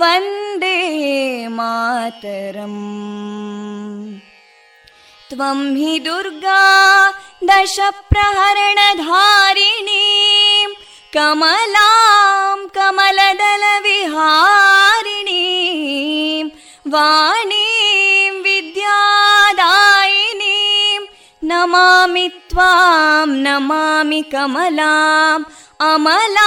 वन्दे मातरम् त्वं हि दुर्गा दशप्रहरणधारिणीं कमलां कमलदलविहारिणीं वाणीं विद्यादायिनीं नमामि त्वां नमामि कमलाम् अमलामतुलां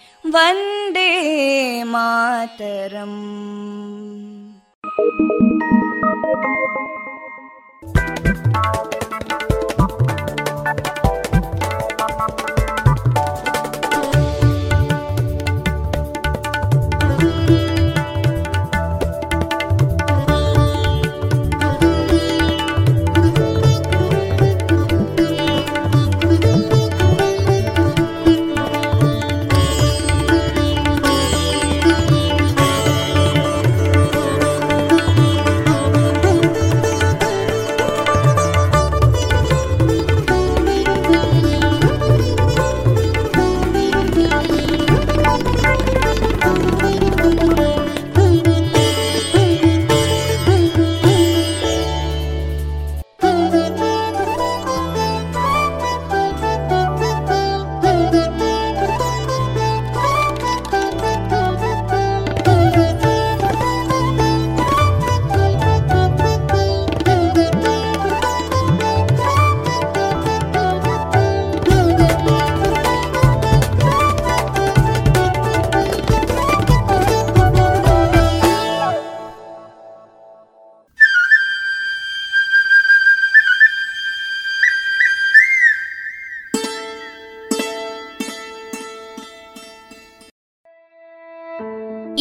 वन्दे मातरम्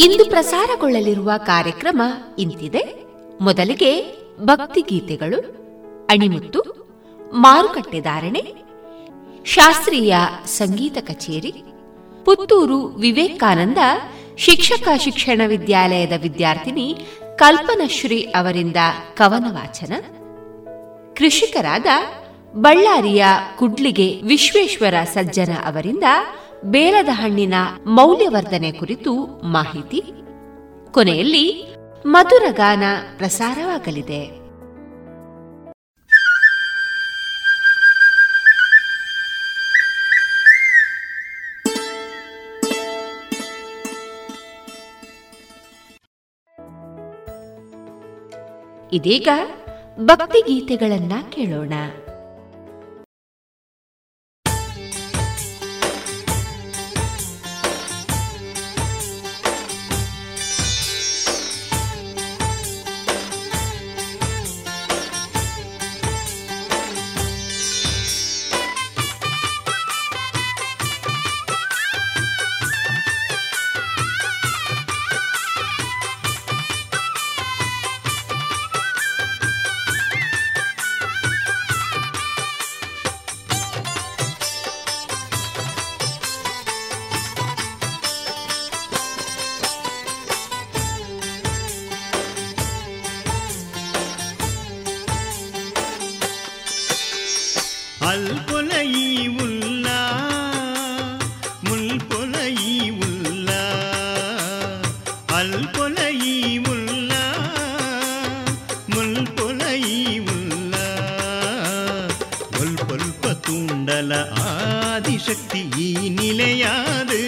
ಇಂದು ಪ್ರಸಾರಗೊಳ್ಳಲಿರುವ ಕಾರ್ಯಕ್ರಮ ಇಂತಿದೆ. ಮೊದಲಿಗೆ ಭಕ್ತಿಗೀತೆಗಳು ಅಣಿಮುತ್ತು, ಮಾರುಕಟ್ಟೆ ಧಾರಣೆ, ಶಾಸ್ತ್ರೀಯ ಸಂಗೀತ ಕಚೇರಿ, ಪುತ್ತೂರು ವಿವೇಕಾನಂದ ಶಿಕ್ಷಕ ಶಿಕ್ಷಣ ವಿದ್ಯಾಲಯದ ವಿದ್ಯಾರ್ಥಿನಿ ಕಲ್ಪನಶ್ರೀ ಅವರಿಂದ ಕವನ ವಾಚನ ಕೃಷಿಕರಾದ ಬಳ್ಳಾರಿಯ ಕುಡ್ಲಿಗೆ ವಿಶ್ವೇಶ್ವರ ಸಜ್ಜನ ಅವರಿಂದ ಬೇಲದ ಹಣ್ಣಿನ ಮೌಲ್ಯವರ್ಧನೆ ಕುರಿತು ಮಾಹಿತಿ. ಕೊನೆಯಲ್ಲಿ ಮಧುರಗಾನ ಪ್ರಸಾರವಾಗಲಿದೆ. ಇದೀಗ ಭಕ್ತಿಗೀತೆಗಳನ್ನ ಕೇಳೋಣ. ಶಕ್ತಿ ಈ ನಿಲೆಯಾದ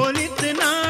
बोल इतना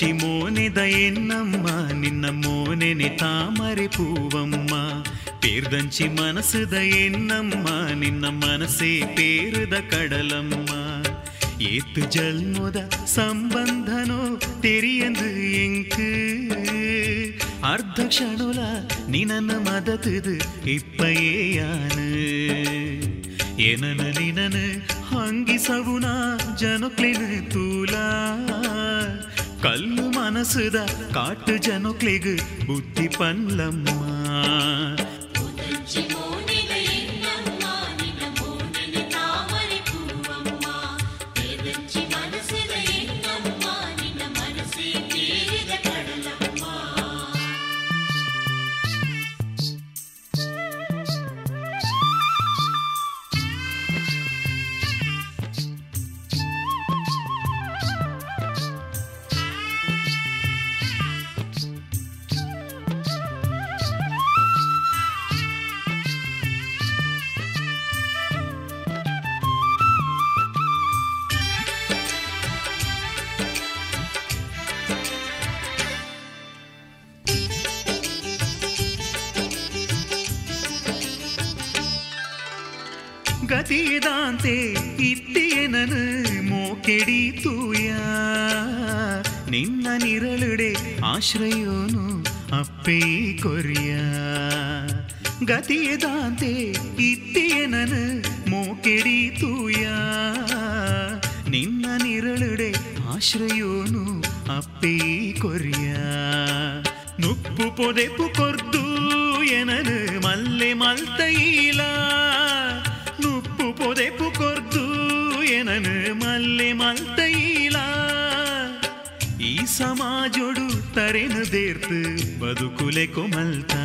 పిచ్చి మోనిదయన్నమ్మ నిన్న మోనెని తామరి పూవమ్మ పేర్దంచి మనసుదయన్నమ్మ నిన్న మనసే పేరుద కడలమ్మ ஏத்து ஜல்முத சம்பந்தனோ தெரியந்து எங்கு அர்த்தக்ஷணுல நினன மதத்துது இப்பயே யானு எனன நின ಮನಸ್ಸುದ ಕಾಟು ಜನಕ್ಲಿಗ್ ಬುದ್ಧಿ ನಿನ್ನ ನಿರಳುಡೆ ಆಶ್ರಯೋನು ಅಪ್ಪೇ ಕೊರಿಯ? ಗತಿಯದಾಂತೆ ಇಟ್ಟಿಯನನು ಮೋಕೆಡಿ ತೂಯ ನಿನ್ನ ನಿರಳುಡೆ ಆಶ್ರಯೋನು ಅಪ್ಪೇ ಕೊರಿಯ? ನುಪ್ಪು ಪೊದೆಪು ಕೊರ್ದು ಎನನು ಮಲ್ಲೆ ಮಲ್ತೈಲ ನುಪ್ಪು ಪೊದೆಪು ಕೊರ್ದು ಎನನು ಮಲ್ಲೆ ಮಲ್ತೈಲ ಈ ಸಮಾಜೊಡು ತರೆನು ದೇರ್ತು ಬದುಕುಲೆ ಕೊಮಲ್ತಾ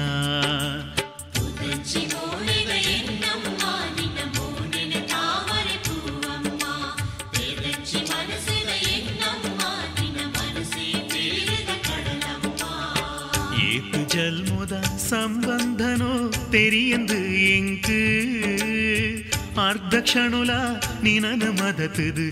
ஏத்து ஜல்முத சம்பந்தனோ தெரியந்து எங்கு அர்த்த க்ஷணுல நினன மதத்துது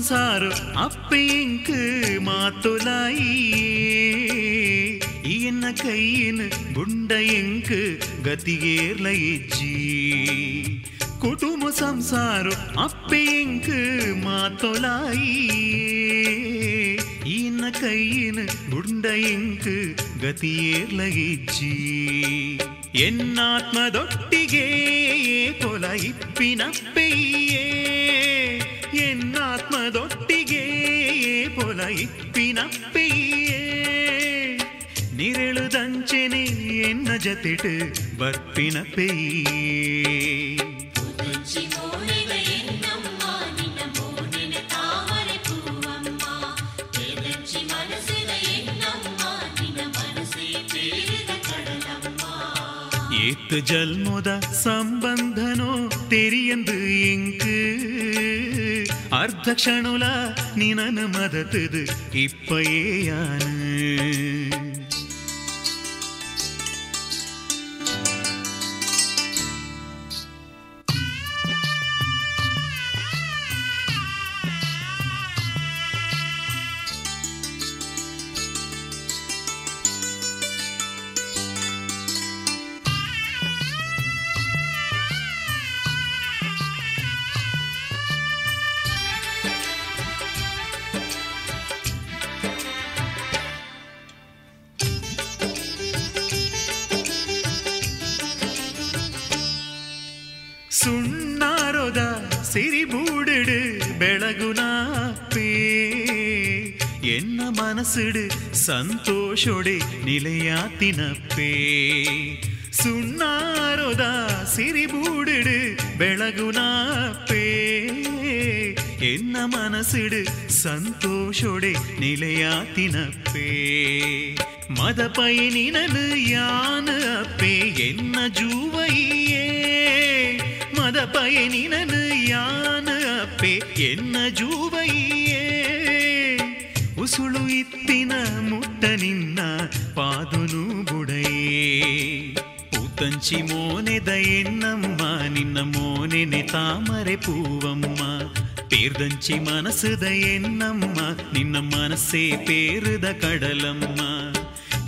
സംസാരം അപ്പേങ്ക് മാത്തുലായി എന്ന കയ്യിന് ബുണ്ടയെങ്ക് ഗതികേർലയിച്ചി കുടുംബ സംസാരം അപ്പേങ്ക് മാത്തൊലായി ఈయన కయ్యను గుండ ఎంకు ಗತಿಯೇರ್ಲಗಿಜ್ಜಿ ಎನ್ನಾತ್ಮದೊಟ್ಟಿಗೆ ಕೊಲ ಇಪ್ಪಿನಪ್ಪೆಯೇ ಎನ್ನಾತ್ಮದೊಟ್ಟಿಗೆ ಪೊಲ ಇಪ್ಪಿನಪ್ಪೆಯೇ ನಿರಳುದಂಚೆನೆ ಎನ್ನ ಜತಿಟ್ ಬರ್ಪಿನಪ್ಪೆಯೇ ஏத்து ஜல்முத சம்பந்தனோ தெரியந்து இங்கு அர்த்த க்ஷணுல நினன மதத்துது இப்பயேயானு ಸಿರಿಬೂಡಿಡು ಬೆಳಗುನಾಪೇ ಎನ್ನ ಮನಸ್ಸಿಡು ಸಂತೋಷೊಡೆ ನಿಲೆಯಾತಿನಪ್ಪೇ ಸುಣ್ಣಾರೊದ ಸಿರಿಬೂಡಿಡು ಬೆಳಗುನಾಪೇ ಎನ್ನ ಮನಸ್ಸಿಡು ಸಂತೋಷೊಡೆ ನಿಲೆಯಾತಿನಪ್ಪೇ ಮದ ಪಯಣಿ ನನು ಯಾನ ಅಪ್ಪೆ ಎನ್ನ ಜೂವಯ್ಯೇ ಮದ ಪಯಣಿ ನನು ಯಾನ ಅಪ್ಪೆ ಎನ್ನ ಜೂವಯ್ಯೇ ಉಸುಳು ಇತ್ತಿನ ಮುಟ್ಟ ನಿನ್ನ ಪಾದುನು ಬುಡಯೇ తంచి మోనెదయన్నమ్మ నిన్న మోనెని తామరె పూవమ్మ పేర్దంచి మనసుదయన్నమ్మ నిన్న మనసే పేరుద కడలమ్మ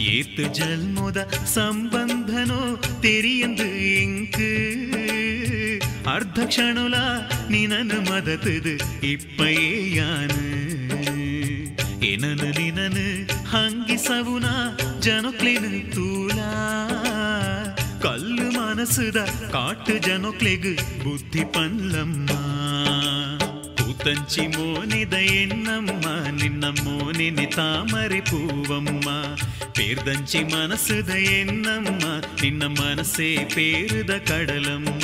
ஏத்து ஜல்முத ಸಂಬಂಧನೋ ತೆರಿಯಂದು ಎಂಕು ಅರ್ಧ ಕ್ಷಣುಲ ನಿನನು ಮದತದು ಇಪ್ಪಯೇಯಾನು ಏನನು ನಿನನು ಹಂಗಿಸವುನ ಜನಕ್ಲೆನು ತೂಲಾ ಕಲ್ಲು ಮನಸ್ಸುದ ಕಾಟು ಜನಕ್ಲೆಗು ಬುದ್ಧಿ ಪನ್ಲಮ್ಮ పూతంచి మోనిద ఎన్నమ్మ నిన్న మోనిని తామరి పూవమ్మ పేర్దంచి మనసుద ఎన్నమ్మ నిన్న మనసే పేరుద కడలమ్మ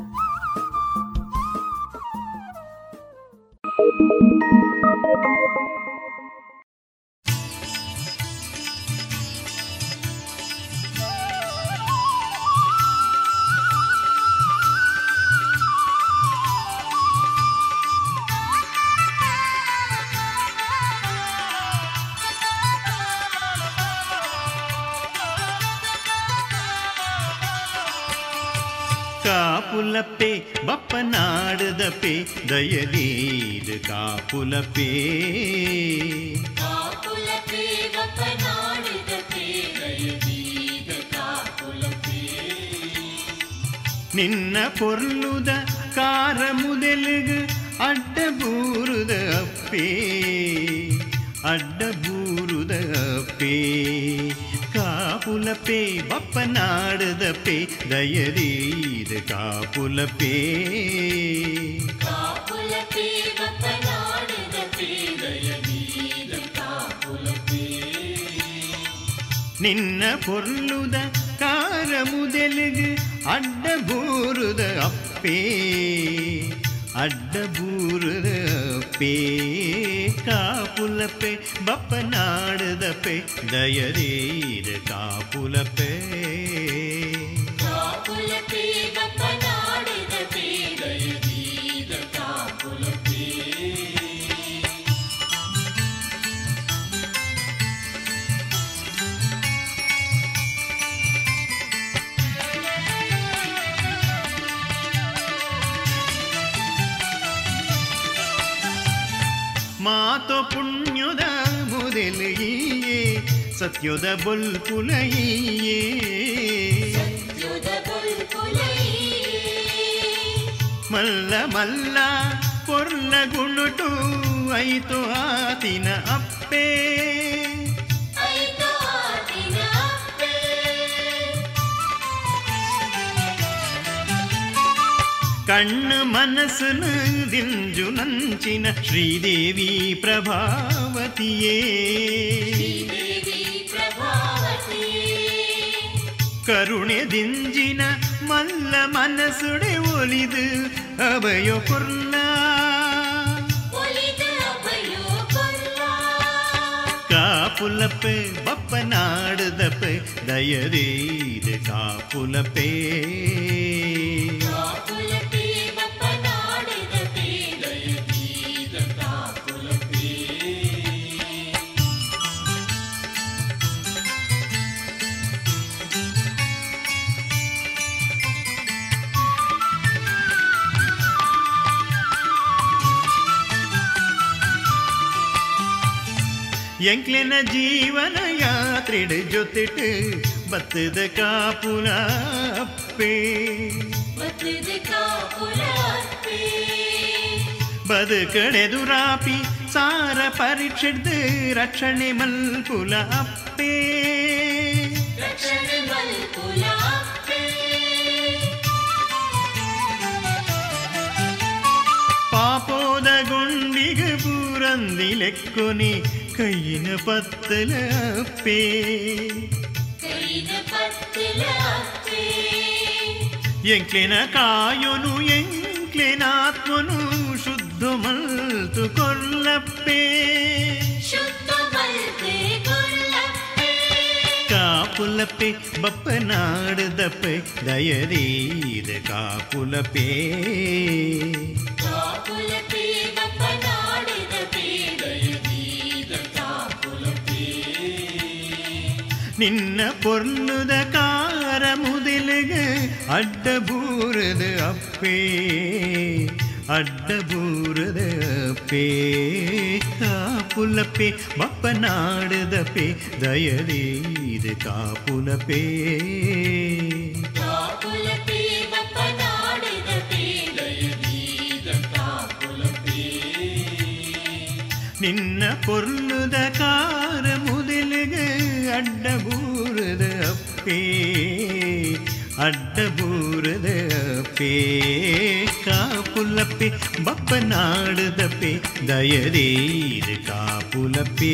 ಬಪ್ಪನಾಡದಪೆ ದಯಲೀದು ಕಾಪುಲಪ್ಪೆ ನಿನ್ನ ಪೊರ್ಲುದ ಕಾರ ಮುದೆಲುಗು ಅಡ್ಡ ಬೂರುದ ಅಪ್ಪೇ ಅಡ್ಡ ಬೂರುದ ಅಪ್ಪೇ ಕಾಪುಲಪೇ ಬಪ್ಪನಾಡದಪೇ ದಯರೀದ ಕಾಪುಲಪೇ ನಿನ್ನ ಪೊರ್ಲುದ ಕಾರ ಮುದೆಲುಗು ಅಡ್ಡ ಬೂರುದ ಅಪ್ಪೇ ಅಡ್ಡ ಬೂರುದ ಅಪ್ಪೇ ಕಾಪುಲಪೆ ಬಪ್ಪನಾಡದಪೆ ದಯರೀದ ಕಾಪುಲಪೆ ಮಾತು ಪುಣ್ಯದ ಮೊದಲಿಯೇ ಸತ್ಯದ ಬೊಲ್ಪುಲಯೇ ಮಲ್ಲ ಮಲ್ಲ ಪೊರ್ಲ ಗುಣುಟು ಐತು ಆತಿನ ಅಪ್ಪೇ ಕಣ್ಣು ಮನಸ್ಸನ ದಿಂಜು ನಂಚಿನ ಶ್ರೀದೇವಿ ಪ್ರಭಾವತಿಯೇ ಕರುಣೆ ದಿಂಜಿನ ಮಲ್ಲ ಮನಸ್ಸುಡೆ ಒಲಿದು ಅಭಯ ಕೊರ್ಲ ಕಾಪುಲಪ್ಪೆ ಬಪ್ಪನಾಡದಪ್ಪೆ ದಯರೀದ ಕಾಪುಲಪೇ ಎಂಕ್ಲೆನ ಜೀವನ ಯಾತ್ರೆಡ್ ಜೊತೆಟ್ ಬತ್ತದ ಕಾಪುಲ ಅಪ್ಪೇ ಬದುಕಡೆದುರಾಪಿ ಸಾರ ಪರೀಕ್ಷೆಡ್ದು ರಕ್ಷಣೆ ಮಲ್ಪುಲ ಅಪ್ಪೇ ಪಾಪೋದ ಗುಂಡಿಗ ಪೂರಂದಿ ಲೆಕ್ಕೊನಿ ಕೈಯಿನ ಪತ್ತಲ ಅಪ್ಪೇ ಎಂಕ್ಲೆನ ಕಾಯೊನು ಎಂಕ್ಲೆನಾತ್ಮನು ಶುದ್ಧ ಮಲ್ತು ಕೊಲ್ಲಪ್ಪೇ ಕಾಪುಲಪ್ಪೆ ಬಪ್ಪನಾಡದಪ್ಪೆ ದಯರೀದ ಕಾಪುಲಪೇ ನಿನ್ನ ಪೊರ್ಲುದ ಕಾರ ಮುದೆಲಗ ಅಡ್ಡ ಬೂರದ ಅಪ್ಪೇ ಅಡ್ಡ ಬೂರದ ಅಪ್ಪೇ ಕಾಪುಲಪೆ ಬಪ್ಪನಾಡದಪೆ ದಯರೀದ ಕಾಪುಲಪೇ ನಿನ್ನ ಪೊರ್ಲುದ ಕಾರ ಮುದೆಲಗ ಅಡ್ಡ ಬೂರದ ಅಪ್ಪೇ ಅಡ್ಡ ಬೂರದ ಪೇ ಕಾಪುಲಪ್ಪೆ ಬಪ್ಪನಾಡದಪ್ಪೆ ದಯದೀರ ಕಾಪುಲಪ್ಪೆ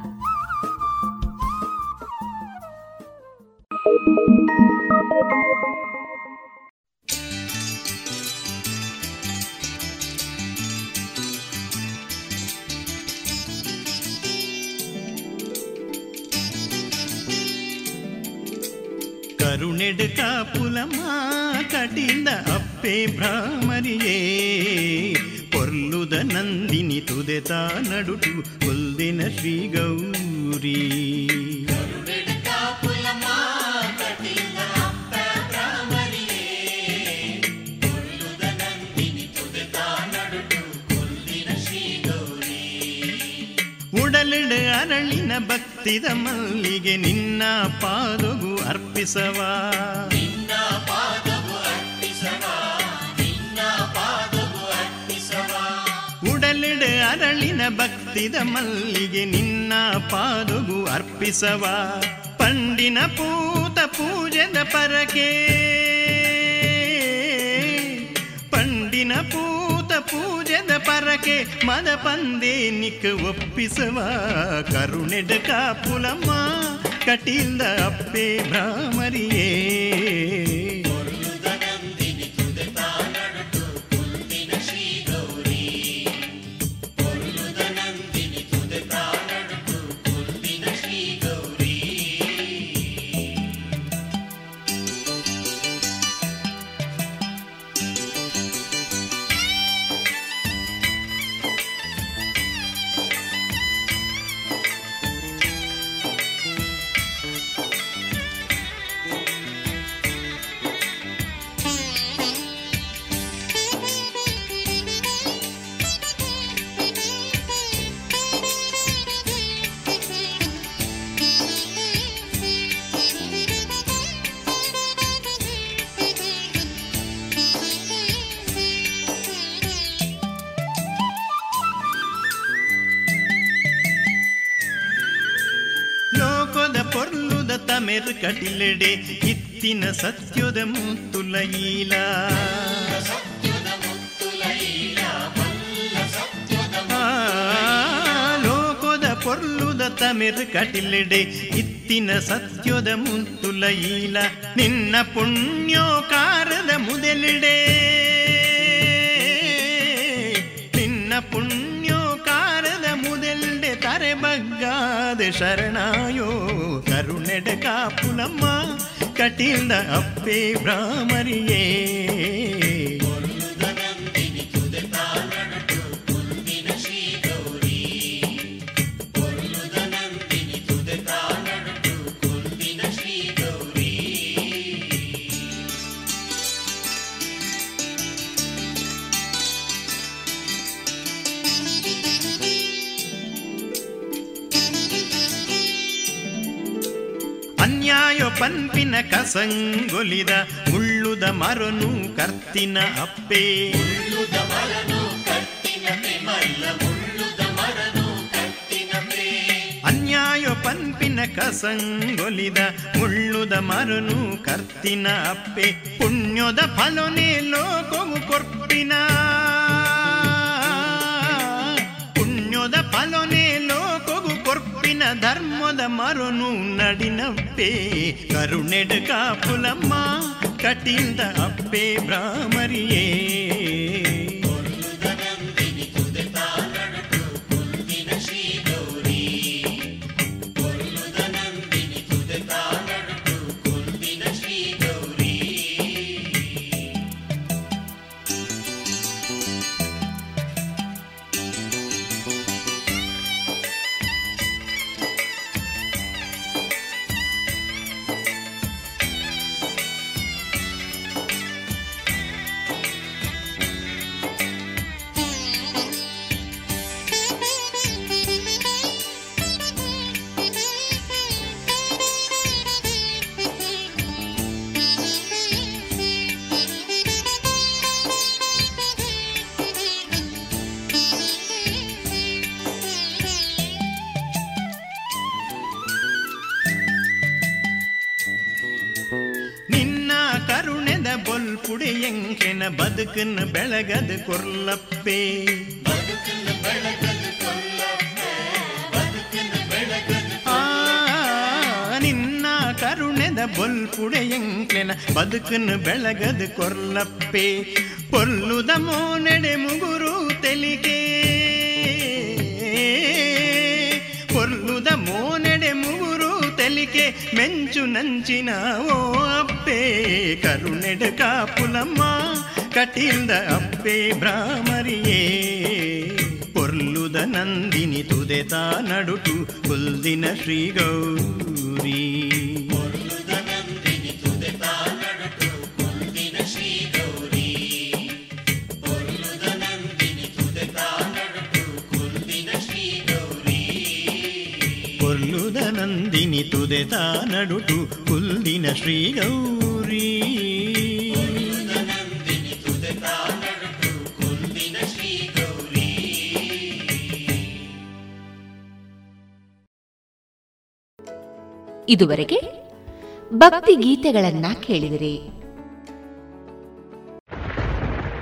ಅರಳಿನ ಭಕ್ತಿದ ಮಲ್ಲಿಗೆ ನಿನ್ನ ಪಾದಗು ಅರ್ಪಿಸವಾ. ಉಡಲಿಡ ಅರಳಿನ ಭಕ್ತಿದ ಮಲ್ಲಿಗೆ ನಿನ್ನ ಪಾದಗು ಅರ್ಪಿಸವ. ಪಂಡಿನ ಪೂತ ಪೂಜದ ಪರಕೆ. ಪಂಡಿನ ಪೂತ ಪೂಜದ ಪರಕೆ ಮದ ಪಂದೆ ನಿಕ್ ಒಪ್ಪಿಸವ ಕರುಣೆಡ ಕಾಪುಲಮ್ಮ ಕಟಿಲ್ದ ಅಪ್ಪೆ ಭ್ರಾಮರಿಯೇ ತಮೆರ್ ಕಟಿಲೆಡೆ ಇತ್ತಿನ ಸತ್ಯದ ಮುತ್ತುಲ ಈಲ ಆ, ಲೋಕದ ಪೊರ್ಲುದ ತಮೆರ್ ಕಟಿಲೆಡೆ ಇತ್ತಿನ ಸತ್ಯದ ಮುತ್ತುಲ ಈಲ ನಿನ್ನ ಪುಣ್ಯೋಕಾರದ ಮುದಲಿಡೆ ನಿನ್ನ ಪುಣ್ಯೋಕಾರದ ಮುದಲ್ಡೆ ತರೆ ಬಗ್ಗಾದ ಶರಣಾಯೋ ಕರುಣೆಡ ಕಾಪುಲಮ್ಮ ಕಟಿಂದ ಅಪ್ಪೆ ಭ್ರಾಮರಿಯೇ ಕಸಂಗೊಲಿದ ಮುಳ್ಳುದ ಮರನು ಕರ್ತಿನ ಅಪ್ಪೆ. ಅನ್ಯಾಯ ಪನ್ಪಿನ ಕಸಂಗೊಲಿದ ಮುಳ್ಳುದ ಮರನು ಕರ್ತಿನ ಅಪ್ಪೆ. ಪುಣ್ಯದ ಫಲನೆ ಲೋಕವು ಕೊರ್ಪಿನ. ಪುಣ್ಯದ ಫಲನೆ ಕೊರ್ಪಿನ ಧರ್ಮದ ಮರನು ನಡಿನಪ್ಪೆ ಕರುಣೆಡ ಕಾಪುಲಮ್ಮ ಕಟಿಲ್ದ ಅಪ್ಪೆ ಭ್ರಾಮರಿಯೇ ಎಂಕೆನ ಬದುಕನ್ನ ಬೆಳಗದ ಕೊರ್ಲಪ್ಪೆ. ನಿನ್ನ ಕರುಣೆದ ಬೊಲ್ಪುಡೆ ಎಂಕ್ಲೆನ ಬದುಕನ್ನು ಬೆಳಗದು ಕೊರ್ಲಪ್ಪೆ. ಪೊಲ್ಲುದ ಮೋನೆಡೆ ಮುಗುರು ತೆಲಿಗೆ. మెలికే మెంచు నంచిన ఓ అప్పే. కరుణెడ కాపులమ్మ కటిల్ద అప్పే బ్రామరియే పొర్లుద నందిని తుదెతా నడుటు కుల్దిన శ్రీ గౌరీ ತುದೆತ ನಡುಟು ಹುಲ್ಲಿನ ಶ್ರೀ ಗೌರಿ ಇದುವರೆಗೆ ಭಕ್ತಿ ಗೀತೆಗಳನ್ನ ಕೇಳಿದಿರಿ.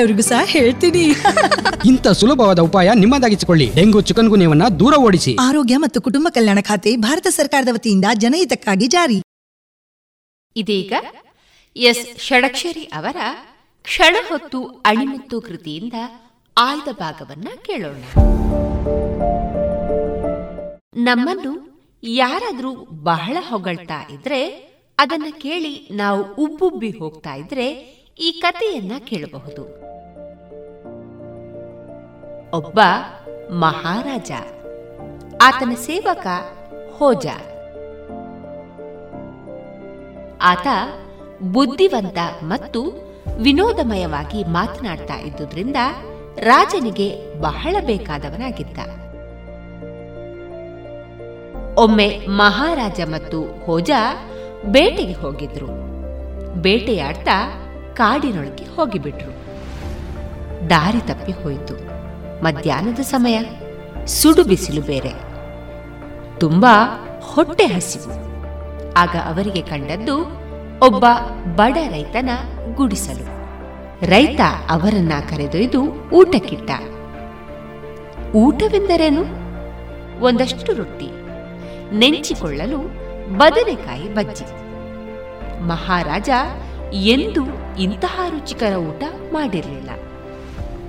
ಬೇರೆಯವ್ರಿಗೂ ಸಹ ಹೇಳ್ತೀನಿ. ಇಂಥ ಸುಲಭವಾದ ಉಪಾಯ ನಿಮ್ಮದಾಗಿಸಿಕೊಳ್ಳಿ. ಡೆಂಗು ಚಿಕನ್ ಗುನ್ಯವನ್ನ ದೂರ ಓಡಿಸಿ. ಆರೋಗ್ಯ ಮತ್ತು ಕುಟುಂಬ ಕಲ್ಯಾಣ ಖಾತೆ ಭಾರತ ಸರ್ಕಾರದ ವತಿಯಿಂದ ಜನಹಿತಕ್ಕಾಗಿ ಜಾರಿ. ಇದೀಗ ಎಸ್. ಷಡಕ್ಷರಿ ಅವರ ಕ್ಷಣ ಹೊತ್ತು ಅಣಿಮುತ್ತು ಕೃತಿಯಿಂದ ಆಯ್ದ ಭಾಗವನ್ನ ಕೇಳೋಣ. ನಮ್ಮನ್ನು ಯಾರಾದ್ರೂ ಬಹಳ ಹೊಗಳ್ತಾ ಇದ್ರೆ ಅದನ್ನ ಕೇಳಿ ನಾವು ಉಬ್ಬುಬ್ಬಿ ಹೋಗ್ತಾ ಇದ್ರೆ ಈ ಕಥೆಯನ್ನ ಕೇಳಬಹುದು. ಒಬ್ಬ ಮಹಾರಾಜ. ಆತನ ಸೇವಕ ಹೋಜ. ಆತ ಬುದ್ಧಿವಂತ ಮತ್ತು ವಿನೋದಮಯವಾಗಿ ಮಾತನಾಡ್ತಾ ಇದ್ದುದರಿಂದ ರಾಜನಿಗೆ ಬಹಳ ಬೇಕಾದವನಾಗಿದ್ದ. ಒಮ್ಮೆ ಮಹಾರಾಜ ಮತ್ತು ಹೋಜ ಬೇಟೆಗೆ ಹೋಗಿದ್ರು. ಬೇಟೆಯಾಡ್ತಾ ಕಾಡಿನೊಳಗೆ ಹೋಗಿಬಿಟ್ರು. ದಾರಿ ತಪ್ಪಿ ಹೋಯಿತು. ಮಧ್ಯಾಹ್ನದ ಸಮಯ. ಸುಡು ಬಿಸಿಲು ಬೇರೆ. ತುಂಬಾ ಹೊಟ್ಟೆ ಹಸಿವು. ಆಗ ಅವರಿಗೆ ಕಂಡದ್ದು ಒಬ್ಬ ಬಡ ರೈತನ ಗುಡಿಸಲು. ರೈತ ಅವರನ್ನ ಕರೆದೊಯ್ದು ಊಟಕ್ಕಿಟ್ಟ. ಊಟವೆಂದರೇನು? ಒಂದಷ್ಟು ರೊಟ್ಟಿ. ನೆಂಚಿಕೊಳ್ಳಲು ಬದನೆಕಾಯಿ ಬಜ್ಜಿ. ಮಹಾರಾಜ ಎಂದು ಇಂತಹ ರುಚಿಕರ ಊಟ ಮಾಡಿರಲಿಲ್ಲ.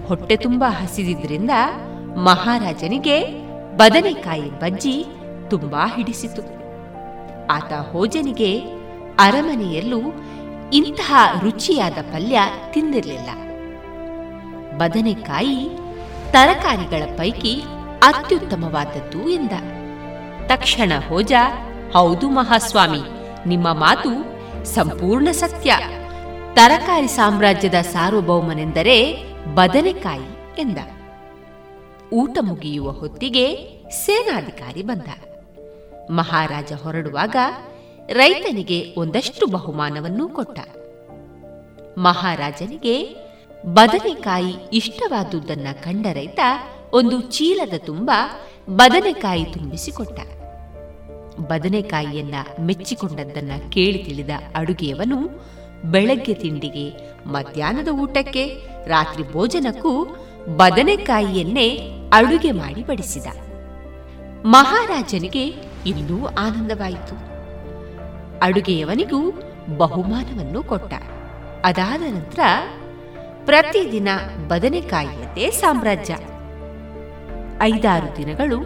ಹೊಟ್ಟೆ ತುಂಬಾ ಹಸಿದಿದ್ರಿಂದ ಮಹಾರಾಜನಿಗೆ ಬದನೆಕಾಯಿ ಬಜ್ಜಿ ತುಂಬಾ ಹಿಡಿಸಿತು. ಆತ ಹೋಜನಿಗೆ ಅರಮನೆಯಲ್ಲೂ ಇಂತಹ ರುಚಿಯಾದ ಪಲ್ಯ ತಿಂದಿರಲಿಲ್ಲ. ಬದನೆಕಾಯಿ ತರಕಾರಿಗಳ ಪೈಕಿ ಅತ್ಯುತ್ತಮವಾದದ್ದು ಎಂದ. ತಕ್ಷಣ ಹೋಜ, ಹೌದು ಮಹಾಸ್ವಾಮಿ, ನಿಮ್ಮ ಮಾತು ಸಂಪೂರ್ಣ ಸತ್ಯ. ತರಕಾರಿ ಸಾಮ್ರಾಜ್ಯದ ಸಾರ್ವಭೌಮನೆಂದರೆ ಬದನೆಕಾಯಿ ಎಂದ. ಊಟ ಮುಗಿಯುವ ಹೊತ್ತಿಗೆ ಸೇನಾಧಿಕಾರಿ ಬಂದ. ಮಹಾರಾಜ ಹೊರಡುವಾಗ ರೈತನಿಗೆ ಒಂದಷ್ಟು ಬಹುಮಾನವನ್ನೂ ಕೊಟ್ಟ. ಮಹಾರಾಜನಿಗೆ ಬದನೆಕಾಯಿ ಇಷ್ಟವಾದುದನ್ನ ಕಂಡ ರೈತ ಒಂದು ಚೀಲದ ತುಂಬ ಬದನೆಕಾಯಿ ತುಂಬಿಸಿಕೊಟ್ಟ. ಬದನೆಕಾಯಿಯನ್ನ ಮೆಚ್ಚಿಕೊಂಡದ್ದನ್ನ ಕೇಳಿ ತಿಳಿದ ಅಡುಗೆಯವನು ಬೆಳಗ್ಗೆ ತಿಂಡಿಗೆ, ಮಧ್ಯಾಹ್ನದ ಊಟಕ್ಕೆ, ರಾತ್ರಿ ಭೋಜನಕ್ಕೂ ಬದನೆಕಾಯಿಯನ್ನೇ ಅಡುಗೆ ಮಾಡಿ ಬಡಿಸಿದ. ಮಹಾರಾಜನಿಗೆ ಇನ್ನೂ ಆನಂದವಾಯಿತು. ಅಡುಗೆಯವನಿಗೂ ಬಹುಮಾನವನ್ನು ಕೊಟ್ಟ. ಅದಾದ ನಂತರ ಪ್ರತಿದಿನ ಬದನೆಕಾಯಿಯದ್ದೇ ಸಾಮ್ರಾಜ್ಯ. ಐದಾರು ದಿನಗಳು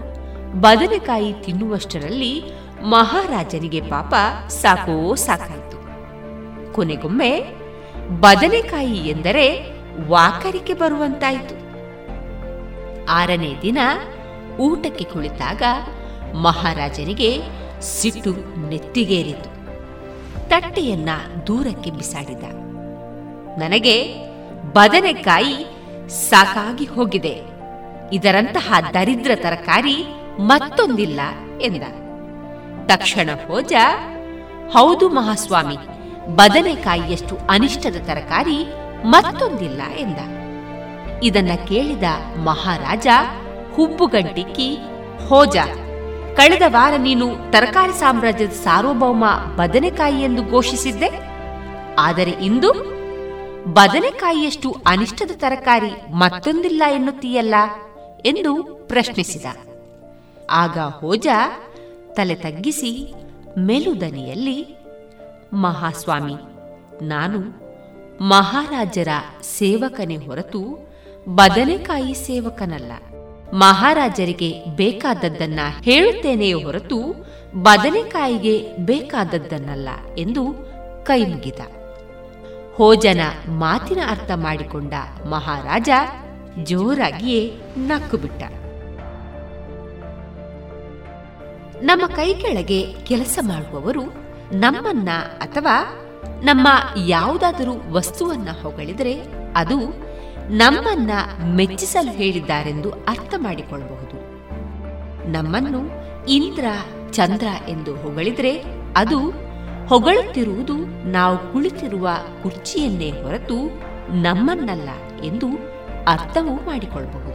ಬದನೆಕಾಯಿ ತಿನ್ನುವಷ್ಟರಲ್ಲಿ ಮಹಾರಾಜನಿಗೆ ಪಾಪ ಸಾಕೋ ಸಾಕಾಯಿತು. ಕೊನೆಗೊಮ್ಮೆ ಬದನೆಕಾಯಿ ಎಂದರೆ ವಾಕರಿಕೆ ಬರುವಂತಾಯಿತು. ಆರನೇ ದಿನ ಊಟಕ್ಕೆ ಕುಳಿತಾಗ ಮಹಾರಾಜನಿಗೆ ಸಿಟ್ಟು ನೆತ್ತಿಗೇರಿತು. ತಟ್ಟೆಯನ್ನ ದೂರಕ್ಕೆ ಬಿಸಾಡಿದ. ನನಗೆ ಬದನೆಕಾಯಿ ಸಾಕಾಗಿ ಹೋಗಿದೆ. ಇದರಂತಹ ದರಿದ್ರ ತರಕಾರಿ ಮತ್ತೊಂದಿಲ್ಲ ಎಂದ. ತಕ್ಷಣ ಹೋಜ, ಹೌದು ಮಹಾಸ್ವಾಮಿ ಬದನೆಕಾಯಿಯಷ್ಟು ಅನಿಷ್ಟದ ತರಕಾರಿ ಮತ್ತೊಂದಿಲ್ಲ ಎಂದ. ಇದನ್ನ ಕೇಳಿದ ಮಹಾರಾಜ ಹುಬ್ಬುಗಂಟಿಕ್ಕಿ ಹೋಜ. ಕಳೆದ ವಾರ ನೀನು ತರಕಾರಿ ಸಾಮ್ರಾಜ್ಯದ ಸಾರ್ವಭೌಮ ಬದನೆಕಾಯಿ ಎಂದು ಘೋಷಿಸಿದ್ದೆ. ಆದರೆ ಇಂದು ಬದನೆಕಾಯಿಯಷ್ಟು ಅನಿಷ್ಟದ ತರಕಾರಿ ಮತ್ತೊಂದಿಲ್ಲ ಎನ್ನುತ್ತೀಯಲ್ಲ? ಎಂದು ಪ್ರಶ್ನಿಸಿದ. ಆಗ ಹೋಜ ತಲೆ ತಗ್ಗಿಸಿ ಮೆಲುದನಿಯಲ್ಲಿ ಮಹಾಸ್ವಾಮಿ, ನಾನು ಮಹಾರಾಜರ ಸೇವಕನೇ ಹೊರತು ಬದನೆಕಾಯಿ ಸೇವಕನಲ್ಲ. ಮಹಾರಾಜರಿಗೆ ಬೇಕಾದದ್ದನ್ನ ಹೇಳುತ್ತೇನೆ ಹೊರತು ಬದನೆಕಾಯಿಗೆ ಬೇಕಾದದ್ದನ್ನಲ್ಲ ಎಂದು ಕೈ ಮುಗಿದ ಹೋಜನ ಮಾತಿನ ಅರ್ಥ ಮಾಡಿಕೊಂಡ ಮಹಾರಾಜ ಜೋರಾಗಿಯೇ ನಕ್ಕು ಬಿಟ್ಟ ನಮ್ಮ ಕೈ ಕೆಳಗೆ ಕೆಲಸ ಮಾಡುವವರು ನಮ್ಮನ್ನ ಅಥವಾ ನಮ್ಮ ಯಾವುದಾದರೂ ವಸ್ತುವನ್ನ ಹೊಗಳಿದರೆ ಅದು ನಮ್ಮನ್ನ ಮೆಚ್ಚಿಸಲು ಹೇಳಿದ್ದಾರೆಂದು ಅರ್ಥ ಮಾಡಿಕೊಳ್ಳಬಹುದು. ನಮ್ಮನ್ನು ಇಂದ್ರ, ಚಂದ್ರ ಎಂದು ಹೊಗಳಿದರೆ ಅದು ಹೊಗಳುತ್ತಿರುವುದು ನಾವು ಕುಳಿತಿರುವ ಕುರ್ಚಿಯನ್ನೇ ಹೊರತು ನಮ್ಮನ್ನಲ್ಲ ಎಂದು ಅರ್ಥವೂ ಮಾಡಿಕೊಳ್ಳಬಹುದು.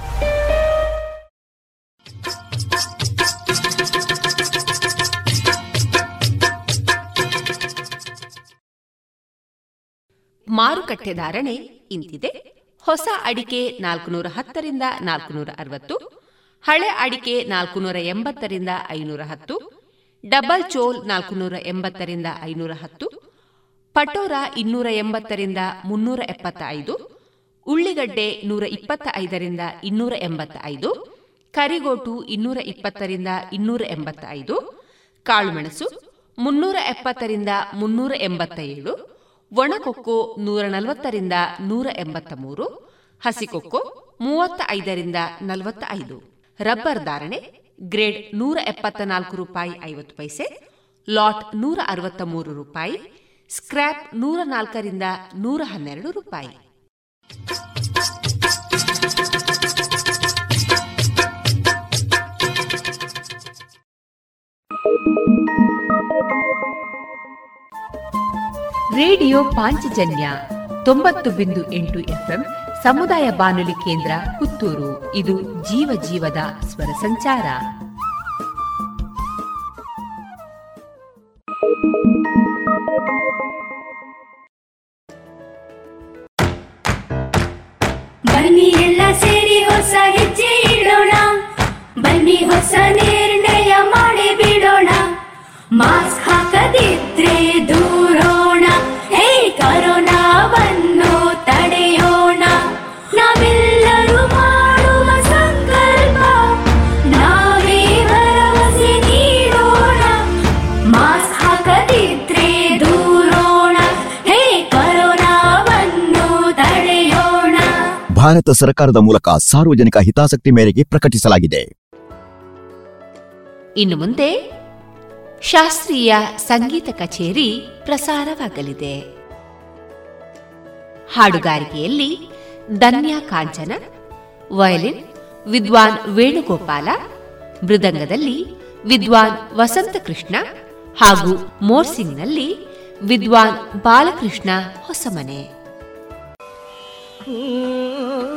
ಮಾರುಕಟ್ಟೆ ಧಾರಣೆ ಇಂತಿದೆ. ಹೊಸ ಅಡಿಕೆ ನಾಲ್ಕುನೂರ ಹತ್ತರಿಂದ ನಾಲ್ಕುನೂರ ಅರವತ್ತು ಹಳೆ ಅಡಿಕೆ ನಾಲ್ಕುನೂರ ಎಂಬತ್ತರಿಂದ ಐನೂರ ಹತ್ತು ಡಬಲ್ ಚೋಲ್ ನಾಲ್ಕುನೂರ ಎಂಬತ್ತರಿಂದ ಐನೂರ ಹತ್ತು ಪಟೋರ ಇನ್ನೂರ ಎಂಬತ್ತರಿಂದ ಮುನ್ನೂರ ಎಪ್ಪತ್ತ ಐದು ಉಳ್ಳಿಗಡ್ಡೆ ನೂರ ಇಪ್ಪತ್ತ ಐದರಿಂದ ಇನ್ನೂರ ಎಂಬತ್ತ ಐದು ಕರಿಗೋಟು ಇನ್ನೂರ ಇಪ್ಪತ್ತರಿಂದ ಇನ್ನೂರ ಎಂಬತ್ತ ಐದು ಕಾಳುಮೆಣಸು ಮುನ್ನೂರ ಎಪ್ಪತ್ತರಿಂದ ಮುನ್ನೂರ ಎಂಬತ್ತ ಏಳು ಒಣಕೊಕ್ಕೋ ನೂರ ನಲವತ್ತರಿಂದ ನೂರ ಎಂಬತ್ತ ಮೂರು ಹಸಿಕೊಕ್ಕೋ ಮೂವತ್ತ ಐದರಿಂದ ನಲವತ್ತ ಐದು ರಬ್ಬರ್ ಧಾರಣೆ, ಗ್ರೇಡ್ ನೂರ ಎಪ್ಪತ್ತ ನಾಲ್ಕು ರೂಪಾಯಿ ಐವತ್ತು ಪೈಸೆ, ಲಾಟ್ ನೂರ ಅರವತ್ತ ಮೂರು ರೂಪಾಯಿ, ಸ್ಕ್ರ್ಯಾಪ್ ನೂರ ನಾಲ್ಕರಿಂದ ನೂರ ಹನ್ನೆರಡು ರೂಪಾಯಿ. ರೇಡಿಯೋ ಪಾಂಚಜನ್ಯ ತೊಂಬತ್ತು ಬಿಂದು ಎಂಟು ಎಫ್ಎಂ ಸಮುದಾಯ ಬಾನುಲಿ ಕೇಂದ್ರ ಪುತ್ತೂರು. ಇದು ಜೀವ ಜೀವದ ಸ್ವರ ಸಂಚಾರ. ಬನ್ನಿ ಎಲ್ಲ ಸೇರಿ ಹೊಸ ಹೆಜ್ಜೆ ಇಡೋಣ. ಬನ್ನಿ ಹೊಸ ನಿರ್ಣಯ ಮಾಡಿ ಬಿಡೋಣ. ಮಾಸ್ಕ್ ಹಾಕದಿದ್ರೆ ಭಾರತ ಸರ್ಕಾರದ ಮೂಲಕ ಸಾರ್ವಜನಿಕ ಹಿತಾಸಕ್ತಿ ಮೇರೆಗೆ ಪ್ರಕಟಿಸಲಾಗಿದೆ. ಇನ್ನು ಮುಂದೆ ಶಾಸ್ತ್ರೀಯ ಸಂಗೀತ ಕಚೇರಿ ಪ್ರಸಾರವಾಗಲಿದೆ. ಹಾಡುಗಾರಿಕೆಯಲ್ಲಿ ಧನ್ಯಾ ಕಾಂಚನ, ವಯಲಿನ್ ವಿದ್ವಾನ್ ವೇಣುಗೋಪಾಲ, ಮೃದಂಗದಲ್ಲಿ ವಿದ್ವಾನ್ ವಸಂತ ಕೃಷ್ಣ ಹಾಗೂ ಮೋರ್ಸಿಂಗ್ನಲ್ಲಿ ವಿದ್ವಾನ್ Balakrishna Hosamane. Oh.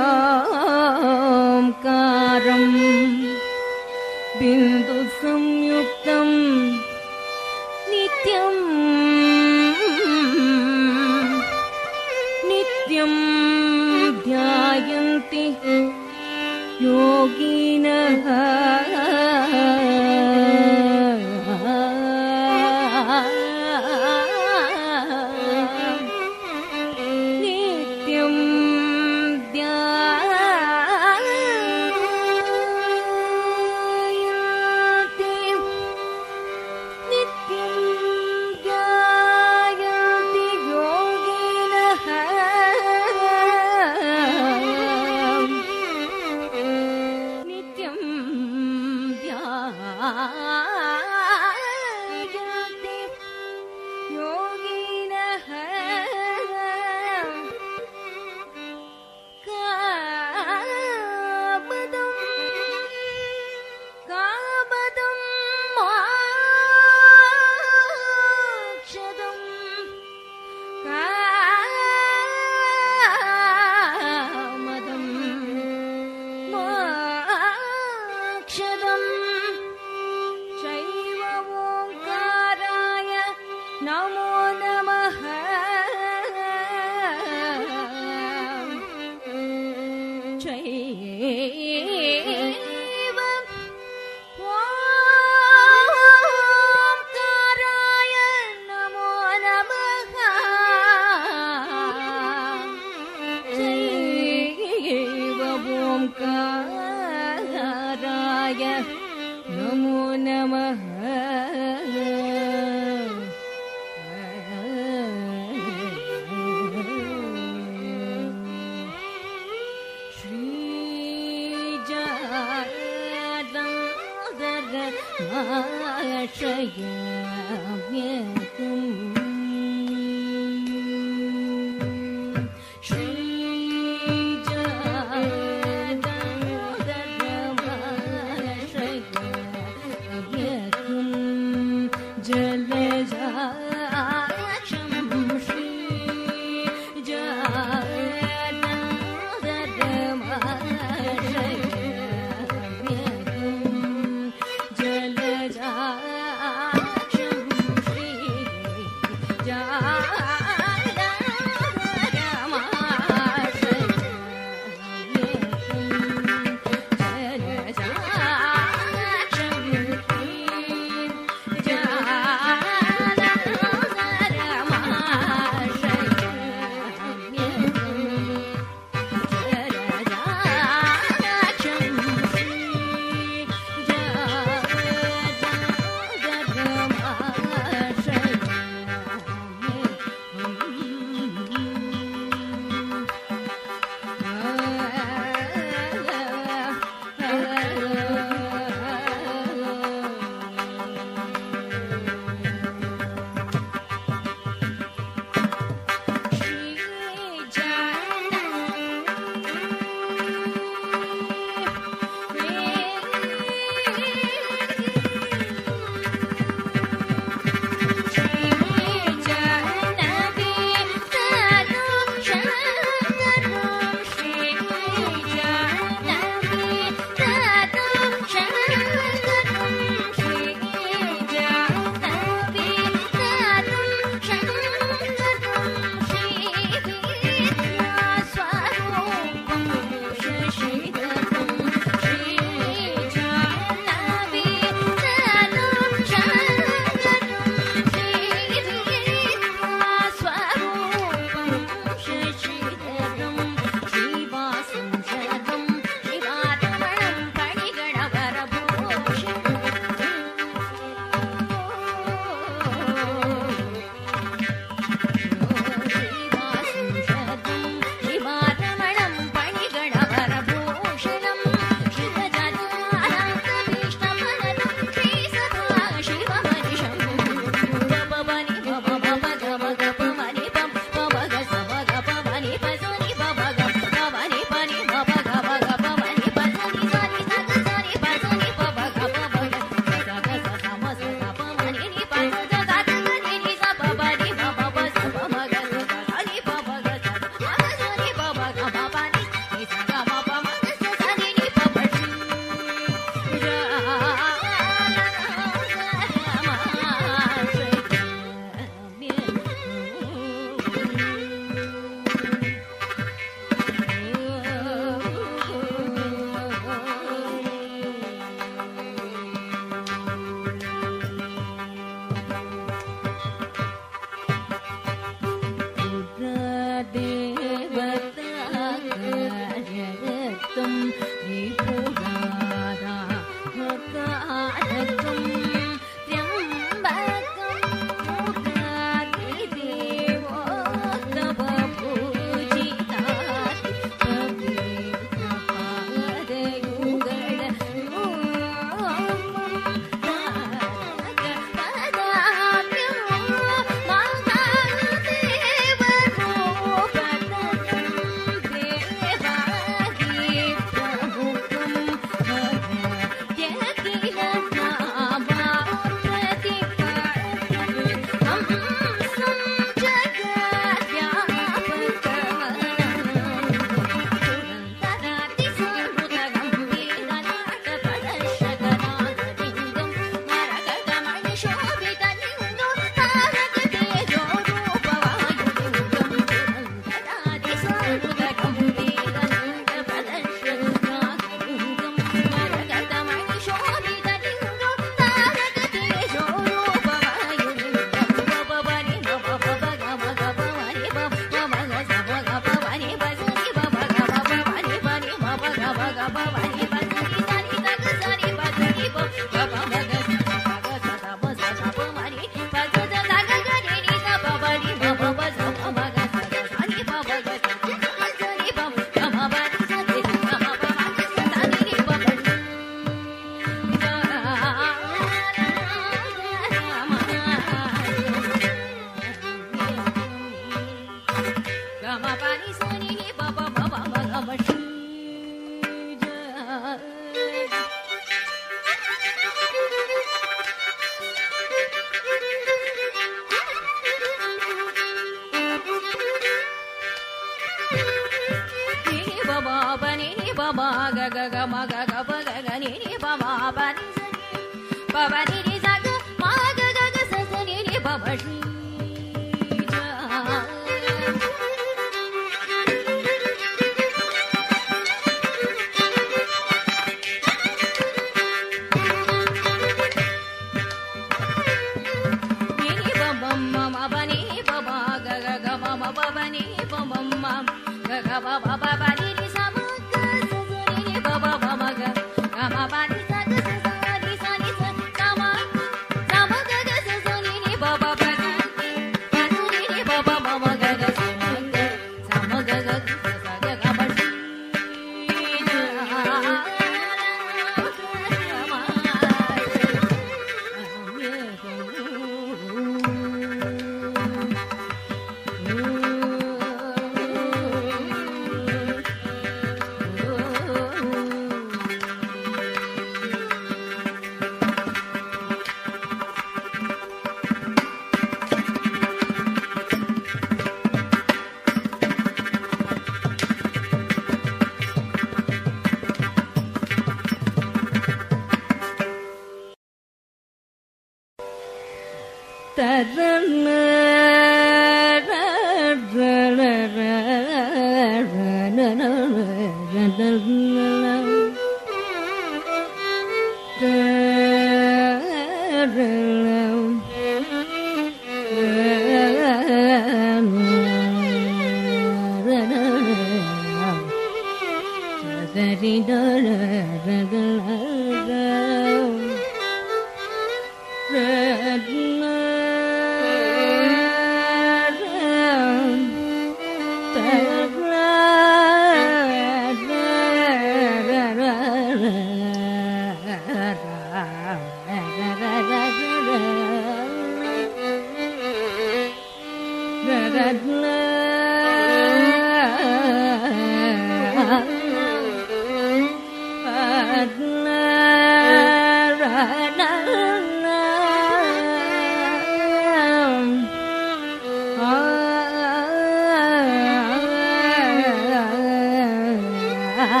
I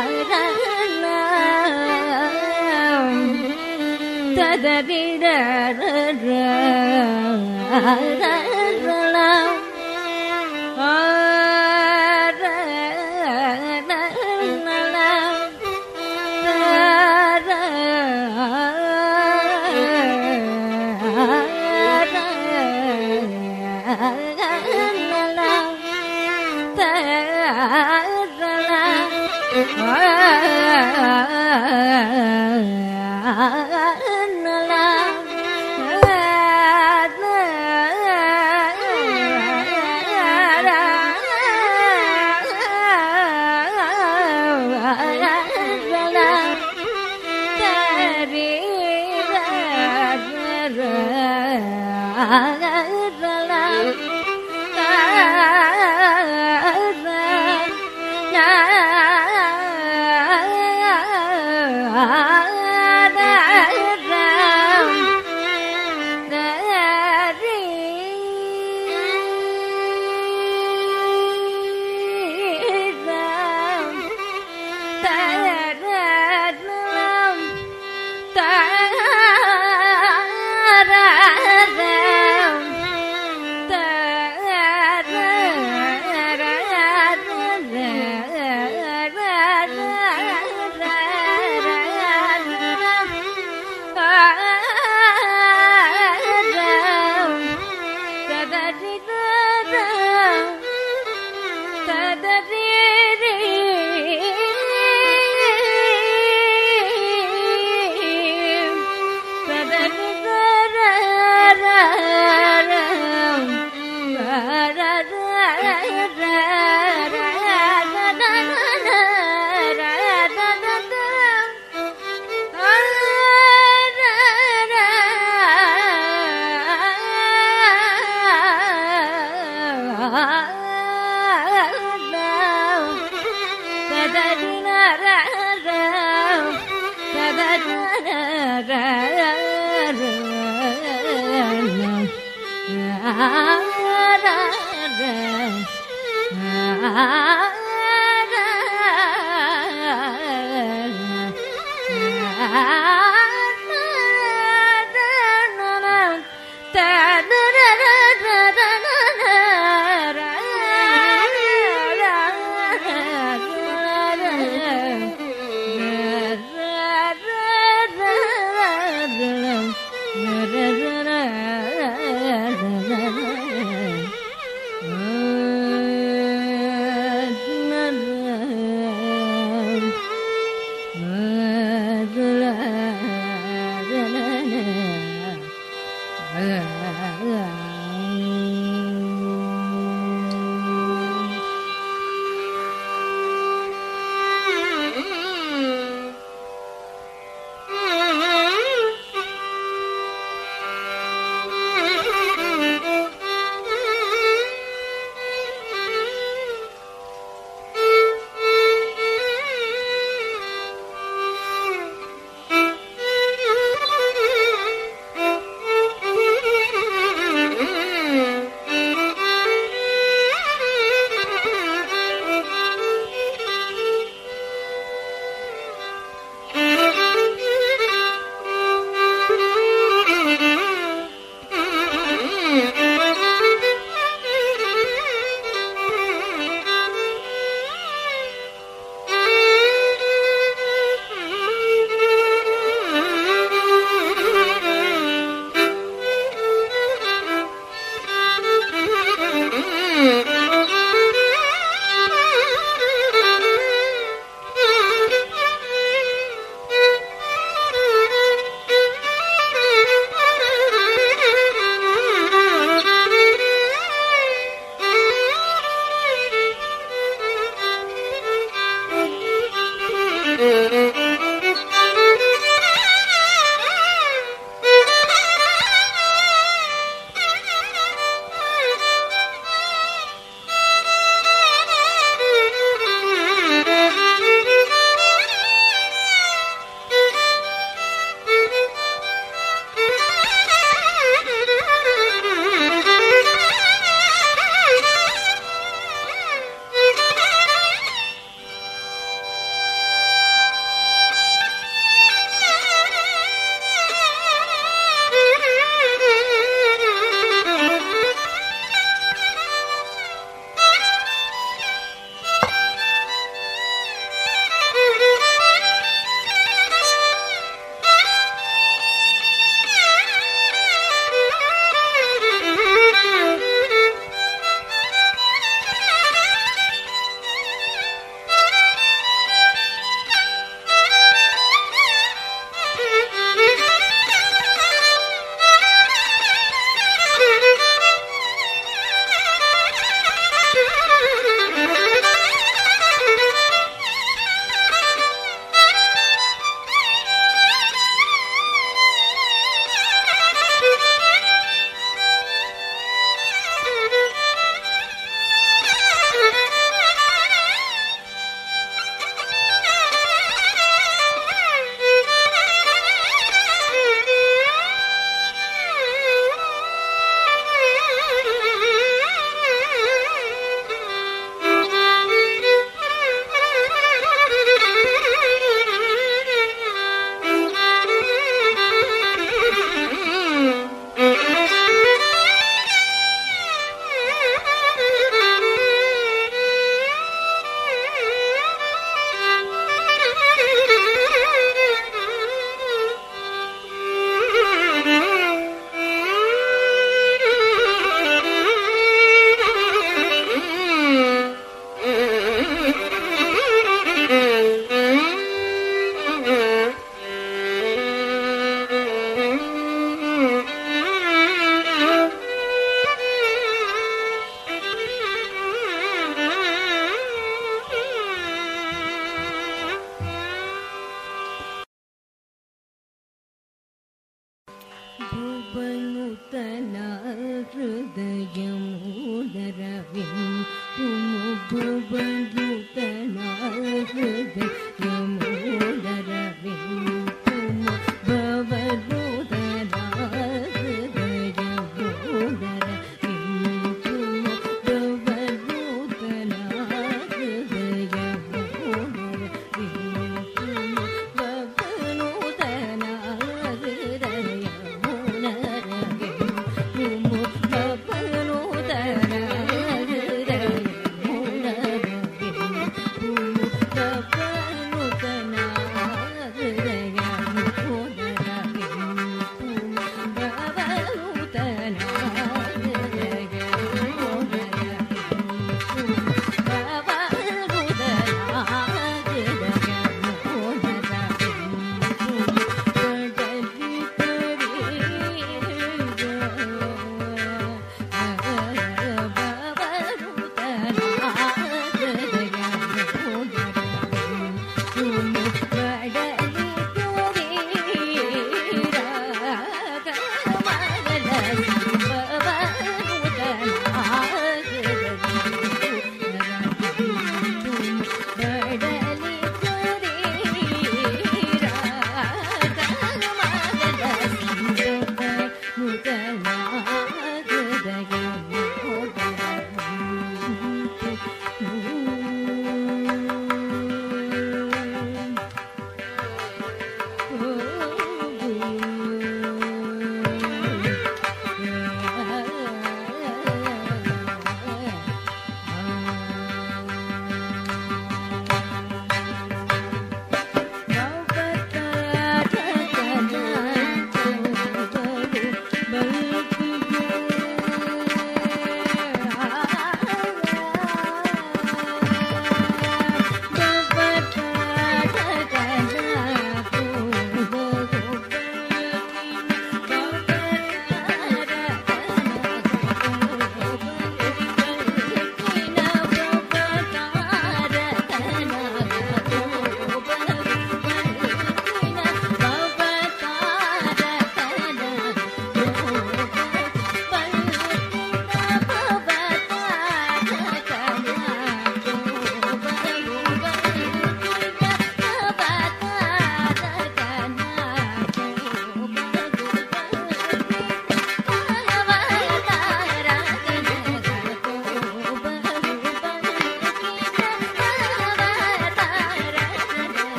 ra ra ra ra ra Thank you.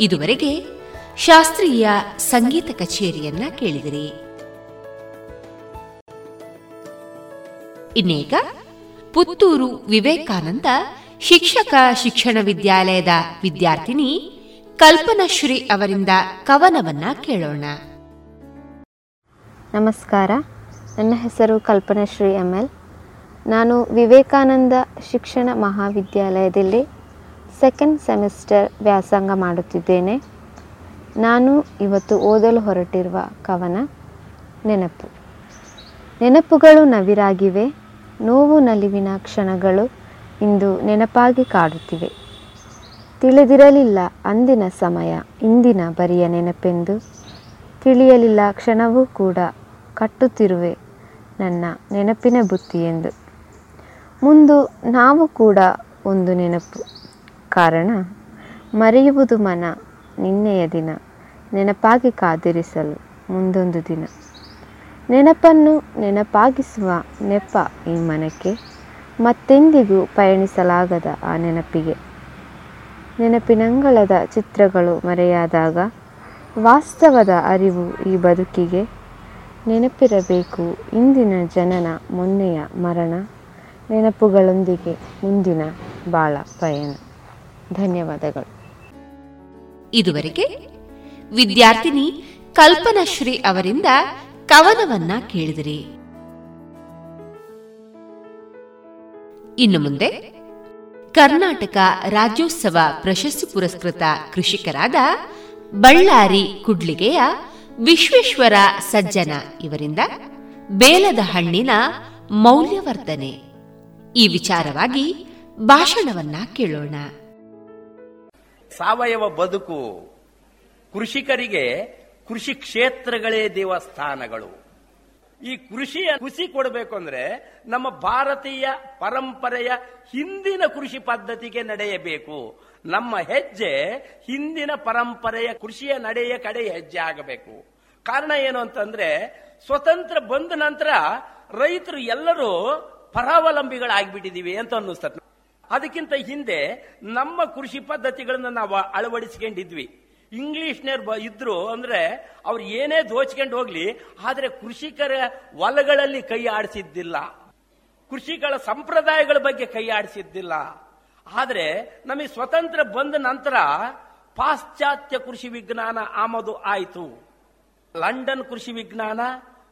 ಇದುವರೆಗೆ ಶಾಸ್ತ್ರೀಯ ಸಂಗೀತ ಕಚೇರಿಯನ್ನ ಕೇಳಿದಿರಿ. ಇನ್ನೀಗ ಪುತ್ತೂರು ವಿವೇಕಾನಂದ ಶಿಕ್ಷಕ ಶಿಕ್ಷಣ ವಿದ್ಯಾಲಯದ ವಿದ್ಯಾರ್ಥಿನಿ ಕಲ್ಪನಾಶ್ರೀ ಅವರಿಂದ ಕವನವನ್ನ ಕೇಳೋಣ. ನಮಸ್ಕಾರ, ನನ್ನ ಹೆಸರು ಕಲ್ಪನಾಶ್ರೀ ಎಂ ಎಲ್. ನಾನು ವಿವೇಕಾನಂದ ಶಿಕ್ಷಣ ಮಹಾವಿದ್ಯಾಲಯದಲ್ಲಿ ಸೆಕೆಂಡ್ ಸೆಮಿಸ್ಟರ್ ವ್ಯಾಸಂಗ ಮಾಡುತ್ತಿದ್ದೇನೆ. ನಾನು ಇವತ್ತು ಓದಲು ಹೊರಟಿರುವ ಕವನ, ನೆನಪು. ನೆನಪುಗಳು ನವಿರಾಗಿವೆ, ನೋವು ನಲಿವಿನ ಕ್ಷಣಗಳು ಇಂದು ನೆನಪಾಗಿ ಕಾಡುತ್ತಿವೆ. ತಿಳಿದಿರಲಿಲ್ಲ ಅಂದಿನ ಸಮಯ, ಇಂದಿನ ಬರಿಯ ನೆನಪೆಂದು. ತಿಳಿಯಲಿಲ್ಲ ಕ್ಷಣವೂ ಕೂಡ ಕಟ್ಟುತ್ತಿರುವೆ ನನ್ನ ನೆನಪಿನ ಬುತ್ತಿ ಎಂದು ಮುಂದು ನಾವು ಕೂಡ ಒಂದು ನೆನಪು. ಕಾರಣ, ಮರೆಯುವುದು ಮನ ನಿನ್ನೆಯ ದಿನ, ನೆನಪಾಗಿ ಕಾದಿರಿಸಲು ಮುಂದೊಂದು ದಿನ. ನೆನಪನ್ನು ನೆನಪಾಗಿಸುವ ನೆಪ ಈ ಮನಕ್ಕೆ, ಮತ್ತೆಂದಿಗೂ ಪಯಣಿಸಲಾಗದ ಆ ನೆನಪಿಗೆ. ನೆನಪಿನಂಗಳದ ಚಿತ್ರಗಳು ಮರೆಯಾದಾಗ, ವಾಸ್ತವದ ಅರಿವು ಈ ಬದುಕಿಗೆ, ನೆನಪಿರಬೇಕು ಇಂದಿನ ಜನನ ಮೊನ್ನೆಯ ಮರಣ, ನೆನಪುಗಳೊಂದಿಗೆ ಮುಂದಿನ ಬಾಳ ಪಯಣ. ಧನ್ಯವಾದಗಳು. ಇದುವರೆಗೆ ವಿದ್ಯಾರ್ಥಿನಿ ಕಲ್ಪನಾಶ್ರೀ ಅವರಿಂದ ಕವನವನ್ನ ಕೇಳಿದಿರಿ. ಇನ್ನು ಮುಂದೆ ಕರ್ನಾಟಕ ರಾಜ್ಯೋತ್ಸವ ಪ್ರಶಸ್ತಿ ಪುರಸ್ಕೃತ ಕೃಷಿಕರಾದ ಬಳ್ಳಾರಿ ಕುಡ್ಲಿಗೆಯ ವಿಶ್ವೇಶ್ವರ ಸಜ್ಜನ ಇವರಿಂದ ಬೇಲದ ಹಣ್ಣಿನ ಮೌಲ್ಯವರ್ಧನೆ. ಈ ವಿಚಾರವಾಗಿ ಭಾಷಣವನ್ನ ಕೇಳೋಣ. ಸಾವಯವ ಬದುಕು, ಕೃಷಿಕರಿಗೆ ಕೃಷಿ ಕ್ಷೇತ್ರಗಳೇ ದೇವಸ್ಥಾನಗಳು. ಈ ಕೃಷಿಯ ಖುಷಿ ಕೊಡಬೇಕು ಅಂದ್ರೆ ನಮ್ಮ ಭಾರತೀಯ ಪರಂಪರೆಯ ಹಿಂದಿನ ಕೃಷಿ ಪದ್ಧತಿಗೆ ನಡೆಯಬೇಕು. ನಮ್ಮ ಹೆಜ್ಜೆ ಹಿಂದಿನ ಪರಂಪರೆಯ ಕೃಷಿಯ ನಡೆಯ ಕಡೆ ಹೆಜ್ಜೆ ಆಗಬೇಕು. ಕಾರಣ ಏನು ಅಂತಂದ್ರೆ, ಸ್ವತಂತ್ರ ಬಂದ ನಂತರ ರೈತರು ಎಲ್ಲರೂ ಪರಾವಲಂಬಿಗಳಾಗ್ಬಿಟ್ಟಿದೀವಿ ಅಂತ ಅನ್ನಿಸ್ತದೆ ಅದಕ್ಕಿಂತ ಹಿಂದೆ ನಮ್ಮ ಕೃಷಿ ಪದ್ಧತಿಗಳನ್ನ ನಾವು ಅಳವಡಿಸ್ಕೊಂಡಿದ್ವಿ. ಇಂಗ್ಲಿಷ್ನರ್ ಇದ್ರು ಅಂದ್ರೆ ಅವ್ರು ಏನೇ ದೋಚ್ಕೊಂಡು ಹೋಗ್ಲಿ, ಆದ್ರೆ ಕೃಷಿಕರ ಹೊಲಗಳಲ್ಲಿ ಕೈ ಆಡಿಸಿದ್ದಿಲ್ಲ. ಕೃಷಿಗಳ ಸಂಪ್ರದಾಯಗಳ ಬಗ್ಗೆ ಕೈ ಆಡಿಸಿದ್ದಿಲ್ಲ. ಆದ್ರೆ ನಮಗೆ ಸ್ವತಂತ್ರ ಬಂದ ನಂತರ ಪಾಶ್ಚಾತ್ಯ ಕೃಷಿ ವಿಜ್ಞಾನ ಆಮದು ಆಯಿತು. ಲಂಡನ್ ಕೃಷಿ ವಿಜ್ಞಾನ,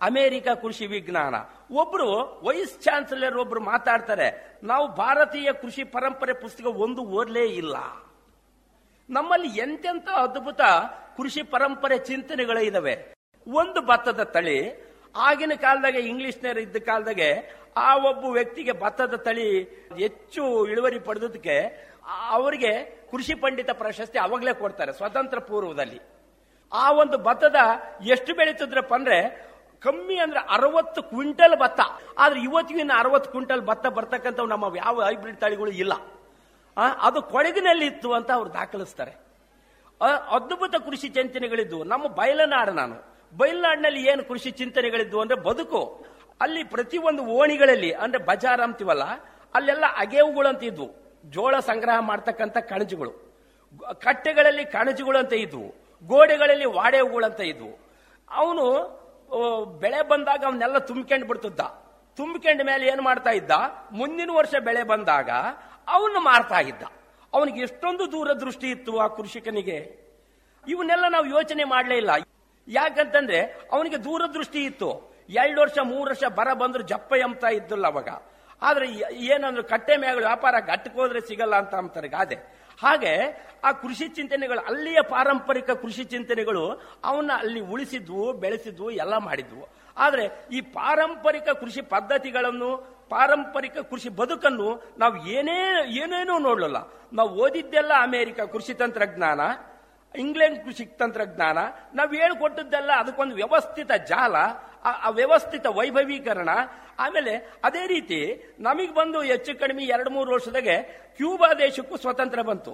ಅಮೆರಿಕ ಕೃಷಿ ವಿಜ್ಞಾನ. ಒಬ್ರು ವೈಸ್ ಚಾನ್ಸಲರ್ ಒಬ್ರು ಮಾತಾಡ್ತಾರೆ, ನಾವು ಭಾರತೀಯ ಕೃಷಿ ಪರಂಪರೆ ಪುಸ್ತಕ ಒಂದು ಓದಲೇ ಇಲ್ಲ. ನಮ್ಮಲ್ಲಿ ಎಂತೆಂತ ಅದ್ಭುತ ಕೃಷಿ ಪರಂಪರೆ ಚಿಂತನೆಗಳು ಇದಾವೆ. ಒಂದು ಭತ್ತದ ತಳಿ, ಆಗಿನ ಕಾಲದಾಗ ಇಂಗ್ಲಿಷ್ನರ್ ಇದ್ದ ಕಾಲದಾಗೆ ಆ ಒಬ್ಬ ವ್ಯಕ್ತಿಗೆ ಭತ್ತದ ತಳಿ ಹೆಚ್ಚು ಇಳುವರಿ ಪಡೆದಕ್ಕೆ ಅವರಿಗೆ ಕೃಷಿ ಪಂಡಿತ ಪ್ರಶಸ್ತಿ ಅವಾಗಲೇ ಕೊಡ್ತಾರೆ ಸ್ವತಂತ್ರ ಪೂರ್ವದಲ್ಲಿ. ಆ ಒಂದು ಭತ್ತದ ಎಷ್ಟು ಬೆಳೀತಿದ್ರಪ್ಪ ಅಂದ್ರೆ ಕಮ್ಮಿ ಅಂದ್ರೆ ಅರವತ್ತು ಕ್ವಿಂಟಲ್ ಭತ್ತ. ಆದ್ರೆ ಇವತ್ತಿಗಿನ ಅರವತ್ತು ಕ್ವಿಂಟಲ್ ಭತ್ತ ಬರ್ತಕ್ಕಂಥವು ನಮ್ಮ ಯಾವ ಹೈಬ್ರಿಡ್ ತಳಿಗಳು ಇಲ್ಲ. ಅದು ಕೊಡಗಿನಲ್ಲಿ ಇತ್ತು ಅಂತ ಅವ್ರು ದಾಖಲಿಸ್ತಾರೆ. ಅದ್ಭುತ ಕೃಷಿ ಚಿಂತನೆಗಳಿದ್ವು. ನಮ್ಮ ಬಯಲನಾಡು ನಾನು. ಬಯಲನಾಡಿನಲ್ಲಿ ಏನು ಕೃಷಿ ಚಿಂತನೆಗಳಿದ್ವು ಅಂದ್ರೆ ಬದುಕು. ಅಲ್ಲಿ ಪ್ರತಿಯೊಂದು ಓಣಿಗಳಲ್ಲಿ, ಅಂದ್ರೆ ಬಜಾರ್ ಅಂತೀವಲ್ಲ, ಅಲ್ಲೆಲ್ಲ ಅಗೇವುಗಳು ಅಂತ ಇದ್ವು ಜೋಳ ಸಂಗ್ರಹ ಮಾಡ್ತಕ್ಕಂಥ ಕಣಜಗಳು. ಕಟ್ಟೆಗಳಲ್ಲಿ ಕಣಜುಗಳು ಅಂತ ಇದ್ವು. ಗೋಡೆಗಳಲ್ಲಿ ವಾಡೆವುಗಳು ಅಂತ ಇದ್ವು. ಅವನು ಬೆಳೆ ಬಂದಾಗ ಅವನ್ನೆಲ್ಲ ತುಂಬಿಕೊಂಡು ಬಿಡ್ತಿದ್ದ. ತುಂಬಿಕೊಂಡ ಮೇಲೆ ಏನು ಮಾಡ್ತಾ ಇದ್ದ? ಮುಂದಿನ ವರ್ಷ ಬೆಳೆ ಬಂದಾಗ ಅವನು ಮಾರ್ತಾ ಇದ್ದ. ಅವನಿಗೆ ಎಷ್ಟೊಂದು ದೂರದೃಷ್ಟಿ ಇತ್ತು ಆ ಕೃಷಿಕನಿಗೆ. ಇವನ್ನೆಲ್ಲ ನಾವು ಯೋಚನೆ ಮಾಡಲೇ ಇಲ್ಲ. ಯಾಕಂತಂದ್ರೆ ಅವನಿಗೆ ದೂರದೃಷ್ಟಿ ಇತ್ತು. ಎರಡು ವರ್ಷ, ಮೂರು ವರ್ಷ ಬರ ಬಂದ್ರು ಜಪ್ಪ ಎಂಬ್ತಾ ಇದ್ದಲ್ಲ ಅವಾಗ. ಆದ್ರೆ ಏನಂದ್ರೆ ಕಟ್ಟೆ ಮ್ಯಾಗ ವ್ಯಾಪಾರ ಗಟ್ಟಕ್ಕೆ ಹೋದ್ರೆ ಸಿಗಲ್ಲ ಅಂತ ಅಂತಾರೆ ಗಾದೆ. ಹಾಗೆ ಆ ಕೃಷಿ ಚಿಂತನೆಗಳು, ಅಲ್ಲಿಯ ಪಾರಂಪರಿಕ ಕೃಷಿ ಚಿಂತನೆಗಳು ಅವನ್ನ ಅಲ್ಲಿ ಉಳಿಸಿದ್ವು, ಬೆಳೆಸಿದ್ವು, ಎಲ್ಲ ಮಾಡಿದ್ವು. ಆದರೆ ಈ ಪಾರಂಪರಿಕ ಕೃಷಿ ಪದ್ಧತಿಗಳನ್ನು, ಪಾರಂಪರಿಕ ಕೃಷಿ ಬದುಕನ್ನು ನಾವು ಏನೇ, ಏನೇನೂ ನೋಡ್ಲಲ್ಲ. ನಾವು ಓದಿದ್ದೆಲ್ಲ ಅಮೇರಿಕ ಕೃಷಿ ತಂತ್ರಜ್ಞಾನ ಇಂಗ್ಲೆಂಡ್ ಕೃಷಿ ತಂತ್ರಜ್ಞಾನ, ನಾವು ಹೇಳ್ಕೊಟ್ಟದ್ದೆಲ್ಲ ಅದಕ್ಕೊಂದು ವ್ಯವಸ್ಥಿತ ಜಾಲ, ಆ- ವ್ಯವಸ್ಥಿತ ವೈಭವೀಕರಣ. ಆಮೇಲೆ ಅದೇ ರೀತಿ ನಮಗೆ ಬಂದು ಹೆಚ್ಚು ಕಡಿಮೆ ಎರಡು ಮೂರು ವರ್ಷದಾಗೆ ಕ್ಯೂಬಾ ದೇಶಕ್ಕೂ ಸ್ವತಂತ್ರ ಬಂತು.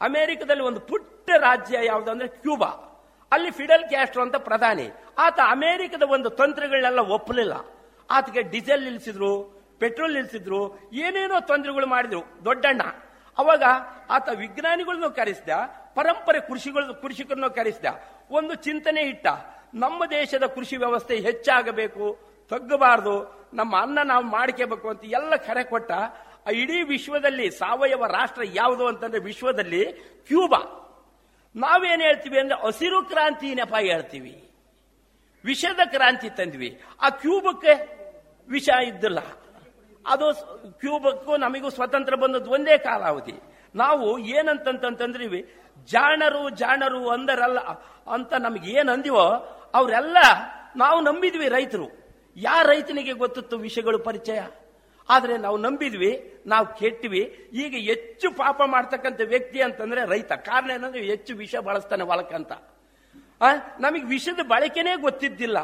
ಅಮೆರಿಕದಲ್ಲಿ ಒಂದು ಪುಟ್ಟ ರಾಜ್ಯ ಯಾವುದಂದ್ರೆ ಕ್ಯೂಬಾ. ಅಲ್ಲಿ ಫಿಡೆಲ್ ಕ್ಯಾಸ್ಟ್ರೋ ಅಂತ ಪ್ರಧಾನಿ. ಆತ ಅಮೆರಿಕದ ಒಂದು ತಂತ್ರಗಳನ್ನೆಲ್ಲ ಒಪ್ಪಲಿಲ್ಲ. ಆತಗೆ ಡೀಸೆಲ್ ನಿಲ್ಲಿಸಿದ್ರು ಪೆಟ್ರೋಲ್ ನಿಲ್ಲಿಸಿದ್ರು ಏನೇನೋ ತೊಂದರೆಗಳು ಮಾಡಿದ್ರು. ದೊಡ್ಡಣ್ಣ. ಅವಾಗ ಆತ ವಿಜ್ಞಾನಿಗಳನ್ನು ಕರೆಸಿದ ಪರಂಪರೆ ಕೃಷಿಗಳು ಕೃಷಿಕರನ್ನು ಕರೆಸಿದ. ಒಂದು ಚಿಂತನೆ ಇಟ್ಟ. ನಮ್ಮ ದೇಶದ ಕೃಷಿ ವ್ಯವಸ್ಥೆ ಹೆಚ್ಚಾಗಬೇಕು, ತಗ್ಗಬಾರದು, ನಮ್ಮ ಅನ್ನ ನಾವು ಮಾಡ್ಕೋಬೇಕು ಅಂತ ಎಲ್ಲ ಕರೆ ಕೊಟ್ಟ. ಆ ಇಡೀ ವಿಶ್ವದಲ್ಲಿ ಸಾವಯವ ರಾಷ್ಟ್ರ ಯಾವುದು ಅಂತಂದ್ರೆ ವಿಶ್ವದಲ್ಲಿ ಕ್ಯೂಬಾ. ನಾವೇನ್ ಹೇಳ್ತೀವಿ ಅಂದ್ರೆ ಹಸಿರು ಕ್ರಾಂತಿ ನೆಪ ಹೇಳ್ತೀವಿ. ವಿಷದ ಕ್ರಾಂತಿ ತಂದ್ವಿ. ಆ ಕ್ಯೂಬಕ್ಕೆ ವಿಷ ಇದ್ದಿಲ್ಲ. ಅದು ಕ್ಯೂಬಕ್ಕೂ ನಮಗೂ ಸ್ವತಂತ್ರ ಬಂದದ್ದು ಒಂದೇ ಕಾಲಾವಧಿ. ನಾವು ಏನಂತಂತಂದ್ರಿವಿ ಜಾಣರು ಜಾಣರು ಅಂದರಲ್ಲ, ಅಂತ ನಮ್ಗೆ ಏನ್ ಅಂದಿವೋ ಅವರೆಲ್ಲ ನಾವು ನಂಬಿದ್ವಿ ರೈತರು. ಯಾರ ರೈತನಿಗೆ ಗೊತ್ತಿತ್ತು ವಿಷಯಗಳು ಪರಿಚಯ? ಆದ್ರೆ ನಾವು ನಂಬಿದ್ವಿ, ನಾವು ಕೆಟ್ವಿ. ಈಗ ಹೆಚ್ಚು ಪಾಪ ಮಾಡ್ತಕ್ಕಂಥ ವ್ಯಕ್ತಿ ಅಂತಂದ್ರೆ ರೈತ. ಕಾರಣ ಏನಂದ್ರೆ ಹೆಚ್ಚು ವಿಷ ಬಳಸ್ತಾನೆ ಹೊಲಕ್ಕಂತ ನಮಗೆ ವಿಷದ ಬಳಕೆನೇ ಗೊತ್ತಿದ್ದಿಲ್ಲ.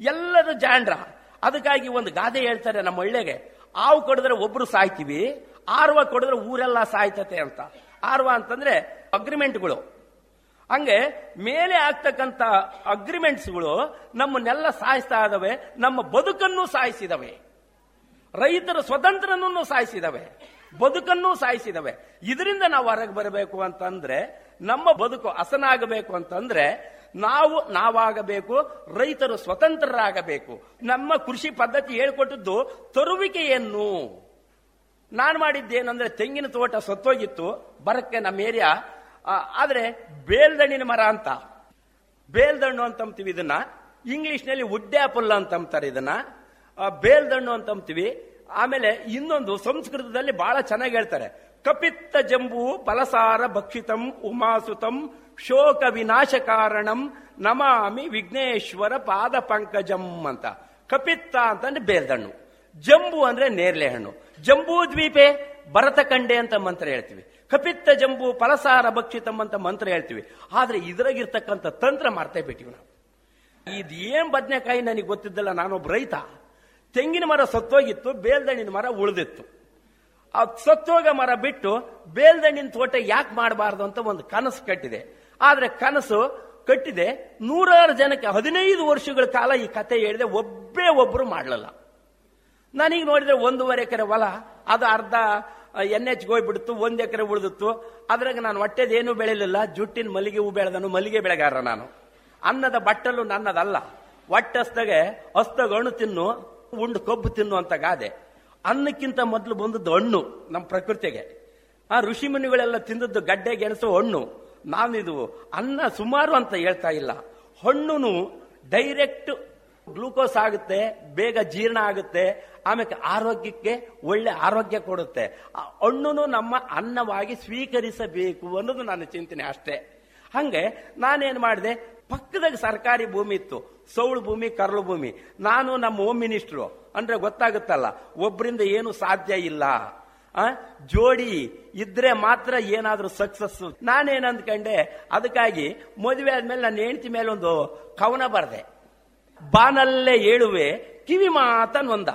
ಎಲ್ಲರೂ ಜಾಂಡ್ರ ಅದಕ್ಕಾಗಿ ಒಂದು ಗಾದೆ ಹೇಳ್ತಾರೆ ನಮ್ಮ ಒಳ್ಳೆಗೆ ಆವು ಕೊಡಿದ್ರೆ ಒಬ್ರು ಸಾಯ್ತೀವಿ, ಆರ್ವ ಕೊಡಿದ್ರೆ ಊರೆಲ್ಲ ಸಾಯ್ತತೆ ಅಂತ. ಆರ್ವ ಅಂತಂದ್ರೆ ಅಗ್ರಿಮೆಂಟ್ಗಳು ಹಂಗೆ ಮೇಲೆ ಆಗ್ತಕ್ಕಂಥ ಅಗ್ರಿಮೆಂಟ್ಸ್ಗಳು ನಮ್ಮನ್ನೆಲ್ಲ ಸಾಯಿಸ್ತಾ ಇದಾವೆ, ನಮ್ಮ ಬದುಕನ್ನು ಸಾಯಿಸಿದವೆ. ರೈತರ ಸ್ವತಂತ್ರನನ್ನು ಸಾಯಿಸಿದವೆ, ಬದುಕನ್ನು ಸಾಯಿಸಿದವೆ. ಇದರಿಂದ ನಾವು ಹೊರಗೆ ಬರಬೇಕು ಅಂತಂದ್ರೆ, ನಮ್ಮ ಬದುಕು ಹಸನಾಗಬೇಕು ಅಂತಂದ್ರೆ, ನಾವು ನಾವಾಗಬೇಕು, ರೈತರು ಸ್ವತಂತ್ರರಾಗಬೇಕು. ನಮ್ಮ ಕೃಷಿ ಪದ್ಧತಿ ಹೇಳ್ಕೊಟ್ಟಿದ್ದು ತರುವಿಕೆಯನ್ನು. ನಾನು ಮಾಡಿದ್ದೇನಂದ್ರೆ ತೆಂಗಿನ ತೋಟ ಸತ್ತೋಗಿತ್ತು, ಬರಕ್ಕೆ ನಮ್ಮ ಏರಿಯಾ ಆದ್ರೆ ಬೇಲ್ದಣ್ಣಿನ ಮರ ಅಂತ. ಬೇಲ್ದಣ್ಣು ಅಂತ ಅಂತೀವಿ ಇದನ್ನ. ಇಂಗ್ಲಿಷ್ನಲ್ಲಿ ವುಡ್ ಆಪಲ್ ಅಂತ ಇದನ್ನ. ಬೇಲ್ದಣ್ಣು ಅಂತಂಬ್ತೀವಿ ಆಮೇಲೆ ಇನ್ನೊಂದು ಸಂಸ್ಕೃತದಲ್ಲಿ ಬಹಳ ಚೆನ್ನಾಗಿ ಹೇಳ್ತಾರೆ. ಕಪಿತ್ತ ಜಂಬು ಫಲಸಾರ ಭಕ್ಷಿತಂ ಉಮಾಸುತಂ ಶೋಕ ವಿನಾಶ ಕಾರಣಂ ನಮಾಮಿ ವಿಘ್ನೇಶ್ವರ ಪಾದ ಪಂಕಜಂ ಅಂತ. ಕಪಿತ್ತ ಅಂತಂದ್ರೆ ಬೇಲ್ದಣ್ಣು. ಜಂಬು ಅಂದ್ರೆ ನೇರ್ಲೆ ಹಣ್ಣು. ಜಂಬೂ ದ್ವೀಪೆ ಭರತ ಕಂಡೆ ಅಂತ ಮಂತ್ರ ಹೇಳ್ತೀವಿ. ಕಪಿತ್ತ ಜಂಬು ಫಲಸಾರ ಭಕ್ಷಿತಮ್ಮಂತ ಮಂತ್ರ ಹೇಳ್ತೀವಿ. ಆದ್ರೆ ಇದ್ರಾಗಿರ್ತಕ್ಕಂಥ ತಂತ್ರ ಮಾಡ್ತಾ ಬಿಟ್ಟಿವಿ ನಾವು. ಇದು ಏನ್ ಬದನೆಕಾಯಿ ನನಗೆ ಗೊತ್ತಿದ್ದಲ್ಲ, ನಾನೊಬ್ಬ ರೈತ. ತೆಂಗಿನ ಮರ ಸತ್ತೋಗಿತ್ತು, ಬೇಲ್ದಣ್ಣಿನ ಮರ ಉಳಿದಿತ್ತು. ಆ ಸತ್ತೋಗ ಮರ ಬಿಟ್ಟು ಬೇಲ್ದಣ್ಣಿನ ತೋಟ ಯಾಕೆ ಮಾಡಬಾರ್ದು ಅಂತ ಒಂದು ಕನಸು ಕಟ್ಟಿದೆ. ಆದ್ರೆ ಕನಸು ಕಟ್ಟಿದೆ, ನೂರಾರು ಜನಕ್ಕೆ ಹದಿನೈದು ವರ್ಷಗಳ ಕಾಲ ಈ ಕತೆ ಹೇಳಿದೆ, ಒಬ್ಬೇ ಒಬ್ರು ಮಾಡಲಲ್ಲ. ನನಗೆ ನೋಡಿದ್ರೆ ಒಂದೂವರೆ ಎಕರೆ ಹೊಲ, ಅದು ಅರ್ಧ ಎನ್ ಎಚ್ ಹೋಗ್ಬಿಡ್ತು, ಒಂದ್ ಎಕರೆ ಉಳಿದಿತ್ತು. ಅದ್ರಾಗ ನಾನು ಹೊಟ್ಟೆದೇನು ಬೆಳಿಲಿಲ್ಲ. ಜುಟ್ಟಿನ ಮಲ್ಲಿಗೆ ಹೂ ಬೆಳೆದನು, ಮಲ್ಲಿಗೆ ಬೆಳೆಗಾರ ನಾನು. ಅನ್ನದ ಬಟ್ಟಲು ನನ್ನದಲ್ಲ. ಹೊಟ್ಟೆಸ್ದಾಗೆ ಹಸ್ತಗ ಹಣ್ಣು ತಿನ್ನು, ಉಂಡು ಕೊಬ್ಬು ತಿನ್ನು ಅಂತ ಗಾದೆ. ಅನ್ನಕ್ಕಿಂತ ಮೊದಲು ಬಂದದ್ದು ಹಣ್ಣು ನಮ್ಮ ಪ್ರಕೃತಿಗೆ. ಆ ಋಷಿ ಮುನಿಗಳೆಲ್ಲ ತಿಂದದ್ದು ಗಡ್ಡೆ, ಗೆಣಸು, ಹಣ್ಣು. ನಾನಿದು ಅನ್ನ ಸುಮಾರು ಅಂತ ಹೇಳ್ತಾ ಇಲ್ಲ. ಹಣ್ಣು ಡೈರೆಕ್ಟ್ ಗ್ಲೂಕೋಸ್ ಆಗುತ್ತೆ, ಬೇಗ ಜೀರ್ಣ ಆಗುತ್ತೆ ಆಮೇಲೆ ಆರೋಗ್ಯಕ್ಕೆ ಒಳ್ಳೆ ಆರೋಗ್ಯ ಕೊಡುತ್ತೆ. ಹಣ್ಣು ನಮ್ಮ ಅನ್ನವಾಗಿ ಸ್ವೀಕರಿಸಬೇಕು ಅನ್ನೋದು ನನ್ನ ಚಿಂತನೆ ಅಷ್ಟೇ. ಹಂಗೆ ನಾನೇನ್ ಮಾಡಿದೆ? ಪಕ್ಕದಾಗ ಸರ್ಕಾರಿ ಭೂಮಿ ಇತ್ತು. ಸೌಳು ಭೂಮಿ, ಕರಳು ಭೂಮಿ. ನಾನು ನಮ್ಮ ಹೋಮ್ ಮಿನಿಸ್ಟ್ರು ಅಂದ್ರೆ ಗೊತ್ತಾಗುತ್ತಲ್ಲ ಒಬ್ಬರಿಂದ ಏನು ಸಾಧ್ಯ ಇಲ್ಲ. ಜೋಡಿ ಇದ್ರೆ ಮಾತ್ರ ಏನಾದ್ರೂ ಸಕ್ಸಸ್ ನಾನೇನು ಅಂದ್ಕೊಂಡೆ? ಅದಕ್ಕಾಗಿ ಮದುವೆ ಆದ್ಮೇಲೆ ನನ್ನ ಹೆಂಡತಿ ಮೇಲೆ ಒಂದು ಕವನ ಬರೆದೆ. ಬಾನಲ್ಲೇ ಏಳುವೆ, ಕಿವಿ ಮಾತನೊಂದ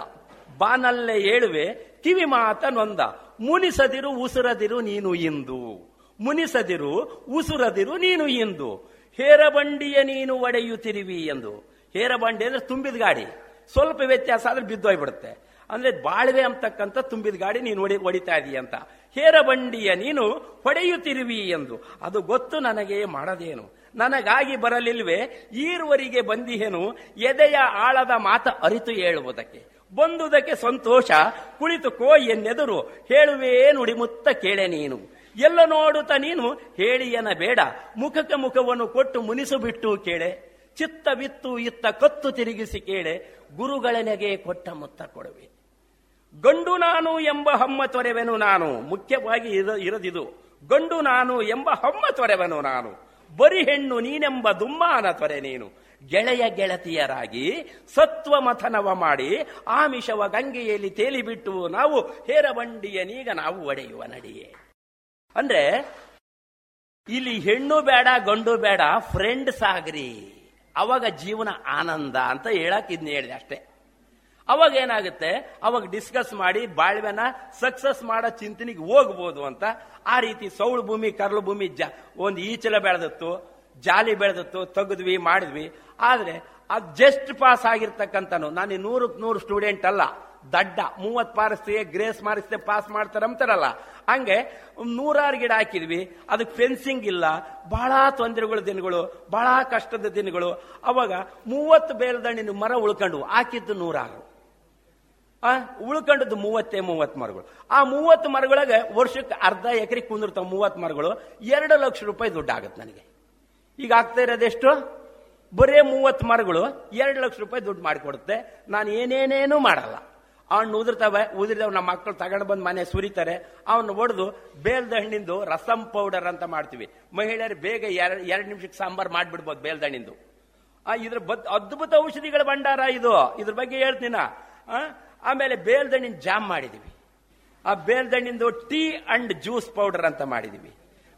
ಬಾನಲ್ಲೇ ಏಳುವೆ ಕಿವಿ ಮಾತನೊಂದ ಮುನಿಸದಿರು, ಉಸುರದಿರು ನೀನು ಇಂದು. ಮುನಿಸದಿರು, ಉಸುರದಿರು ನೀನು ಇಂದು. ಹೇರಬಂಡಿಯ ನೀನು ಒಡೆಯುತ್ತಿರುವಿ ಎಂದು. ಹೇರಬಂಡಿ ಅಂದ್ರೆ ತುಂಬಿದ ಗಾಡಿ. ಸ್ವಲ್ಪ ವ್ಯತ್ಯಾಸ ಆದ್ರೆ ಬಿದ್ದೋಗ್ಬಿಡುತ್ತೆ ಅಂದ್ರೆ ಬಾಳ್ವೆ ಅಂತಕ್ಕಂಥ ತುಂಬಿದ ಗಾಡಿ ನೀನು ಹೊಡಿ ಹೊಡಿತಾ ಇದೀಯ ಅಂತ. ಹೇರಬಂಡಿಯ ನೀನು ಹೊಡೆಯುತ್ತಿರುವಿ ಎಂದು. ಅದು ಗೊತ್ತು ನನಗೆ ಮಾಡದೇನು. ನನಗಾಗಿ ಬರಲಿಲ್ವೇ? ಈರುವರಿಗೆ ಬಂದಿಹೇನು? ಎದೆಯ ಆಳದ ಮಾತ ಅರಿತು ಹೇಳುವುದಕ್ಕೆ. ಬಂದುದಕ್ಕೆ ಸಂತೋಷ, ಕುಳಿತು ಕೋ ಎನ್ನೆದುರು, ಹೇಳುವೇ ನುಡಿಮುತ್ತ ಕೇಳೆ ನೀನು. ಎಲ್ಲ ನೋಡುತ್ತ ನೀನು ಹೇಳಿಯನ ಬೇಡ, ಮುಖಕ್ಕೆ ಮುಖವನ್ನು ಕೊಟ್ಟು ಮುನಿಸು ಬಿಟ್ಟು ಕೇಳೆ. ಚಿತ್ತವಿತ್ತು ಇತ್ತ ಕತ್ತು ತಿರುಗಿಸಿ ಕೇಳೆ, ಗುರುಗಳನೆಗೆ ಕೊಟ್ಟ ಮುತ್ತ ಕೊಡುವೆ. ಗಂಡು ನಾನು ಎಂಬ ಹಮ್ಮ ತೊರೆವೆನು ನಾನು, ಮುಖ್ಯವಾಗಿ ಇರ- ಇರದಿದು. ಗಂಡು ನಾನು ಎಂಬ ಹಮ್ಮ ತೊರೆವೆನು ನಾನು, ಬರಿ ಹೆಣ್ಣು ನೀನೆಂಬ ದುಮ್ಮಾನ ತೊರೆ ನೀನು. ಗೆಳೆಯ ಗೆಳತಿಯರಾಗಿ ಸತ್ವ ಮಥನವ ಮಾಡಿ ಆಮಿಷವ ಗಂಗೆಯಲ್ಲಿ ತೇಲಿಬಿಟ್ಟು ನಾವು ಹೇರಬಂಡಿಯನೀಗ ನಾವು ಒಡೆಯುವ ನಡಿಯೇ. ಅಂದ್ರೆ, ಇಲ್ಲಿ ಹೆಣ್ಣು ಬೇಡ, ಗಂಡು ಬೇಡ ಫ್ರೆಂಡ್ ಆಗ್ರಿ ಅವಾಗ ಜೀವನ ಆನಂದ ಅಂತ ಹೇಳಕ್ ಇದ್ನ ಹೇಳಿದೆ ಅಷ್ಟೇ. ಅವಾಗ ಏನಾಗುತ್ತೆ? ಅವಾಗ ಡಿಸ್ಕಸ್ ಮಾಡಿ ಬಾಳ್ವೆನ ಸಕ್ಸಸ್ ಮಾಡೋ ಚಿಂತನೆಗೆ ಹೋಗ್ಬೋದು ಅಂತ ಆ ರೀತಿ ಸೌಳು ಭೂಮಿ ಕರ್ಲು ಭೂಮಿ ಜ ಒಂದು ಈಚಲ ಬೆಳೆದತ್ತು. ಜಾಲಿ ಬೆಳೆದಿತ್ತು, ತೆಗೆದ್ವಿ, ಮಾಡಿದ್ವಿ. ಆದ್ರೆ ಅದು ಜಸ್ಟ್ ಪಾಸ್ ಆಗಿರ್ತಕ್ಕಂಥನು ನಾನು ನೂರಕ್ಕೆ ನೂರು ಸ್ಟೂಡೆಂಟ್ ಅಲ್ಲ. ದಡ್ಡ. ಮೂವತ್ತು ಪಾರಿಸ್ತೀವಿ ಗ್ರೇಸ್ ಮಾರಿಸ್ತೇ ಪಾಸ್ ಮಾಡ್ತಾರೆ ಅಂತಾರಲ್ಲ. ಹಂಗೆ ನೂರಾರು ಗಿಡ ಹಾಕಿದ್ವಿ. ಅದಕ್ಕೆ ಫೆನ್ಸಿಂಗ್ ಇಲ್ಲ. ಬಹಳ ತೊಂದರೆಗಳ ದಿನಗಳು. ಬಹಳ ಕಷ್ಟದ ದಿನಗಳು. ಅವಾಗ ಮೂವತ್ತು ಬೇಲ್ದಣ್ಣಿನ ಮರ ಉಳ್ಕೊಂಡು ಹಾಕಿದ್ದು ನೂರಾರು. ಆ, ಉಳ್ಕೊಂಡದ್ದು ಮೂವತ್ತೇ ಮೂವತ್ತು ಮರಗಳು. ಆ ಮೂವತ್ತು ಮರಗಳಿಗೆ ವರ್ಷಕ್ಕೆ ಅರ್ಧ ಎಕರೆ ಕುಂದಿರ್ತಾವ ಮೂವತ್ತು ಮರಗಳು. ಎರಡು ಲಕ್ಷ ರೂಪಾಯಿ ದುಡ್ಡು ಆಗುತ್ತೆ ನನಗೆ. ಈಗ ಆಗ್ತಾ ಇರೋದೆಷ್ಟು ಬರೇ ಮೂವತ್ತು ಮರಗಳು, ಎರಡು ಲಕ್ಷ ರೂಪಾಯಿ ದುಡ್ಡು ಮಾಡಿಕೊಡುತ್ತೆ. ನಾನು ಏನೇನೇನೂ ಮಾಡಲ್ಲ. ಅವನು ಉದುರ್ತಾವೆ, ಉದುರಿದವ್, ನಮ್ಮ ಮಕ್ಕಳು ತಗೊಂಡು ಬಂದು ಮನೆ ಸುರಿತಾರೆ. ಅವನು ಒಡೆದು ಬೇಲ್ದ ಹಣ್ಣಿಂದು ರಸಂ ಪೌಡರ್ ಅಂತ ಮಾಡ್ತೀವಿ. ಮಹಿಳೆಯರು ಬೇಗ ಎರಡು ಎರಡು ನಿಮಿಷಕ್ಕೆ ಸಾಂಬಾರ್ ಮಾಡಿಬಿಡ್ಬೋದು ಬೇಲ್ದಣ್ಣಿಂದು ಆ, ಇದ್ರ ಬದ್, ಅದ್ಭುತ ಔಷಧಿಗಳ ಭಂಡಾರ ಇದು. ಇದ್ರ ಬಗ್ಗೆ ಹೇಳ್ತೀನ? ಆಮೇಲೆ ಬೇಲ್ದಣ್ಣಿನ ಜಾಮ್ ಮಾಡಿದೀವಿ. ಆ ಬೇಲ್ದಣ್ಣಿಂದು ಟೀ ಅಂಡ್ ಜ್ಯೂಸ್ ಪೌಡರ್ ಅಂತ ಮಾಡಿದೀವಿ.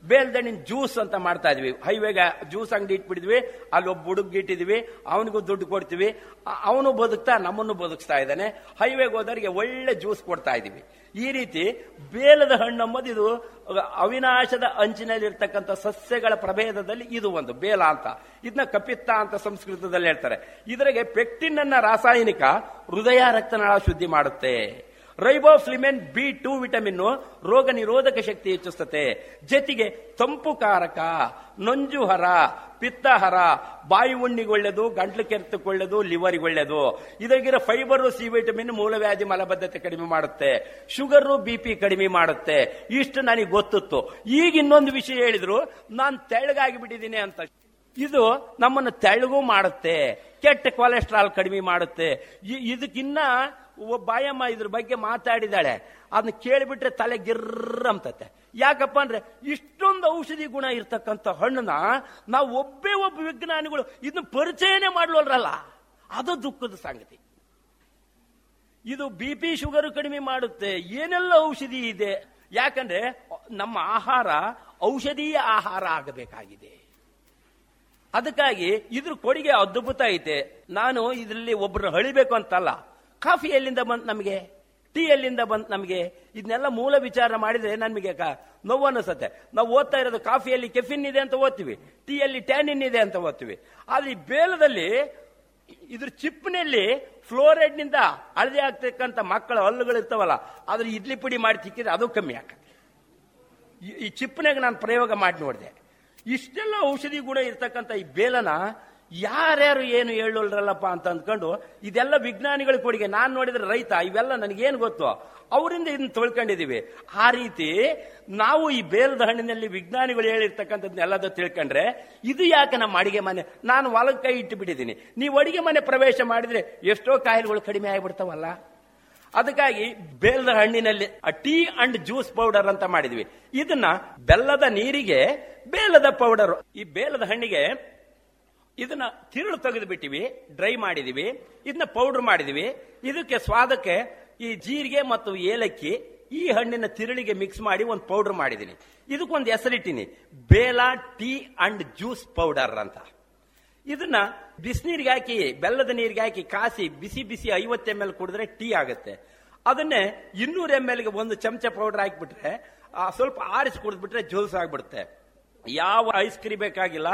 ಬೇಲ್ದಣ್ಣಿನ ಜ್ಯೂಸ್ ಅಂತ ಮಾಡ್ತಾ ಇದ್ವಿ. ಹೈವೇಗ ಜ್ಯೂಸ್ ಅಂಗಡಿ ಇಟ್ಬಿಟ್ಟಿದ್ವಿ ಅಲ್ಲಿ ಒಬ್ಬ ಹುಡುಗ ಇಟ್ಟಿದ್ವಿ. ಅವನಿಗೂ ದುಡ್ಡು ಕೊಡ್ತೀವಿ. ಅವನು ಬದುಕ್ತಾ, ನಮ್ಮನ್ನು ಬದುಕಿಸ್ತಾ ಇದ್ದಾನೆ. ಹೈವೇಗೆ ಹೋದವರಿಗೆ ಒಳ್ಳೆ ಜ್ಯೂಸ್ ಕೊಡ್ತಾ ಇದೀವಿ ಈ ರೀತಿ ಬೇಲದ ಹಣ್ಣು ಅಂಬುದು ಇದು ಅವಿನಾಶದ ಅಂಚಿನಲ್ಲಿರ್ತಕ್ಕಂಥ ಸಸ್ಯಗಳ ಪ್ರಭೇದದಲ್ಲಿ ಇದು ಒಂದು ಬೇಲ ಅಂತ. ಇದನ್ನ ಕಪಿತ್ತ ಅಂತ ಸಂಸ್ಕೃತದಲ್ಲಿ ಹೇಳ್ತಾರೆ. ಇದರಿಗೆ ಪೆಕ್ಟಿನ್ ಅನ್ನ ರಾಸಾಯನಿಕ ಹೃದಯ ರಕ್ತನಾಳ ಶುದ್ಧಿ ಮಾಡುತ್ತೆ. ರೈಬೋಫ್ಲಿಮೆನ್ ಬಿ ಟು ವಿಟಮಿನ್ ರೋಗ ನಿರೋಧಕ ಶಕ್ತಿ ಹೆಚ್ಚಿಸುತ್ತೆ. ಜೊತೆಗೆ ತಂಪು ಕಾರಕ ನಂಜುಹರ ಪಿತ್ತಹರ ಬಾಯಿ ಉಣ್ಣಿಗೆ ಒಳ್ಳೆದು ಗಂಟ್ಲು ಕೆರೆತಕ್ಕೆ ಒಳ್ಳೆದು ಲಿವರ್ಗೆ ಒಳ್ಳೆದು ಇದಾಗಿರೋ ಫೈಬರ್, ಸಿ ವಿಟಮಿನ್ ಮೂಲವ್ಯಾಧಿ ಮಲಬದ್ಧತೆ ಕಡಿಮೆ ಮಾಡುತ್ತೆ. ಶುಗರು, ಬಿ ಪಿ ಕಡಿಮೆ ಮಾಡುತ್ತೆ. ಇಷ್ಟು ನನಗೆ ಗೊತ್ತಿತ್ತು. ಈಗ ಇನ್ನೊಂದು ವಿಷಯ ಹೇಳಿದ್ರು, ನಾನು ತೆಳ್ಳಗಾಗಿ ಬಿಟ್ಟಿದ್ದೀನಿ ಅಂತ. ಇದು ನಮ್ಮನ್ನು ತೆಳ್ಳಗೂ ಮಾಡುತ್ತೆ. ಕೆಟ್ಟ ಕೊಲೆಸ್ಟ್ರಾಲ್ ಕಡಿಮೆ ಮಾಡುತ್ತೆ. ಇದಕ್ಕಿನ್ನ ಒಬ್ಬ ಬಾಯಮ್ಮ ಇದ್ರ ಬಗ್ಗೆ ಮಾತಾಡಿದಾಳೆ. ಅದನ್ನ ಕೇಳಿಬಿಟ್ರೆ ತಲೆ ಗಿರ್ರ ಅಂತತೆ. ಯಾಕಪ್ಪ ಅಂದ್ರೆ ಇಷ್ಟೊಂದು ಔಷಧಿ ಗುಣ ಇರ್ತಕ್ಕಂಥ ಹಣ್ಣನ್ನ ನಾವು ಒಬ್ಬೇ ಒಬ್ಬ ವಿಜ್ಞಾನಿಗಳು ಇದನ್ನ ಪರಿಚಯನೇ ಮಾಡ್ಲೋಲ್ರಲ್ಲ. ಅದು ದುಃಖದ ಸಂಗತಿ. ಇದು ಬಿ ಪಿ ಶುಗರ್ ಕಡಿಮೆ ಮಾಡುತ್ತೆ. ಏನೆಲ್ಲ ಔಷಧಿ ಇದೆ? ಯಾಕಂದ್ರೆ ನಮ್ಮ ಆಹಾರ ಔಷಧೀಯ ಆಹಾರ ಆಗಬೇಕಾಗಿದೆ. ಅದಕ್ಕಾಗಿ ಇದ್ರ ಕೊಡುಗೆ ಅದ್ಭುತ ಐತೆ. ನಾನು ಇದರಲ್ಲಿ ಒಬ್ಬರನ್ನ ಹಳಿಬೇಕು ಅಂತಲ್ಲ. ಕಾಫಿ ಎಲ್ಲಿಂದ ಬಂತ್ ನಮಗೆ? ಟೀ ಎಲ್ಲಿಂದ ಬಂತ್ ನಮಗೆ? ಇದನ್ನೆಲ್ಲ ಮೂಲ ವಿಚಾರ ಮಾಡಿದ್ರೆ ನಮಗೆ ಕ- ನೋವು ಅನ್ನಿಸುತ್ತೆ ನಾವು ಓದ್ತಾ ಇರೋದು ಕಾಫಿಯಲ್ಲಿ ಕೆಫಿನ್ ಇದೆ ಅಂತ ಓದ್ತೀವಿ. ಟೀಯಲ್ಲಿ ಟ್ಯಾನಿನ್ ಇದೆ ಅಂತ ಓದ್ತೀವಿ. ಆದ್ರೆ ಈ ಬೇಲದಲ್ಲಿ ಇದ್ರ ಚಿಪ್ನಲ್ಲಿ ಫ್ಲೋರೈಡ್ನಿಂದ ಹಳದಿ ಆಗ್ತಕ್ಕಂಥ ಮಕ್ಕಳ ಹಲ್ಲುಗಳು ಇರ್ತಾವಲ್ಲ ಅದ್ರ ಇಡ್ಲಿ ಪುಡಿ ಮಾಡಿ ತಿಕ್ಕಿದ್ರೆ ಅದು ಕಮ್ಮಿ ಆಗತ್ತೆ ಈ- ಈ ಚಿಪ್ನಾಗ ನಾನು ಪ್ರಯೋಗ ಮಾಡಿ ನೋಡಿದೆ. ಇಷ್ಟೆಲ್ಲ ಔಷಧಿ ಗುಣ ಇರ್ತಕ್ಕಂಥ ಈ ಬೇಲನ ಯಾರ್ಯಾರು ಏನು ಹೇಳೋಲ್ರಲ್ಲಪ್ಪ ಅಂತ ಅಂದ್ಕೊಂಡು ಇದೆಲ್ಲ ವಿಜ್ಞಾನಿಗಳ ಕೊಡುಗೆ. ನಾನು ನೋಡಿದ್ರೆ ರೈತ, ಇವೆಲ್ಲ ನನಗೇನು ಗೊತ್ತು? ಅವರಿಂದ ಇದನ್ನ ತಿಳ್ಕೊಂಡಿದೀವಿ. ಆ ರೀತಿ ನಾವು ಈ ಬೇಲದ ಹಣ್ಣಿನಲ್ಲಿ ವಿಜ್ಞಾನಿಗಳು ಹೇಳಿರ್ತಕ್ಕಂಥದ್ದನ್ನೆಲ್ಲದ ತಿಳ್ಕೊಂಡ್ರೆ, ಇದು ಯಾಕೆ ನಮ್ಮ ಅಡಿಗೆ ಮನೆ? ನಾನು ಹೊಲಕ್ಕೆ ಕೈ ಇಟ್ಟು ಬಿಟ್ಟಿದ್ದೀನಿ ನೀವು ಅಡಿಗೆ ಮನೆ ಪ್ರವೇಶ ಮಾಡಿದ್ರೆ ಎಷ್ಟೋ ಕಾಯಿಲೆಗಳು ಕಡಿಮೆ ಆಗಿಬಿಡ್ತಾವಲ್ಲ? ಅದಕ್ಕಾಗಿ ಬೇಲದ ಹಣ್ಣಿನಲ್ಲಿ ಟೀ ಅಂಡ್ ಜ್ಯೂಸ್ ಪೌಡರ್ ಅಂತ ಮಾಡಿದ್ವಿ. ಇದನ್ನ ಬೆಲ್ಲದ ನೀರಿಗೆ ಬೇಲದ ಪೌಡರ್. ಈ ಬೇಲದ ಹಣ್ಣಿಗೆ ಇದನ್ನ ತಿರುಳು ತೆಗೆದು ಬಿಟ್ಟಿವಿ ಡ್ರೈ ಮಾಡಿದಿವಿ, ಇದನ್ನ ಪೌಡರ್ ಮಾಡಿದಿವಿ. ಇದಕ್ಕೆ ಸ್ವಾದಕ್ಕೆ ಈ ಜೀರಿಗೆ ಮತ್ತು ಏಲಕ್ಕಿ, ಈ ಹಣ್ಣಿನ ತಿರುಳಿಗೆ ಮಿಕ್ಸ್ ಮಾಡಿ ಒಂದು ಪೌಡರ್ ಮಾಡಿದ್ದೀನಿ ಇದಕ್ಕೊಂದು ಹೆಸರಿಟ್ಟಿನಿ, Bela tea and juice powder ಅಂತ. ಇದನ್ನ ಬಿಸಿನೀರಿಗೆ ಹಾಕಿ, ಬೆಲ್ಲದ ನೀರಿಗೆ ಹಾಕಿ ಕಾಸಿ, ಬಿಸಿ ಬಿಸಿ ಐವತ್ತು ಎಂ ಎಲ್ ಕುಡಿದ್ರೆ ಟೀ ಆಗುತ್ತೆ. ಅದನ್ನೇ ಇನ್ನೂರು ಎಂ ಎಲ್ಗೆ ಒಂದು ಚಮಚ ಪೌಡರ್ ಹಾಕಿಬಿಟ್ರೆ ಸ್ವಲ್ಪ ಆರಿಸಿ ಕುಡಿದ್ಬಿಟ್ರೆ ಜ್ಯೂಸ್ ಆಗ್ಬಿಡುತ್ತೆ. ಯಾವ ಐಸ್ ಕ್ರೀಮ್ ಬೇಕಾಗಿಲ್ಲ,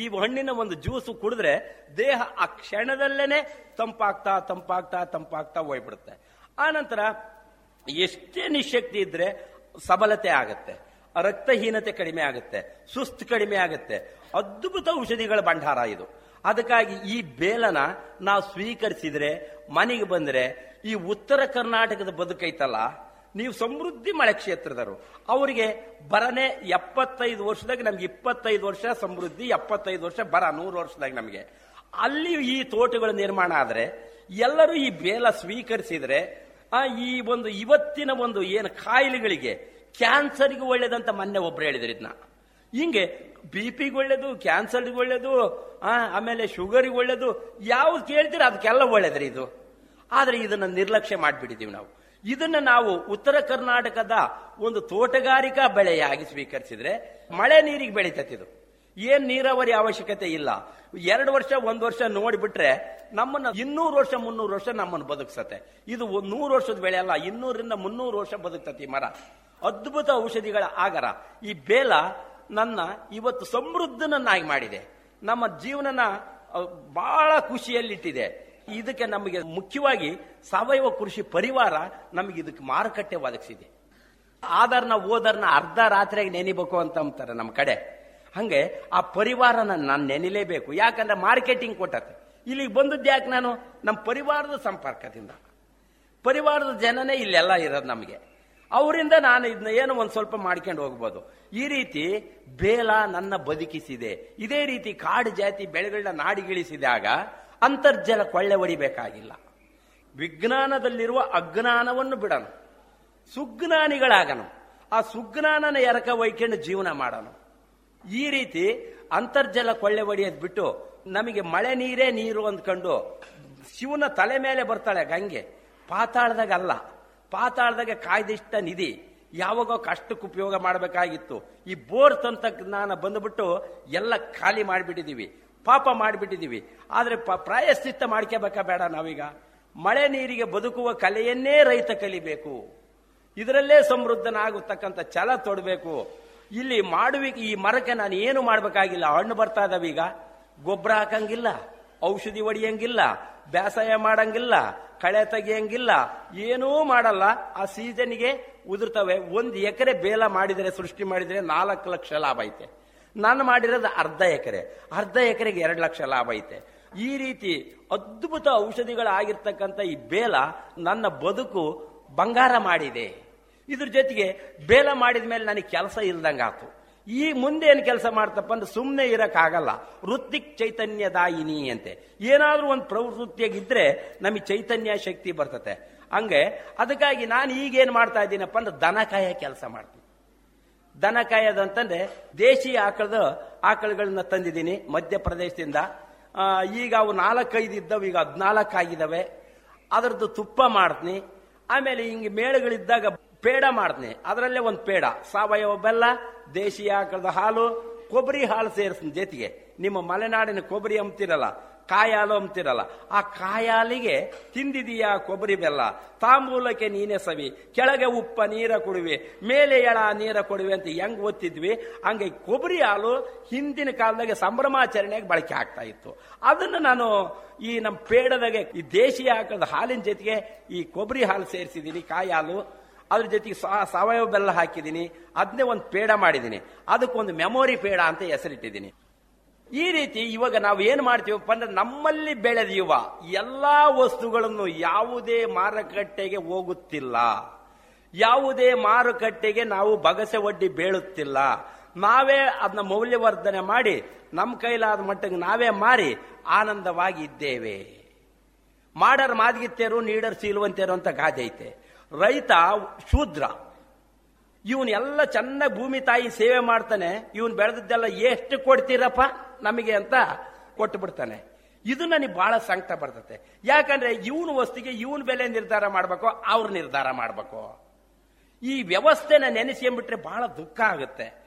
ಈ ಹಣ್ಣಿನ ಒಂದು ಜ್ಯೂಸು ಕುಡಿದ್ರೆ ದೇಹ ಆ ಕ್ಷಣದಲ್ಲೇನೆ ತಂಪಾಗ್ತಾ ತಂಪಾಗ್ತಾ ತಂಪಾಗ್ತಾ ಹೋಗ್ಬಿಡುತ್ತೆ ಆನಂತರ ಎಷ್ಟೇ ನಿಶಕ್ತಿ ಇದ್ರೆ ಸಬಲತೆ ಆಗತ್ತೆ, ರಕ್ತಹೀನತೆ ಕಡಿಮೆ ಆಗುತ್ತೆ, ಸುಸ್ತು ಕಡಿಮೆ ಆಗುತ್ತೆ. ಅದ್ಭುತ ಔಷಧಿಗಳ ಭಂಡಾರ ಇದು. ಅದಕ್ಕಾಗಿ ಈ ಬೇಲನ ನಾವು ಸ್ವೀಕರಿಸಿದ್ರೆ, ಮನೆಗೆ ಬಂದ್ರೆ ಈ ಉತ್ತರ ಕರ್ನಾಟಕದ ಬದುಕೈತಲ್ಲ ನೀವು ಸಮೃದ್ಧಿ ಮಳೆ ಕ್ಷೇತ್ರದವರು. ಅವರಿಗೆ ಬರನೆ ಎಪ್ಪತ್ತೈದು ವರ್ಷದಾಗ ನಮ್ಗೆ ಇಪ್ಪತ್ತೈದು ವರ್ಷ ಸಮೃದ್ಧಿ, ಎಪ್ಪತ್ತೈದು ವರ್ಷ ಬರ ನೂರು ವರ್ಷದಾಗ ನಮಗೆ. ಅಲ್ಲಿ ಈ ತೋಟಗಳು ನಿರ್ಮಾಣ ಆದರೆ, ಎಲ್ಲರೂ ಈ ಬೇಲ ಸ್ವೀಕರಿಸಿದರೆ ಈ ಒಂದು ಇವತ್ತಿನ ಒಂದು ಏನು ಕಾಯಿಲೆಗಳಿಗೆ ಕ್ಯಾನ್ಸರ್ಗೆ ಒಳ್ಳೇದಂತ ಮೊನ್ನೆ ಒಬ್ರು ಹೇಳಿದ್ರು ಇದನ್ನ ಹಿಂಗೆ ಬಿ ಪಿಗೆ ಒಳ್ಳೇದು, ಕ್ಯಾನ್ಸರ್ಗೆ ಒಳ್ಳೇದು ಆಮೇಲೆ ಶುಗರಿಗೆ ಒಳ್ಳೇದು, ಯಾವ್ದು ಕೇಳ್ತೀರ ಅದಕ್ಕೆಲ್ಲ ಒಳ್ಳೇದ್ರಿ ಇದು. ಆದರೆ ಇದನ್ನ ನಿರ್ಲಕ್ಷ್ಯ ಮಾಡಿಬಿಟ್ಟಿದ್ದೀವಿ ನಾವು. ಇದನ್ನ ನಾವು ಉತ್ತರ ಕರ್ನಾಟಕದ ಒಂದು ತೋಟಗಾರಿಕಾ ಬೆಳೆಯಾಗಿ ಸ್ವೀಕರಿಸಿದ್ರೆ ಮಳೆ ನೀರಿಗೆ ಬೆಳೀತತಿದು ಏನ್ ನೀರಾವರಿ ಅವಶ್ಯಕತೆ ಇಲ್ಲ. ಎರಡು ವರ್ಷ, ಒಂದು ವರ್ಷ ನೋಡಿಬಿಟ್ರೆ ನಮ್ಮನ್ನ ಇನ್ನೂರು ವರ್ಷ, ಮುನ್ನೂರು ವರ್ಷ ನಮ್ಮನ್ನು ಬದುಕ್ಸತ್ತೆ. ಇದು ನೂರು ವರ್ಷದ ಬೆಳೆ ಅಲ್ಲ, ಇನ್ನೂರಿಂದ ಮುನ್ನೂರು ವರ್ಷ ಬದುಕ್ತತಿ ಮರ. ಅದ್ಭುತ ಔಷಧಿಗಳ ಆಗರ. ಈ ಬೇಲ ನನ್ನ ಇವತ್ತು ಸಮೃದ್ಧನನ್ನಾಗಿ ಮಾಡಿದೆ. ನಮ್ಮ ಜೀವನನ ಬಹಳ ಖುಷಿಯಲ್ಲಿಟ್ಟಿದೆ. ಇದಕ್ಕೆ ನಮಗೆ ಮುಖ್ಯವಾಗಿ ಸಾವಯವ ಕೃಷಿ ಪರಿವಾರ ನಮಗೆ ಇದಕ್ಕೆ ಮಾರುಕಟ್ಟೆ ಒದಗಿಸಿದೆ. ಆಧಾರ್ನ, ಓದರ್ನ ಅರ್ಧ ರಾತ್ರಿಯಾಗಿ ನೆನಿಬೇಕು ಅಂತ ಅಂತಾರೆ ನಮ್ಮ ಕಡೆ. ಹಂಗೆ ಆ ಪರಿವಾರನ ನಾನು ನೆನಿಲೇಬೇಕು. ಯಾಕಂದ್ರೆ ಮಾರ್ಕೆಟಿಂಗ್ ಕೊಟ್ಟತೆ. ಇಲ್ಲಿಗೆ ಬಂದದ್ದು ಯಾಕೆ ನಾನು? ನಮ್ಮ ಪರಿವಾರದ ಸಂಪರ್ಕದಿಂದ. ಪರಿವಾರದ ಜನನೇ ಇಲ್ಲೆಲ್ಲ ಇರೋದು ನಮಗೆ. ಅವರಿಂದ ನಾನು ಇದನ್ನ ಏನೋ ಒಂದು ಸ್ವಲ್ಪ ಮಾಡ್ಕೊಂಡು ಹೋಗ್ಬೋದು. ಈ ರೀತಿ ಬೇಲ ನನ್ನ ಬದುಕಿಸಿದೆ. ಇದೇ ರೀತಿ ಕಾಡು ಜಾತಿ ಬೆಳೆಗಳನ್ನ ನಾಡಿಗಿಳಿಸಿದಾಗ ಅಂತರ್ಜಲ ಕೊಳ್ಳೆ ಹೊಡಿಬೇಕಾಗಿಲ್ಲ. ವಿಜ್ಞಾನದಲ್ಲಿರುವ ಅಜ್ಞಾನವನ್ನು ಬಿಡನು. ಸುಜ್ಞಾನಿಗಳಾಗನು. ಆ ಸುಜ್ಞಾನನ ಎರಕ ಒಯ್ಕೊಂಡು ಜೀವನ ಮಾಡನು. ಈ ರೀತಿ ಅಂತರ್ಜಲ ಕೊಳ್ಳೆ ಒಡಿಯೋದು ಬಿಟ್ಟು ನಮಗೆ ಮಳೆ ನೀರೇ ನೀರು ಅಂದ್ಕೊಂಡು ಶಿವನ ತಲೆ ಮೇಲೆ ಬರ್ತಾಳೆ ಗಂಗೆ. ಪಾತಾಳದಾಗ ಅಲ್ಲ. ಪಾತಾಳದಾಗ ಕಾಯ್ದಿಷ್ಟ ನಿಧಿ. ಯಾವಾಗೋ ಕಷ್ಟಕ್ಕೆ ಉಪಯೋಗ ಮಾಡಬೇಕಾಗಿತ್ತು. ಈ ಬೋರ್ ತಂತ್ರಜ್ಞಾನ ಬಂದ್ಬಿಟ್ಟು ಎಲ್ಲ ಖಾಲಿ ಮಾಡಿಬಿಟ್ಟಿದೀವಿ. ಪಾಪ ಮಾಡಿಬಿಟ್ಟಿದ್ದೀವಿ. ಆದರೆ ಪ- ಪ್ರಾಯಶ್ಚಿತ್ತ ಮಾಡ್ಕೋಬೇಕಾ ಬೇಡ ನಾವೀಗ. ಮಳೆ ನೀರಿಗೆ ಬದುಕುವ ಕಲೆಯನ್ನೇ ರೈತ ಕಲಿಬೇಕು. ಇದರಲ್ಲೇ ಸಮೃದ್ಧನಾಗತಕ್ಕಂಥ ಛಲ ತೊಡಬೇಕು. ಇಲ್ಲಿ ಮಾಡುವಿಕೆ, ಈ ಮರಕ್ಕೆ ನಾನು ಏನು ಮಾಡಬೇಕಾಗಿಲ್ಲ. ಹಣ್ಣು ಬರ್ತಾ ಇದಾವೀಗ. ಗೊಬ್ಬರ ಹಾಕಂಗಿಲ್ಲ. ಔಷಧಿ ಹೊಡಿಯಂಗಿಲ್ಲ. ಬೇಸಾಯ ಮಾಡಂಗಿಲ್ಲ. ಕಳೆ ತೆಗಿಯಂಗಿಲ್ಲ. ಏನೂ ಮಾಡಲ್ಲ. ಆ ಸೀಸನ್ಗೆ ಉದುರ್ತವೆ. ಒಂದು ಎಕರೆ ಬೇಲ ಮಾಡಿದರೆ, ಸೃಷ್ಟಿ ಮಾಡಿದರೆ ನಾಲ್ಕು ಲಕ್ಷ ಲಾಭ ಐತೆ. ನಾನು ಮಾಡಿರೋದು ಅರ್ಧ ಎಕರೆ. ಅರ್ಧ ಎಕರೆಗೆ ಎರಡು ಲಕ್ಷ ಲಾಭ ಐತೆ. ಈ ರೀತಿ ಅದ್ಭುತ ಔಷಧಿಗಳಾಗಿರ್ತಕ್ಕಂಥ ಈ ಬೇಲ ನನ್ನ ಬದುಕು ಬಂಗಾರ ಮಾಡಿದೆ. ಇದ್ರ ಜೊತೆಗೆ ಬೇಲ ಮಾಡಿದ ಮೇಲೆ ನನಗೆ ಕೆಲಸ ಇಲ್ದಂಗಾತು ಈ ಮುಂದೆ ಏನು ಕೆಲಸ ಮಾಡ್ತಪ್ಪ ಅಂದ್ರೆ ಸುಮ್ಮನೆ ಇರೋಕ್ಕಾಗಲ್ಲ. ವೃತ್ತಿಕ್ ಚೈತನ್ಯದಾಯಿನಿ ಅಂತೆ. ಏನಾದರೂ ಒಂದು ಪ್ರವೃತ್ತಿಯಾಗಿದ್ದರೆ ನಮಗೆ ಚೈತನ್ಯ ಶಕ್ತಿ ಬರ್ತತೆ. ಹಂಗೆ ಅದಕ್ಕಾಗಿ ನಾನು ಈಗೇನು ಮಾಡ್ತಾ ಇದ್ದೀನಪ್ಪ ಅಂದ್ರೆ ದನ ಕಾಯ ಕೆಲಸ ಮಾಡ್ತೀನಿ ದನ ಕಾಯೋದು ಅಂತಂದ್ರೆ ದೇಶಿ ಆಕಳದ ಆಕಳುಗಳನ್ನ ತಂದಿದ್ದೀನಿ ಮಧ್ಯಪ್ರದೇಶದಿಂದ. ಈಗ ಅವು ನಾಲ್ಕೈದು ಇದ್ದವು, ಈಗ ಹದಿನಾಲ್ಕು ಆಗಿದ್ದಾವೆ ಅದರದ್ದು ತುಪ್ಪ ಮಾಡ್ತೀನಿ. ಆಮೇಲೆ ಹಿಂಗೆ ಮೇಳಗಳಿದ್ದಾಗ ಪೇಡ ಮಾಡ್ತೀನಿ. ಅದರಲ್ಲೇ ಒಂದು ಪೇಡ. ಸಾವಯವ ಬೆಲ್ಲ, ದೇಶೀಯ ಆಕಳದ ಹಾಲು, ಕೊಬ್ಬರಿ ಹಾಲು ಸೇರಿಸ್ತೀನಿ ಜೊತೆಗೆ. ನಿಮ್ಮ ಮಲೆನಾಡಿನ ಕೊಬ್ಬರಿ ಅಂಬ್ತಿರಲ್ಲ ಕಾಯಾಲು ಅಂತಿರಲ್ಲ, ಆ ಕಾಯಾಲಿಗೆ ತಿಂದಿದೀಯಾ ಕೊಬ್ಬರಿ ಬೆಲ್ಲ. ತಾಂಬೂಲಕ್ಕೆ ನೀನೆ ಸವಿ. ಕೆಳಗೆ ಉಪ್ಪ ನೀರ ಕೊಡುವೆ, ಮೇಲೆ ಎಳ ನೀರ ಕೊಡುವೆ ಅಂತ ಹೆಂಗ್ ಓದ್ತಿದ್ವಿ? ಹಂಗೆ ಕೊಬ್ಬರಿ ಹಾಲು ಹಿಂದಿನ ಕಾಲದಾಗೆ ಸಂಭ್ರಮಾಚರಣೆಗೆ ಬಳಕೆ ಆಗ್ತಾ ಇತ್ತು. ಅದನ್ನು ನಾನು ಈ ನಮ್ಮ ಪೇಡದಾಗೆ, ಈ ದೇಶೀಯ ಹಾಕದ ಹಾಲಿನ ಜೊತೆಗೆ ಈ ಕೊಬ್ಬರಿ ಹಾಲು ಸೇರಿಸಿದ್ದೀನಿ ಕಾಯಿ ಹಾಲು. ಅದ್ರ ಜೊತೆಗೆ ಸಾವಯವ ಬೆಲ್ಲ ಹಾಕಿದ್ದೀನಿ ಅದನ್ನೇ ಒಂದು ಪೇಡ ಮಾಡಿದ್ದೀನಿ ಅದಕ್ಕೊಂದು ಮೆಮೊರಿ ಪೇಡ ಅಂತ ಹೆಸರಿಟ್ಟಿದ್ದೀನಿ ಈ ರೀತಿ ಇವಾಗ ನಾವು ಏನ್ ಮಾಡ್ತೀವಪ್ಪ ಅಂದ್ರೆ ನಮ್ಮಲ್ಲಿ ಬೆಳೆದಿರುವ ಎಲ್ಲಾ ವಸ್ತುಗಳನ್ನು ಯಾವುದೇ ಮಾರುಕಟ್ಟೆಗೆ ಹೋಗುತ್ತಿಲ್ಲ. ಯಾವುದೇ ಮಾರುಕಟ್ಟೆಗೆ ನಾವು ಬಗಸೆ ಒಡ್ಡಿ ಬೇಳುತ್ತಿಲ್ಲ. ನಾವೇ ಅದನ್ನ ಮೌಲ್ಯವರ್ಧನೆ ಮಾಡಿ ನಮ್ಮ ಕೈಲಾದ ಮಟ್ಟಿಗೆ ನಾವೇ ಮಾರಿ ಆನಂದವಾಗಿ ಇದ್ದೇವೆ. ಮಾಡರ್ ಮಾದಿಗಿತ್ತೇರು ನೀಡರ್ ಸೀಲುವಂತೇರು ಅಂತ ಗಾದೆ ಐತೆ. ರೈತ ಶೂದ್ರ. ಇವನ್ ಎಲ್ಲ ಚೆನ್ನಾಗಿ ಭೂಮಿ ತಾಯಿ ಸೇವೆ ಮಾಡ್ತಾನೆ. ಇವನ್ ಬೆಳೆದಿದ್ದೆಲ್ಲ ಎಷ್ಟು ಕೊಡ್ತೀರಪ್ಪ? ನಮಗೆ ಅಂತ ಕೊಟ್ಟು ಬಿಡ್ತಾನೆ. ಇದು ನನಗೆ ಬಹಳ ಸಂಕಟ ಬರ್ತತೆ ಯಾಕಂದ್ರೆ ಇವನು ವಸ್ತಿಗೆ ಇವನ ಬೆಲೆ ನಿರ್ಧಾರ ಮಾಡಬೇಕು, ಅವ್ರ ನಿರ್ಧಾರ ಮಾಡಬೇಕು. ಈ ವ್ಯವಸ್ಥೆನ ನೆನೆಸ್ಕೊಂಡ್ಬಿಟ್ರೆ ಬಹಳ ದುಃಖ ಆಗುತ್ತೆ.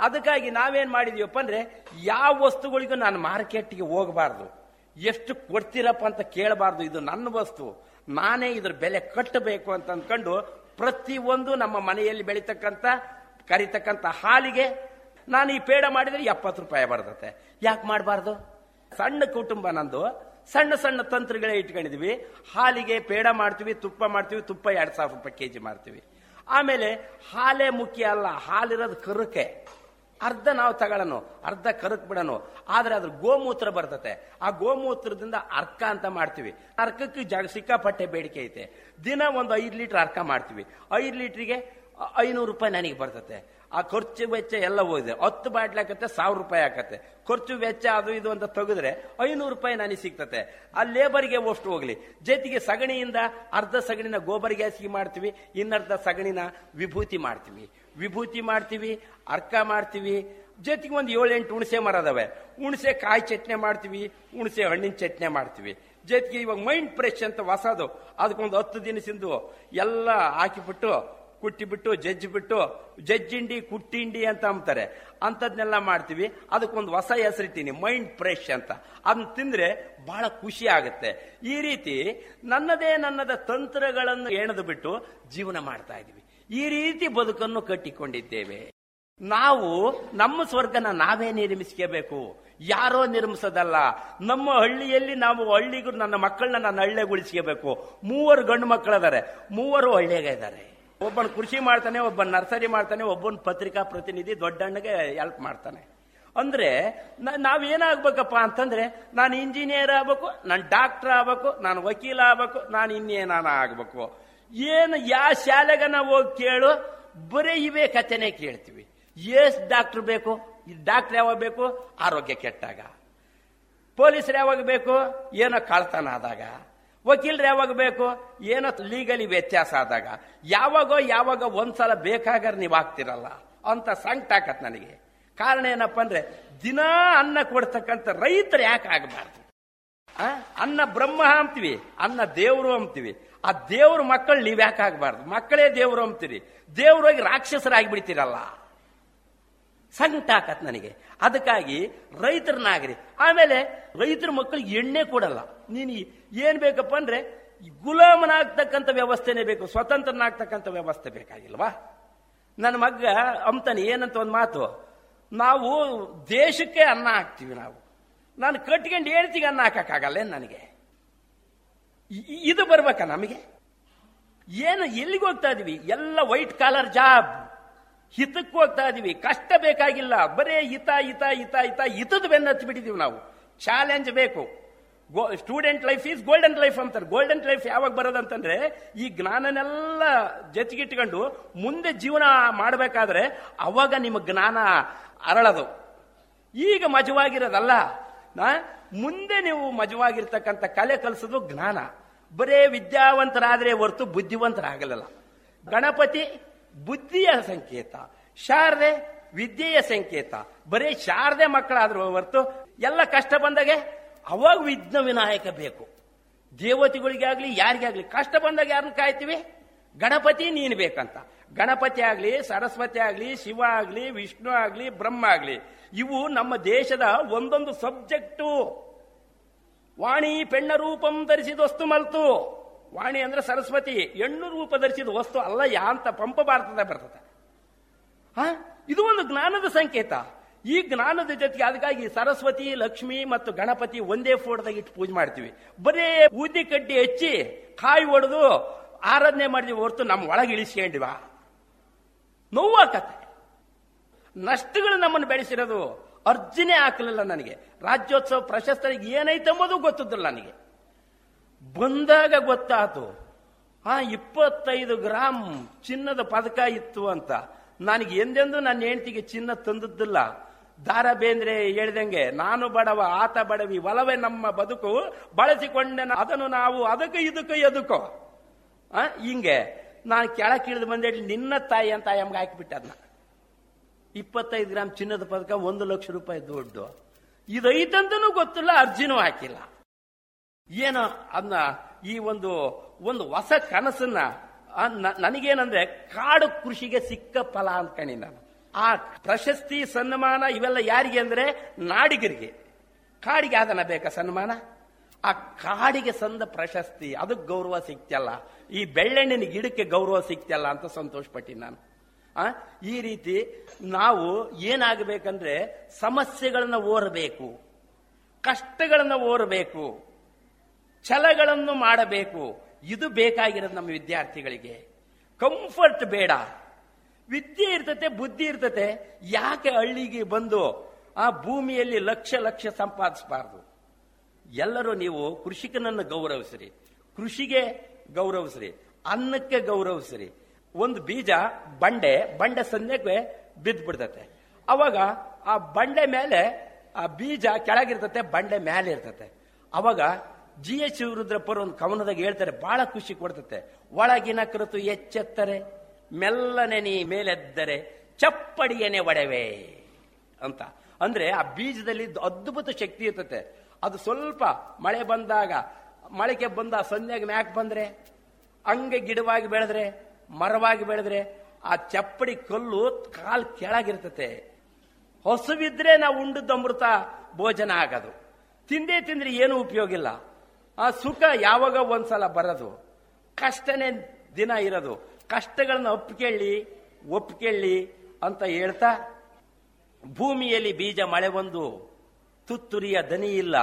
ಅದಕ್ಕಾಗಿ ನಾವೇನ್ ಮಾಡಿದೀವಪ್ಪ ಅಂದ್ರೆ, ಯಾವ ವಸ್ತುಗಳಿಗೂ ನಾನು ಮಾರ್ಕೆಟ್ಗೆ ಹೋಗಬಾರ್ದು. ಎಷ್ಟು ಕೊಡ್ತಿರಪ್ಪ ಅಂತ ಕೇಳಬಾರ್ದು. ಇದು ನನ್ನ ವಸ್ತು. ನಾನೇ ಇದ್ರ ಬೆಲೆ ಕಟ್ಟಬೇಕು ಅಂತ ಅಂದ್ಕೊಂಡು ಪ್ರತಿಯೊಂದು ನಮ್ಮ ಮನೆಯಲ್ಲಿ ಬೆಳೀತಕ್ಕಂಥ ಕರಿತಕ್ಕಂಥ ಹಾಲಿಗೆ ನಾನು ಈ ಪೇಡ ಮಾಡಿದ್ರೆ ಎಪ್ಪತ್ತು ರೂಪಾಯಿ ಬರ್ತತೆ. ಯಾಕೆ ಮಾಡಬಾರ್ದು? ಸಣ್ಣ ಕುಟುಂಬ ನಂದು. ಸಣ್ಣ ಸಣ್ಣ ತಂತ್ರಗಳೇ ಇಟ್ಕೊಂಡಿದ್ವಿ. ಹಾಲಿಗೆ ಪೇಡ ಮಾಡ್ತೀವಿ, ತುಪ್ಪ ಮಾಡ್ತೀವಿ, ತುಪ್ಪ ಎರಡು ಸಾವಿರ ರೂಪಾಯಿ ಕೆ ಜಿ ಮಾಡ್ತೀವಿ ಆಮೇಲೆ ಹಾಲೇ ಮುಖ್ಯ ಅಲ್ಲ, ಹಾಲಿರೋದು ಕರುಕೆ. ಅರ್ಧ ನಾವು ತಗೊಳ್ಳೋನು, ಅರ್ಧ ಕರಕ್ ಬಿಡೋನು. ಆದರೆ ಅದ್ರ ಗೋಮೂತ್ರ ಬರ್ತತೆ. ಆ ಗೋಮೂತ್ರದಿಂದ ಅರ್ಕ ಅಂತ ಮಾಡ್ತೀವಿ. ಅರ್ಕಕ್ಕೆ ಜಾಗ ಸಿಕ್ಕಾಪಟ್ಟೆ ಬೇಡಿಕೆ ಐತೆ. ದಿನ ಒಂದು ಐದು ಲೀಟರ್ ಅರ್ಕ ಮಾಡ್ತೀವಿ. ಐದು ಲೀಟ್ರಿಗೆ ಐನೂರು ರೂಪಾಯಿ ನನಗೆ ಬರ್ತತೆ. ಆ ಖರ್ಚು ವೆಚ್ಚ ಎಲ್ಲ ಹೋಗಿದೆ ಹತ್ತು ಬಾಟ್ಲಿ ಹಾಕತ್ತೆ, ಸಾವಿರ ರೂಪಾಯಿ ಹಾಕತ್ತೆ. ಖರ್ಚು ವೆಚ್ಚ ಅದು ಇದು ಅಂತ ತೆಗೆದ್ರೆ ಐನೂರು ರೂಪಾಯಿ ನನಗೆ ಸಿಗ್ತತೆ. ಆ ಲೇಬರ್ಗೆ ಅಷ್ಟು ಹೋಗ್ಲಿ. ಜೊತೆಗೆ ಸಗಣಿಯಿಂದ ಅರ್ಧ ಸಗಣಿನ ಗೋಬರ್ ಗ್ಯಾಸ್ಗೆ ಮಾಡ್ತೀವಿ, ಇನ್ನರ್ಧ ಸಗಣಿನ ವಿಭೂತಿ ಮಾಡ್ತೀವಿ. ವಿಭೂತಿ ಮಾಡ್ತೀವಿ, ಅರ್ಕ ಮಾಡ್ತೀವಿ. ಜೊತೆಗೆ ಒಂದು ಏಳೆಂಟು ಹುಣಸೆ ಮರ ಅದಾವೆ. ಹುಣಸೆ ಕಾಯಿ ಚಟ್ನಿ ಮಾಡ್ತೀವಿ, ಹುಣಸೆ ಹಣ್ಣಿನ ಚಟ್ನಿ ಮಾಡ್ತೀವಿ. ಜೊತೆಗೆ ಇವಾಗ ಮೈಂಡ್ ಫ್ರೆಶ್ ಅಂತ ಹೊಸದು. ಅದಕ್ಕೊಂದು ಹತ್ತು ದಿನಸಿಂದು ಎಲ್ಲ ಹಾಕಿಬಿಟ್ಟು ಕುಟ್ಟಿಬಿಟ್ಟು, ಜಜ್ಜಿಬಿಟ್ಟು, ಜಜ್ಜಿಂಡಿ, ಕುಟ್ಟಿಂಡಿ ಅಂತ ಅಂಬ್ತಾರೆ. ಅಂಥದ್ನೆಲ್ಲ ಮಾಡ್ತೀವಿ. ಅದಕ್ಕೊಂದು ಹೊಸ ಹೆಸರಿಟ್ಟಿನಿ, ಮೈಂಡ್ ಫ್ರೆಶ್ ಅಂತ. ಅದನ್ನ ತಿಂದ್ರೆ ಬಹಳ ಖುಷಿ ಆಗುತ್ತೆ. ಈ ರೀತಿ ನನ್ನದೇ ನನ್ನದ ತಂತ್ರಗಳನ್ನು ಎಣೆದು ಬಿಟ್ಟು ಜೀವನ ಮಾಡ್ತಾ ಇದೀವಿ ಈ ರೀತಿ ಬದುಕನ್ನು ಕಟ್ಟಿಕೊಂಡಿದ್ದೇವೆ. ನಾವು, ನಮ್ಮ ಸ್ವರ್ಗನ ನಾವೇ ನಿರ್ಮಿಸ್ಕೋಬೇಕು. ಯಾರೋ ನಿರ್ಮಿಸೋದಲ್ಲ. ನಮ್ಮ ಹಳ್ಳಿಯಲ್ಲಿ ನಾವು ಹಳ್ಳಿಗೂ ನನ್ನ ಮಕ್ಕಳನ್ನ ನಾನು ಹಳ್ಳಿಗೆ ಉಳಿಸ್ಕೋಬೇಕು ಮೂವರು ಗಂಡು ಮಕ್ಕಳದಾರೆ. ಮೂವರು ಹಳ್ಳಿಯಾಗ ಇದ್ದಾರೆ ಒಬ್ಬನ ಕೃಷಿ ಮಾಡ್ತಾನೆ ಒಬ್ಬ ನರ್ಸರಿ ಮಾಡ್ತಾನೆ, ಒಬ್ಬನ ಪತ್ರಿಕಾ ಪ್ರತಿನಿಧಿ ದೊಡ್ಡಣ್ಣಗೆ ಹೆಲ್ಪ್ ಮಾಡ್ತಾನೆ. ಅಂದ್ರೆ ನಾವೇನಾಗ್ಬೇಕಪ್ಪ ಅಂತಂದ್ರೆ ನಾನು ಇಂಜಿನಿಯರ್ ಆಗ್ಬೇಕು, ನಾನು ಡಾಕ್ಟರ್ ಆಗ್ಬೇಕು, ನಾನು ವಕೀಲ ಆಗ್ಬೇಕು, ನಾನು ಇನ್ನೇನಾನ ಆಗ್ಬೇಕು. ಏನು ಯಾವ ಶಾಲೆಗೆ ನಾವು ಹೋಗಿ ಕೇಳು, ಬರೀ ಇವೇ ಕಥೆನೇ ಕೇಳ್ತೀವಿ. ಎಸ್ ಡಾಕ್ಟರ್ ಬೇಕು ಡಾಕ್ಟರ್ ಯಾವಾಗ ಬೇಕು? ಆರೋಗ್ಯ ಕೆಟ್ಟಾಗ. ಪೊಲೀಸರು ಯಾವಾಗ ಬೇಕು? ಏನೋ ಕಳ್ತನ ಆದಾಗ. ವಕೀಲರು ಯಾವಾಗ ಬೇಕು? ಏನೋ ಲೀಗಲಿ ವ್ಯತ್ಯಾಸ ಆದಾಗ. ಯಾವಾಗೋ, ಯಾವಾಗ ಒಂದ್ಸಲ ಬೇಕಾಗಾರ ನೀವು ಆಗ್ತಿರಲ್ಲ. ಅಂತ ಸಂಕಟ ಆಕತ್ ನನಗೆ. ಕಾರಣ ಏನಪ್ಪ ಅಂದ್ರೆ, ದಿನಾ ಅನ್ನ ಕೊಡ್ತಕ್ಕಂಥ ರೈತರು ಯಾಕೆ ಆಗಬಾರ್ದು? ಅನ್ನ ಬ್ರಹ್ಮ ಅಂತೀವಿ, ಅನ್ನ ದೇವರು ಅಂತೀವಿ. ಆ ದೇವ್ರ ಮಕ್ಕಳು ನೀವು ಯಾಕೆ ಆಗಬಾರ್ದು? ಮಕ್ಕಳೇ ದೇವರು ಅಂತೀರಿ. ದೇವ್ರೋಗಿ ರಾಕ್ಷಸರಾಗಿ ಬಿಡ್ತೀರಲ್ಲ ಸಂಕಟ ಆಕತ್ ನನಗೆ. ಅದಕ್ಕಾಗಿ ರೈತರನ್ನಾಗ್ರಿ ಆಮೇಲೆ ರೈತರ ಮಕ್ಕಳಿಗೆ ಎಣ್ಣೆ ಕೊಡಲ್ಲ. ನೀನು ಏನು ಬೇಕಪ್ಪ ಅಂದ್ರೆ ಗುಲಾಮನಾಗ್ತಕ್ಕಂಥ ವ್ಯವಸ್ಥೆನೇ ಬೇಕು, ಸ್ವತಂತ್ರನಾಗ್ತಕ್ಕಂಥ ವ್ಯವಸ್ಥೆ ಬೇಕಾಗಿಲ್ವಾ? ನನ್ನ ಮಗ್ಗ ಅಂತಾನೆ ಏನಂತ ಒಂದು ಮಾತು, ನಾವು ದೇಶಕ್ಕೆ ಅನ್ನ ಹಾಕ್ತೀವಿ ನಾವು. ನಾನು ಕಟ್ಕೊಂಡು ಹೇಳ್ತೀವಿ ಅನ್ನ ಹಾಕಕ್ಕಾಗಲ್ಲ ನನಗೆ? ಇದು ಬರ್ಬೇಕಾ ನಮಗೆ? ಏನು ಎಲ್ಲಿಗೆ ಹೋಗ್ತಾ ಇದೀವಿ? ಎಲ್ಲ ವೈಟ್ ಕಾಲರ್ ಜಾಬ್. ಹಿತಕ್ಕೆ ಹೋಗ್ತಾ ಇದೀವಿ. ಕಷ್ಟ ಬೇಕಾಗಿಲ್ಲ. ಬರೇ ಹಿತ ಹಿತ ಹಿತ ಹಿತ, ಹಿತದ ಬೆನ್ನತ್ತಿ ಬಿಟ್ಟಿದೀವಿ ನಾವು. ಚಾಲೆಂಜ್ ಬೇಕು. Student life is golden life ಅಂತಾರೆ. ಗೋಲ್ಡನ್ ಲೈಫ್ ಯಾವಾಗ ಬರೋದಂತಂದ್ರೆ, ಈ ಜ್ಞಾನನೆಲ್ಲ ಜೊತೆಗಿಟ್ಕೊಂಡು ಮುಂದೆ ಜೀವನ ಮಾಡಬೇಕಾದ್ರೆ ಅವಾಗ ನಿಮ್ಮ ಜ್ಞಾನ ಅರಳದು. ಈಗ ಮಜವಾಗಿರೋದಲ್ಲ ಮುಂದೆ ನೀವು ಮಜವಾಗಿರ್ತಕ್ಕಂಥ ಕಲೆ ಕಲಿಸೋದು ಜ್ಞಾನ. ಬರೇ ವಿದ್ಯಾವಂತರಾದ್ರೆ ಹೊರತು ಬುದ್ಧಿವಂತರಾಗಲಿಲ್ಲ. ಗಣಪತಿ ಬುದ್ಧಿಯ ಸಂಕೇತ, ಶಾರದೆ ವಿದ್ಯೆಯ ಸಂಕೇತ, ಬರೇ ಶಾರದೆ ಮಕ್ಕಳಾದ್ರೂ ಹೊರತು ಎಲ್ಲ ಕಷ್ಟ ಬಂದಾಗೆ ಅವಾಗ ವಿಘ್ನ ವಿನಾಯಕ ಬೇಕು. ದೇವತೆಗಳಿಗೆ ಆಗಲಿ ಯಾರಿಗಾಗ್ಲಿ, ಕಷ್ಟ ಬಂದಾಗ ಯಾರನ್ನು ಕಾಯ್ತೀವಿ? ಗಣಪತಿ ನೀನು ಬೇಕಂತ. ಗಣಪತಿ ಆಗಲಿ, ಸರಸ್ವತಿ ಆಗಲಿ, ಶಿವ ಆಗಲಿ, ವಿಷ್ಣು ಆಗಲಿ, ಬ್ರಹ್ಮ ಆಗಲಿ, ಇವು ನಮ್ಮ ದೇಶದ ಒಂದೊಂದು ಸಬ್ಜೆಕ್ಟು. ವಾಣಿ ಪೆಣ್ಣ ರೂಪಂ ಧರಿಸಿದ ವಸ್ತು ಮಲ್ತು. ವಾಣಿ ಅಂದ್ರೆ ಸರಸ್ವತಿ, ಹೆಣ್ಣು ರೂಪ ಧರಿಸಿದ ವಸ್ತು ಅಲ್ಲ ಯಾ ಅಂತ ಪಂಪ ಭಾರತದ ಬರ್ತದೆ. ಇದು ಒಂದು ಜ್ಞಾನದ ಸಂಕೇತ. ಈ ಜ್ಞಾನದ ಜೊತೆಗೆ ಅದಕ್ಕಾಗಿ ಸರಸ್ವತಿ, ಲಕ್ಷ್ಮಿ ಮತ್ತು ಗಣಪತಿ ಒಂದೇ ಫೋಟೋದಾಗ ಇಟ್ಟು ಪೂಜೆ ಮಾಡ್ತೀವಿ. ಬರೀ ಊದಿ ಕಡ್ಡಿ ಹಚ್ಚಿ ಕಾಯಿ ಒಡೆದು ಆರಾಧನೆ ಮಾಡಿದ್ವಿ ಹೊರತು ನಮ್ಮ ಒಳಗೆ ಇಳಿಸ್ಕೊಂಡಿವ. ನೋವಾಕತ್ತೆ. ನಷ್ಟಗಳು ನಮ್ಮನ್ನು ಬೆಳೆಸಿರೋದು ಅರ್ಜುನೇ ಹಾಕಲಿಲ್ಲ ನನಗೆ. ರಾಜ್ಯೋತ್ಸವ ಪ್ರಶಸ್ತಿಗೆ ಏನೈತಂಬುದು ಗೊತ್ತಿದ್ದಿಲ್ಲ ನನಗೆ. ಬಂದಾಗ ಗೊತ್ತಾತು, ಆ ಇಪ್ಪತ್ತೈದು ಗ್ರಾಮ್ ಚಿನ್ನದ ಪದಕ ಇತ್ತು ಅಂತ. ನನಗೆ ಎಂದೆಂದು ನನ್ನ ಹೆಂಡತಿಗೆ ಚಿನ್ನ ತಂದದ್ದಿಲ್ಲ. ದಾರ ಬೇಂದ್ರೆ ಹೇಳ್ದಂಗೆ, ನಾನು ಬಡವ, ಆತ ಬಡವಿ, ಒಲವೇ ನಮ್ಮ ಬದುಕು, ಬಳಸಿಕೊಂಡೆ ಅದನ್ನು ನಾವು ಅದಕ್ಕೆ ಇದಕ್ಕೆ ಎದುಕು. ಹಿಂಗೆ. ನಾನು ಕೆಳಕ್ಕೆ ಇಳಿದು ಬಂದೆ ನಿನ್ನ ತಾಯಿ ಅಂತ ಎಮ್ಗೆ ಹಾಕಿಬಿಟ್ಟೆ ಅದನ್ನ ಇಪ್ಪತ್ತೈದು ಗ್ರಾಮ್ ಚಿನ್ನದ ಪದಕ, ಒಂದು ಲಕ್ಷ ರೂಪಾಯಿ ದುಡ್ಡು. ಇದೈತಂತನೂ ಗೊತ್ತಿಲ್ಲ, ಅರ್ಜಿನೂ ಹಾಕಿಲ್ಲ. ಏನೋ ಅದನ್ನ ಈ ಒಂದು ಒಂದು ಹೊಸ ಕನಸನ್ನ ನನಗೇನಂದ್ರೆ, ಕಾಡು ಕೃಷಿಗೆ ಸಿಕ್ಕ ಫಲ ಅಂದ್ಕಣಿ ನಾನು. ಆ ಪ್ರಶಸ್ತಿ ಸನ್ಮಾನ ಇವೆಲ್ಲ ಯಾರಿಗೆ ಅಂದ್ರೆ ನಾಡಿಗರಿಗೆ. ಕಾಡಿಗೆ ಆದನ ಬೇಕಾ ಸನ್ಮಾನ? ಆ ಕಾಡಿಗೆ ಸಂದ ಪ್ರಶಸ್ತಿ ಅದಕ್ಕೆ ಗೌರವ ಸಿಕ್ತಲ್ಲ ಈ ಬೆಳ್ಳೆಣ್ಣಿನ ಗಿಡಕ್ಕೆ ಗೌರವ ಸಿಕ್ತಲ್ಲ ಅಂತ ಸಂತೋಷ ಪಟ್ಟಿ ನಾನು. ಆ, ಈ ರೀತಿ ನಾವು ಏನಾಗಬೇಕಂದ್ರೆ ಸಮಸ್ಯೆಗಳನ್ನ ಓರಬೇಕು, ಕಷ್ಟಗಳನ್ನ ಓರಬೇಕು, ಛಲಗಳನ್ನು ಮಾಡಬೇಕು. ಇದು ಬೇಕಾಗಿರೋದು ನಮ್ಮ ವಿದ್ಯಾರ್ಥಿಗಳಿಗೆ. ಕಂಫರ್ಟ್ ಬೇಡ. ವಿದ್ಯೆ ಇರ್ತತೆ, ಬುದ್ಧಿ ಇರ್ತತೆ. ಯಾಕೆ ಹಳ್ಳಿಗೆ ಬಂದು ಆ ಭೂಮಿಯಲ್ಲಿ ಲಕ್ಷ ಲಕ್ಷ ಸಂಪಾದಿಸಬಾರ್ದು? ಎಲ್ಲರೂ ನೀವು ಕೃಷಿಕನನ್ನು ಗೌರವಿಸ್ರಿ. ಕೃಷಿಗೆ ಗೌರವಿಸ್ರಿ. ಅನ್ನಕ್ಕೆ ಗೌರವಿಸ್ರಿ. ಒಂದು ಬೀಜ ಬಂಡೆ ಬಂಡೆ ಸಂಧ್ಯಕ್ಕೆ ಬಿದ್ದು ಬಿಡ್ತತೆ ಅವಾಗ ಆ ಬಂಡೆ ಮೇಲೆ ಆ ಬೀಜ ಕೆಳಗಿರ್ತತೆ, ಬಂಡೆ ಮೇಲೆ ಇರ್ತತೆ. ಅವಾಗ ಜಿ ಎಚ್ ಶಿವರುದ್ರಪ್ಪರು ಒಂದು ಕವನದಾಗ ಹೇಳ್ತಾರೆ ಬಹಳ ಖುಷಿ ಕೊಡ್ತತೆ. ಒಳಗಿನ ಕೃತು ಎಚ್ಚೆತ್ತರೆ. ಮೆಲ್ಲನೆ ನೀ ಮೇಲೆದ್ದರೆ ಚಪ್ಪಡಿಯನೆ ಒಡೆವೆ ಅಂತ. ಅಂದ್ರೆ ಆ ಬೀಜದಲ್ಲಿ ಅದ್ಭುತ ಶಕ್ತಿ ಇರ್ತತೆ. ಅದು ಸ್ವಲ್ಪ ಮಳೆ ಬಂದಾಗ, ಮಳೆಗೆ ಬಂದ ಸಂಧ್ಯಾಗ ಮ್ಯಾಕ್ ಬಂದ್ರೆ, ಹಂಗೆ ಗಿಡವಾಗಿ ಬೆಳೆದ್ರೆ, ಮರವಾಗಿ ಬೆಳೆದ್ರೆ, ಆ ಚಪ್ಪಡಿ ಕಲ್ಲು ಕಾಲ್ ಕೆಳಗಿರ್ತತೆ. ಹಸುವಿದ್ರೆ ನಾವು ಉಂಡದ್ದು ಅಮೃತ ಭೋಜನ ಆಗೋದು. ತಿಂದೇ ತಿಂದ್ರೆ ಏನು ಉಪಯೋಗ ಇಲ್ಲ. ಆ ಸುಖ ಯಾವಾಗ ಒಂದ್ಸಲ ಬರೋದು. ಕಷ್ಟನೇ ದಿನ ಇರೋದು. ಕಷ್ಟಗಳನ್ನ ಒಪ್ಪಿಕೊಳ್ಳಿ ಒಪ್ಪಿಕೊಳ್ಳಿ ಅಂತ ಹೇಳ್ತಾ ಭೂಮಿಯಲ್ಲಿ ಬೀಜ ಮಳೆ ಒಂದು ತುತ್ತುರಿಯ ದನಿ ಇಲ್ಲ.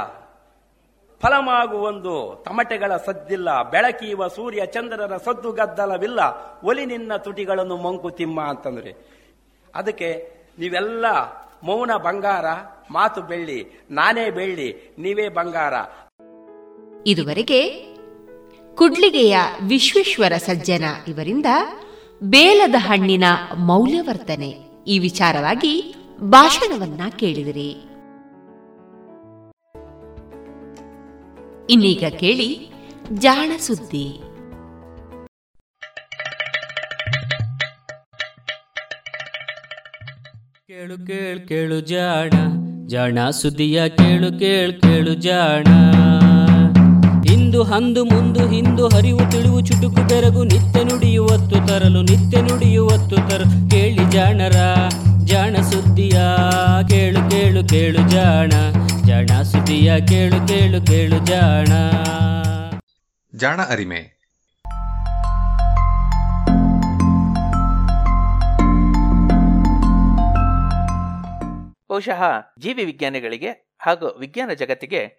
ಫಲಮಾಗುವೊಂದು ತಮಟೆಗಳ ಸದ್ದಿಲ್ಲ. ಬೆಳಕಿಯುವ ಸೂರ್ಯ ಚಂದ್ರರ ಸದ್ದು ಗದ್ದಲವಿಲ್ಲ. ಒಲಿ ನಿನ್ನ ತುಟಿಗಳನ್ನು ಮಂಕುತಿಮ್ಮ ಅಂತಂದ್ರೆ. ಅದಕ್ಕೆ ನೀವೆಲ್ಲ ಮೌನ ಬಂಗಾರ, ಮಾತು ಬೆಳ್ಳಿ, ನಾನೇ ಬೆಳ್ಳಿ, ನೀವೇ ಬಂಗಾರ. ಇದುವರೆಗೆ ಕುಡ್ಲಿಗೆಯ ವಿಶ್ವೇಶ್ವರ ಸಜ್ಜನ ಇವರಿಂದ ಬೇಲದ ಹಣ್ಣಿನ ಮೌಲ್ಯವರ್ತನೆ ಈ ವಿಚಾರವಾಗಿ ಭಾಷಣವನ್ನ ಕೇಳಿದಿರಿ. ಇನ್ನೀಗ ಕೇಳಿ ಜಾಣ ಸುದ್ದಿ. ಕೇಳು ಕೇಳು ಕೇಳು ಜಾಣ ಜಾಣ ಸುದ್ದಿಯ ಕೇಳು ಕೇಳು ಕೇಳು ಜಾಣ. ಇಂದು ಹಂದು ಮುಂದು ಹಿಂದು ಹರಿವು ತಿಳಿವು ಚುಟುಕು ಬೆರಗು ನಿತ್ಯ ನುಡಿಯುವತ್ತು ತರಲು ನಿತ್ಯ ನುಡಿಯುವತ್ತು ತರಲು ಕೇಳಿ ಜಾಣರ ಜಾಣ ಸುದ್ದಿಯ ಕೇಳು ಕೇಳು ಕೇಳು ಜಾಣ. ಜಾಣ ಸುದ್ದಿಯ ಕೇಳು ಕೇಳು ಕೇಳು ಜಾಣ. ಜಾಣ ಅರಿಮೆ. ಬಹುಶಃ ಜೀವಿ ವಿಜ್ಞಾನಿಗಳಿಗೆ ಹಾಗೂ ವಿಜ್ಞಾನ ಜಗತ್ತಿಗೆ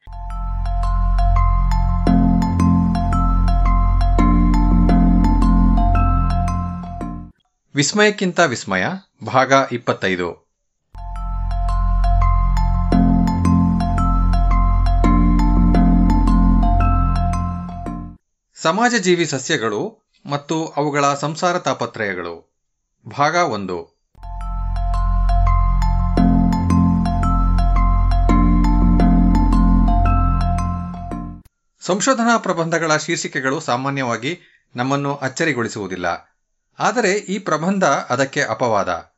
ವಿಸ್ಮಯಕ್ಕಿಂತ ವಿಸ್ಮಯ, ಭಾಗ ಇಪ್ಪತ್ತೈದು. ಸಮಾಜಜೀವಿ ಸಸ್ಯಗಳು ಮತ್ತು ಅವುಗಳ ಸಂಸಾರ ತಾಪತ್ರಯಗಳು. ಭಾಗ ಒಂದು. ಸಂಶೋಧನಾ ಪ್ರಬಂಧಗಳ ಶೀರ್ಷಿಕೆಗಳು ಸಾಮಾನ್ಯವಾಗಿ ನಮ್ಮನ್ನು ಅಚ್ಚರಿಗೊಳಿಸುವುದಿಲ್ಲ. ಆದರೆ ಈ ಪ್ರಬಂಧ ಅದಕ್ಕೆ ಅಪವಾದ.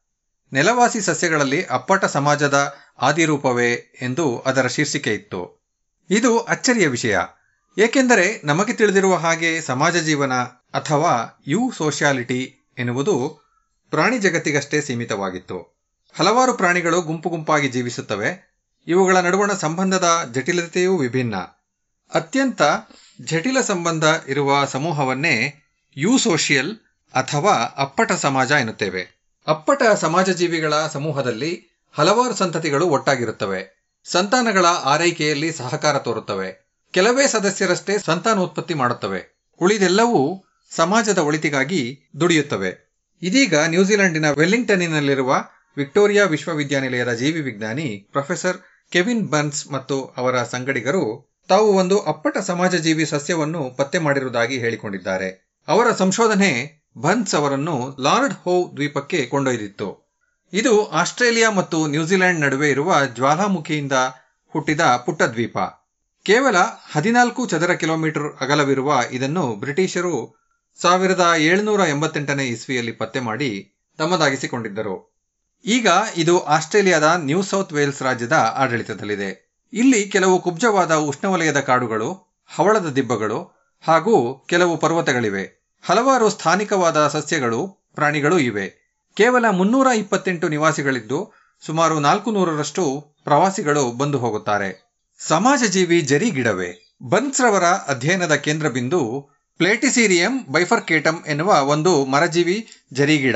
ನೆಲವಾಸಿ ಸಸ್ಯಗಳಲ್ಲಿ ಅಪ್ಪಟ ಸಮಾಜದ ಆದಿರೂಪವೇ ಎಂದು ಅದರ ಶೀರ್ಷಿಕೆ ಇತ್ತು. ಇದು ಅಚ್ಚರಿಯ ವಿಷಯ. ಏಕೆಂದರೆ ನಮಗೆ ತಿಳಿದಿರುವ ಹಾಗೆ ಸಮಾಜ ಜೀವನ ಅಥವಾ ಯು ಸೋಷಿಯಾಲಿಟಿ ಎನ್ನುವುದು ಪ್ರಾಣಿ ಜಗತ್ತಿಗಷ್ಟೇ ಸೀಮಿತವಾಗಿತ್ತು. ಹಲವಾರು ಪ್ರಾಣಿಗಳು ಗುಂಪು ಗುಂಪಾಗಿ ಜೀವಿಸುತ್ತವೆ. ಇವುಗಳ ನಡುವಣ ಸಂಬಂಧದ ಜಟಿಲತೆಯೂ ವಿಭಿನ್ನ. ಅತ್ಯಂತ ಜಟಿಲ ಸಂಬಂಧ ಇರುವ ಸಮೂಹವನ್ನೇ ಯು ಸೋಷಿಯಲ್ ಅಥವಾ ಅಪ್ಪಟ ಸಮಾಜ ಎನ್ನುತ್ತೇವೆ. ಅಪ್ಪಟ ಸಮಾಜ ಜೀವಿಗಳ ಸಮೂಹದಲ್ಲಿ ಹಲವಾರು ಸಂತತಿಗಳು ಒಟ್ಟಾಗಿರುತ್ತವೆ. ಸಂತಾನಗಳ ಆರೈಕೆಯಲ್ಲಿ ಸಹಕಾರ ತೋರುತ್ತವೆ. ಕೆಲವೇ ಸದಸ್ಯರಷ್ಟೇ ಸಂತಾನೋತ್ಪತ್ತಿ ಮಾಡುತ್ತವೆ. ಉಳಿದೆಲ್ಲವೂ ಸಮಾಜದ ಒಳಿತಿಗಾಗಿ ದುಡಿಯುತ್ತವೆ. ಇದೀಗ ನ್ಯೂಜಿಲೆಂಡಿನ ವೆಲ್ಲಿಂಗ್ಟನ್ನಿನಲ್ಲಿರುವ ವಿಕ್ಟೋರಿಯಾ ವಿಶ್ವವಿದ್ಯಾನಿಲಯದ ಜೀವಿ ವಿಜ್ಞಾನಿ ಪ್ರೊಫೆಸರ್ ಕೆವಿನ್ ಬರ್ನ್ಸ್ ಮತ್ತು ಅವರ ಸಂಗಡಿಗರು ತಾವು ಒಂದು ಅಪ್ಪಟ ಸಮಾಜಜೀವಿ ಸಸ್ಯವನ್ನು ಪತ್ತೆ ಮಾಡಿರುವುದಾಗಿ ಹೇಳಿಕೊಂಡಿದ್ದಾರೆ. ಅವರ ಸಂಶೋಧನೆ ಬರ್ನ್ಸ್ ಅವರನ್ನು ಲಾರ್ಡ್ ಹೋ ದ್ವೀಪಕ್ಕೆ ಕೊಂಡೊಯ್ದಿತ್ತು. ಇದು ಆಸ್ಟ್ರೇಲಿಯಾ ಮತ್ತು ನ್ಯೂಜಿಲೆಂಡ್ ನಡುವೆ ಇರುವ ಜ್ವಾಲಾಮುಖಿಯಿಂದ ಹುಟ್ಟಿದ ಪುಟ್ಟ ದ್ವೀಪ ಕೇವಲ ಹದಿನಾಲ್ಕು ಚದರ ಕಿಲೋಮೀಟರ್ ಅಗಲವಿರುವ ಇದನ್ನು ಬ್ರಿಟಿಷರು ಸಾವಿರದ ಏಳುನೂರ ಎಂಬತ್ತೆಂಟನೇ ಇಸ್ವಿಯಲ್ಲಿ ಪತ್ತೆ ಮಾಡಿ ತಮ್ಮದಾಗಿಸಿಕೊಂಡಿದ್ದರು ಈಗ ಇದು ಆಸ್ಟ್ರೇಲಿಯಾದ ನ್ಯೂ ಸೌತ್ ವೇಲ್ಸ್ ರಾಜ್ಯದ ಆಡಳಿತದಲ್ಲಿದೆ. ಇಲ್ಲಿ ಕೆಲವು ಕುಬ್ಜವಾದ ಉಷ್ಣವಲಯದ ಕಾಡುಗಳು, ಹವಳದ ದಿಬ್ಬಗಳು ಹಾಗೂ ಕೆಲವು ಪರ್ವತಗಳಿವೆ. ಹಲವಾರು ಸ್ಥಾನಿಕವಾದ ಸಸ್ಯಗಳು, ಪ್ರಾಣಿಗಳು ಇವೆ. ಕೇವಲ ಮುನ್ನೂರ ಇಪ್ಪತ್ತೆಂಟು ನಿವಾಸಿಗಳಿದ್ದು, ಸುಮಾರು ನಾಲ್ಕು ನೂರರಷ್ಟು ಪ್ರವಾಸಿಗಳು ಬಂದು ಹೋಗುತ್ತಾರೆ. ಸಮಾಜಜೀವಿ ಜರಿ ಗಿಡವೇ. ಬನ್ಸ್ರವರ ಅಧ್ಯಯನದ ಕೇಂದ್ರ ಬಿಂದು ಪ್ಲೇಟಿಸೀರಿಯಂ ಬೈಫರ್ಕೇಟಮ್ ಎನ್ನುವ ಒಂದು ಮರಜೀವಿ ಜರಿಗಿಡ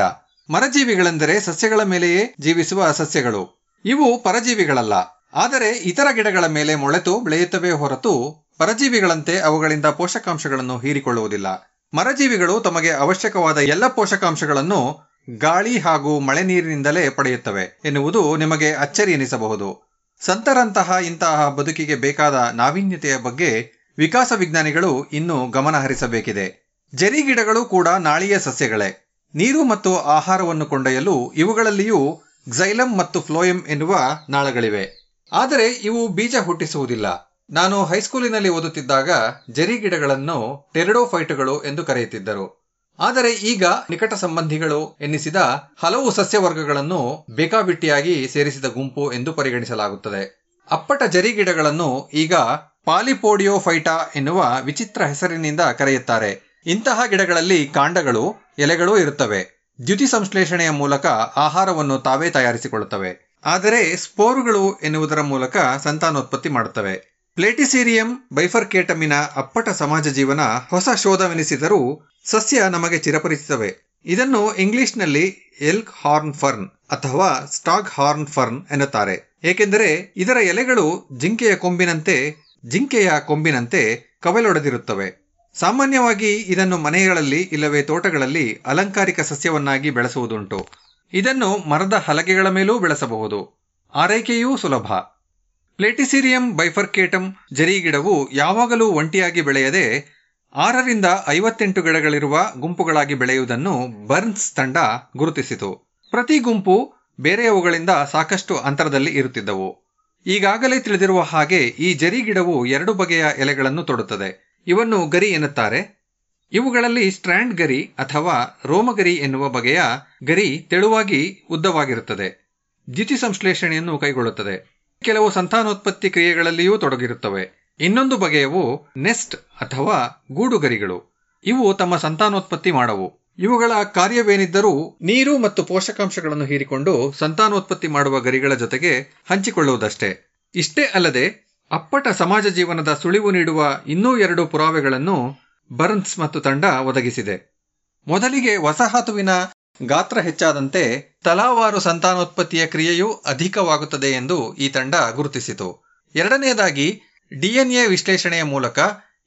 ಮರಜೀವಿಗಳೆಂದರೆ ಸಸ್ಯಗಳ ಮೇಲೆಯೇ ಜೀವಿಸುವ ಸಸ್ಯಗಳು. ಇವು ಪರಜೀವಿಗಳಲ್ಲ. ಆದರೆ ಇತರ ಗಿಡಗಳ ಮೇಲೆ ಮೊಳೆತು, ಬೆಳೆಯುತ್ತವೆ ಹೊರತು ಪರಜೀವಿಗಳಂತೆ ಅವುಗಳಿಂದ ಪೋಷಕಾಂಶಗಳನ್ನು ಹೀರಿಕೊಳ್ಳುವುದಿಲ್ಲ. ಮರಜೀವಿಗಳು ತಮಗೆ ಅವಶ್ಯಕವಾದ ಎಲ್ಲ ಪೋಷಕಾಂಶಗಳನ್ನು ಗಾಳಿ ಹಾಗೂ ಮಳೆ ನೀರಿನಿಂದಲೇ ಪಡೆಯುತ್ತವೆ ಎನ್ನುವುದು ನಿಮಗೆ ಅಚ್ಚರಿ ಎನಿಸಬಹುದು. ಸಂತರಂತಹ ಇಂತಹ ಬದುಕಿಗೆ ಬೇಕಾದ ನಾವೀನ್ಯತೆಯ ಬಗ್ಗೆ ವಿಕಾಸ ವಿಜ್ಞಾನಿಗಳು ಇನ್ನೂ ಗಮನ ಹರಿಸಬೇಕಿದೆ. ಜರಿ ಗಿಡಗಳು ಕೂಡ ನಾಳೀಯ ಸಸ್ಯಗಳೇ. ನೀರು ಮತ್ತು ಆಹಾರವನ್ನು ಕೊಂಡೊಯ್ಯಲು ಇವುಗಳಲ್ಲಿಯೂ ಕ್ಸೈಲಮ್ ಮತ್ತು ಫ್ಲೋಯಂ ಎನ್ನುವ ನಾಳಗಳಿವೆ. ಆದರೆ ಇವು ಬೀಜ ಹುಟ್ಟಿಸುವುದಿಲ್ಲ. ನಾನು ಹೈಸ್ಕೂಲಿನಲ್ಲಿ ಓದುತ್ತಿದ್ದಾಗ ಜರಿ ಗಿಡಗಳನ್ನು ಟೆರಡೋಫೈಟುಗಳು ಎಂದು ಕರೆಯುತ್ತಿದ್ದರು. ಆದರೆ ಈಗ ನಿಕಟ ಸಂಬಂಧಿಗಳು ಎನ್ನಿಸಿದ ಹಲವು ಸಸ್ಯವರ್ಗಗಳನ್ನು ಬೇಕಾಬಿಟ್ಟಿಯಾಗಿ ಸೇರಿಸಿದ ಗುಂಪು ಎಂದು ಪರಿಗಣಿಸಲಾಗುತ್ತದೆ. ಅಪ್ಪಟ ಜರಿ ಗಿಡಗಳನ್ನು ಈಗ ಪಾಲಿಪೋಡಿಯೋಫೈಟಾ ಎನ್ನುವ ವಿಚಿತ್ರ ಹೆಸರಿನಿಂದ ಕರೆಯುತ್ತಾರೆ. ಇಂತಹ ಗಿಡಗಳಲ್ಲಿ ಕಾಂಡಗಳು, ಎಲೆಗಳೂ ಇರುತ್ತವೆ. ದ್ಯುತಿ ಸಂಶ್ಲೇಷಣೆಯ ಮೂಲಕ ಆಹಾರವನ್ನು ತಾವೇ ತಯಾರಿಸಿಕೊಳ್ಳುತ್ತವೆ. ಆದರೆ ಸ್ಪೋರುಗಳು ಎನ್ನುವುದರ ಮೂಲಕ ಸಂತಾನೋತ್ಪತ್ತಿ ಮಾಡುತ್ತವೆ. ಪ್ಲೇಟಿಸೀರಿಯಂ ಬೈಫರ್ಕೇಟಮಿನ ಅಪ್ಪಟ ಸಮಾಜ ಜೀವನ ಹೊಸ ಶೋಧವೆನಿಸಿದರೂ ಸಸ್ಯ ನಮಗೆ ಚಿರಪರಿಚಿತವೇ. ಇದನ್ನು ಇಂಗ್ಲಿಷ್ನಲ್ಲಿ ಎಲ್ಕ್ ಹಾರ್ನ್ ಫರ್ನ್ ಅಥವಾ ಸ್ಟಾಗ್ ಹಾರ್ನ್ ಫರ್ನ್ ಎನ್ನುತ್ತಾರೆ. ಏಕೆಂದರೆ ಇದರ ಎಲೆಗಳು ಜಿಂಕೆಯ ಕೊಂಬಿನಂತೆ ಜಿಂಕೆಯ ಕೊಂಬಿನಂತೆ ಕವಲೊಡೆದಿರುತ್ತವೆ. ಸಾಮಾನ್ಯವಾಗಿ ಇದನ್ನು ಮನೆಗಳಲ್ಲಿ ಇಲ್ಲವೇ ತೋಟಗಳಲ್ಲಿ ಅಲಂಕಾರಿಕ ಸಸ್ಯವನ್ನಾಗಿ ಬೆಳೆಸುವುದುಂಟು. ಇದನ್ನು ಮರದ ಹಲಗೆಗಳ ಮೇಲೂ ಬೆಳೆಸಬಹುದು. ಆರೈಕೆಯೂ ಸುಲಭ. ಪ್ಲೇಟಿಸಿರಿಯಂ ಬೈಫರ್ಕೇಟಮ್ ಜರಿಗಿಡವು ಯಾವಾಗಲೂ ಒಂಟಿಯಾಗಿ ಬೆಳೆಯದೆ ಆರರಿಂದ ಐವತ್ತೆಂಟು ಗಿಡಗಳಿರುವ ಗುಂಪುಗಳಾಗಿ ಬೆಳೆಯುವುದನ್ನು ಬರ್ನ್ಸ್ ತಂಡ ಗುರುತಿಸಿತು. ಪ್ರತಿ ಗುಂಪು ಬೇರೆಯವುಗಳಿಂದ ಸಾಕಷ್ಟು ಅಂತರದಲ್ಲಿ ಇರುತ್ತಿದ್ದವು. ಈಗಾಗಲೇ ತಿಳಿದಿರುವ ಹಾಗೆ ಈ ಜರಿ ಗಿಡವು ಎರಡು ಬಗೆಯ ಎಲೆಗಳನ್ನು ತೊಡುತ್ತದೆ. ಇವನ್ನು ಗರಿ ಎನ್ನುತ್ತಾರೆ. ಇವುಗಳಲ್ಲಿ ಸ್ಟ್ರ್ಯಾಂಡ್ ಗರಿ ಅಥವಾ ರೋಮಗರಿ ಎನ್ನುವ ಬಗೆಯ ಗರಿ ತೆಳುವಾಗಿ ಉದ್ದವಾಗಿರುತ್ತದೆ. ದ್ಯುತಿ ಸಂಶ್ಲೇಷಣೆಯನ್ನು ಕೈಗೊಳ್ಳುತ್ತದೆ. ಕೆಲವು ಸಂತಾನೋತ್ಪತ್ತಿ ಕ್ರಿಯೆಗಳಲ್ಲಿಯೂ ತೊಡಗಿರುತ್ತವೆ. ಇನ್ನೊಂದು ಬಗೆಯವು ನೆಸ್ಟ್ ಅಥವಾ ಗೂಡುಗರಿಗಳು. ಇವು ತಮ್ಮ ಸಂತಾನೋತ್ಪತ್ತಿ ಮಾಡವು. ಇವುಗಳ ಕಾರ್ಯವೇನಿದ್ದರೂ ನೀರು ಮತ್ತು ಪೋಷಕಾಂಶಗಳನ್ನು ಹೀರಿಕೊಂಡು ಸಂತಾನೋತ್ಪತ್ತಿ ಮಾಡುವ ಗರಿಗಳ ಜೊತೆಗೆ ಹಂಚಿಕೊಳ್ಳುವುದಷ್ಟೇ. ಇಷ್ಟೇ ಅಲ್ಲದೆ, ಅಪ್ಪಟ ಸಮಾಜ ಜೀವನದ ಸುಳಿವು ನೀಡುವ ಇನ್ನೂ ಎರಡು ಪುರಾವೆಗಳನ್ನು ಬರ್ನ್ಸ್ ಮತ್ತು ತಂಡ ಒದಗಿಸಿದೆ. ಮೊದಲಿಗೆ ವಸಾಹತುವಿನ ಗಾತ್ರ ಹೆಚ್ಚಾದಂತೆ ತಲಾವಾರು ಸಂತಾನೋತ್ಪತ್ತಿಯ ಕ್ರಿಯೆಯೂ ಅಧಿಕವಾಗುತ್ತದೆ ಎಂದು ಈ ತಂಡ ಗುರುತಿಸಿತು. ಎರಡನೆಯದಾಗಿ, ಡಿಎನ್ಎ ವಿಶ್ಲೇಷಣೆಯ ಮೂಲಕ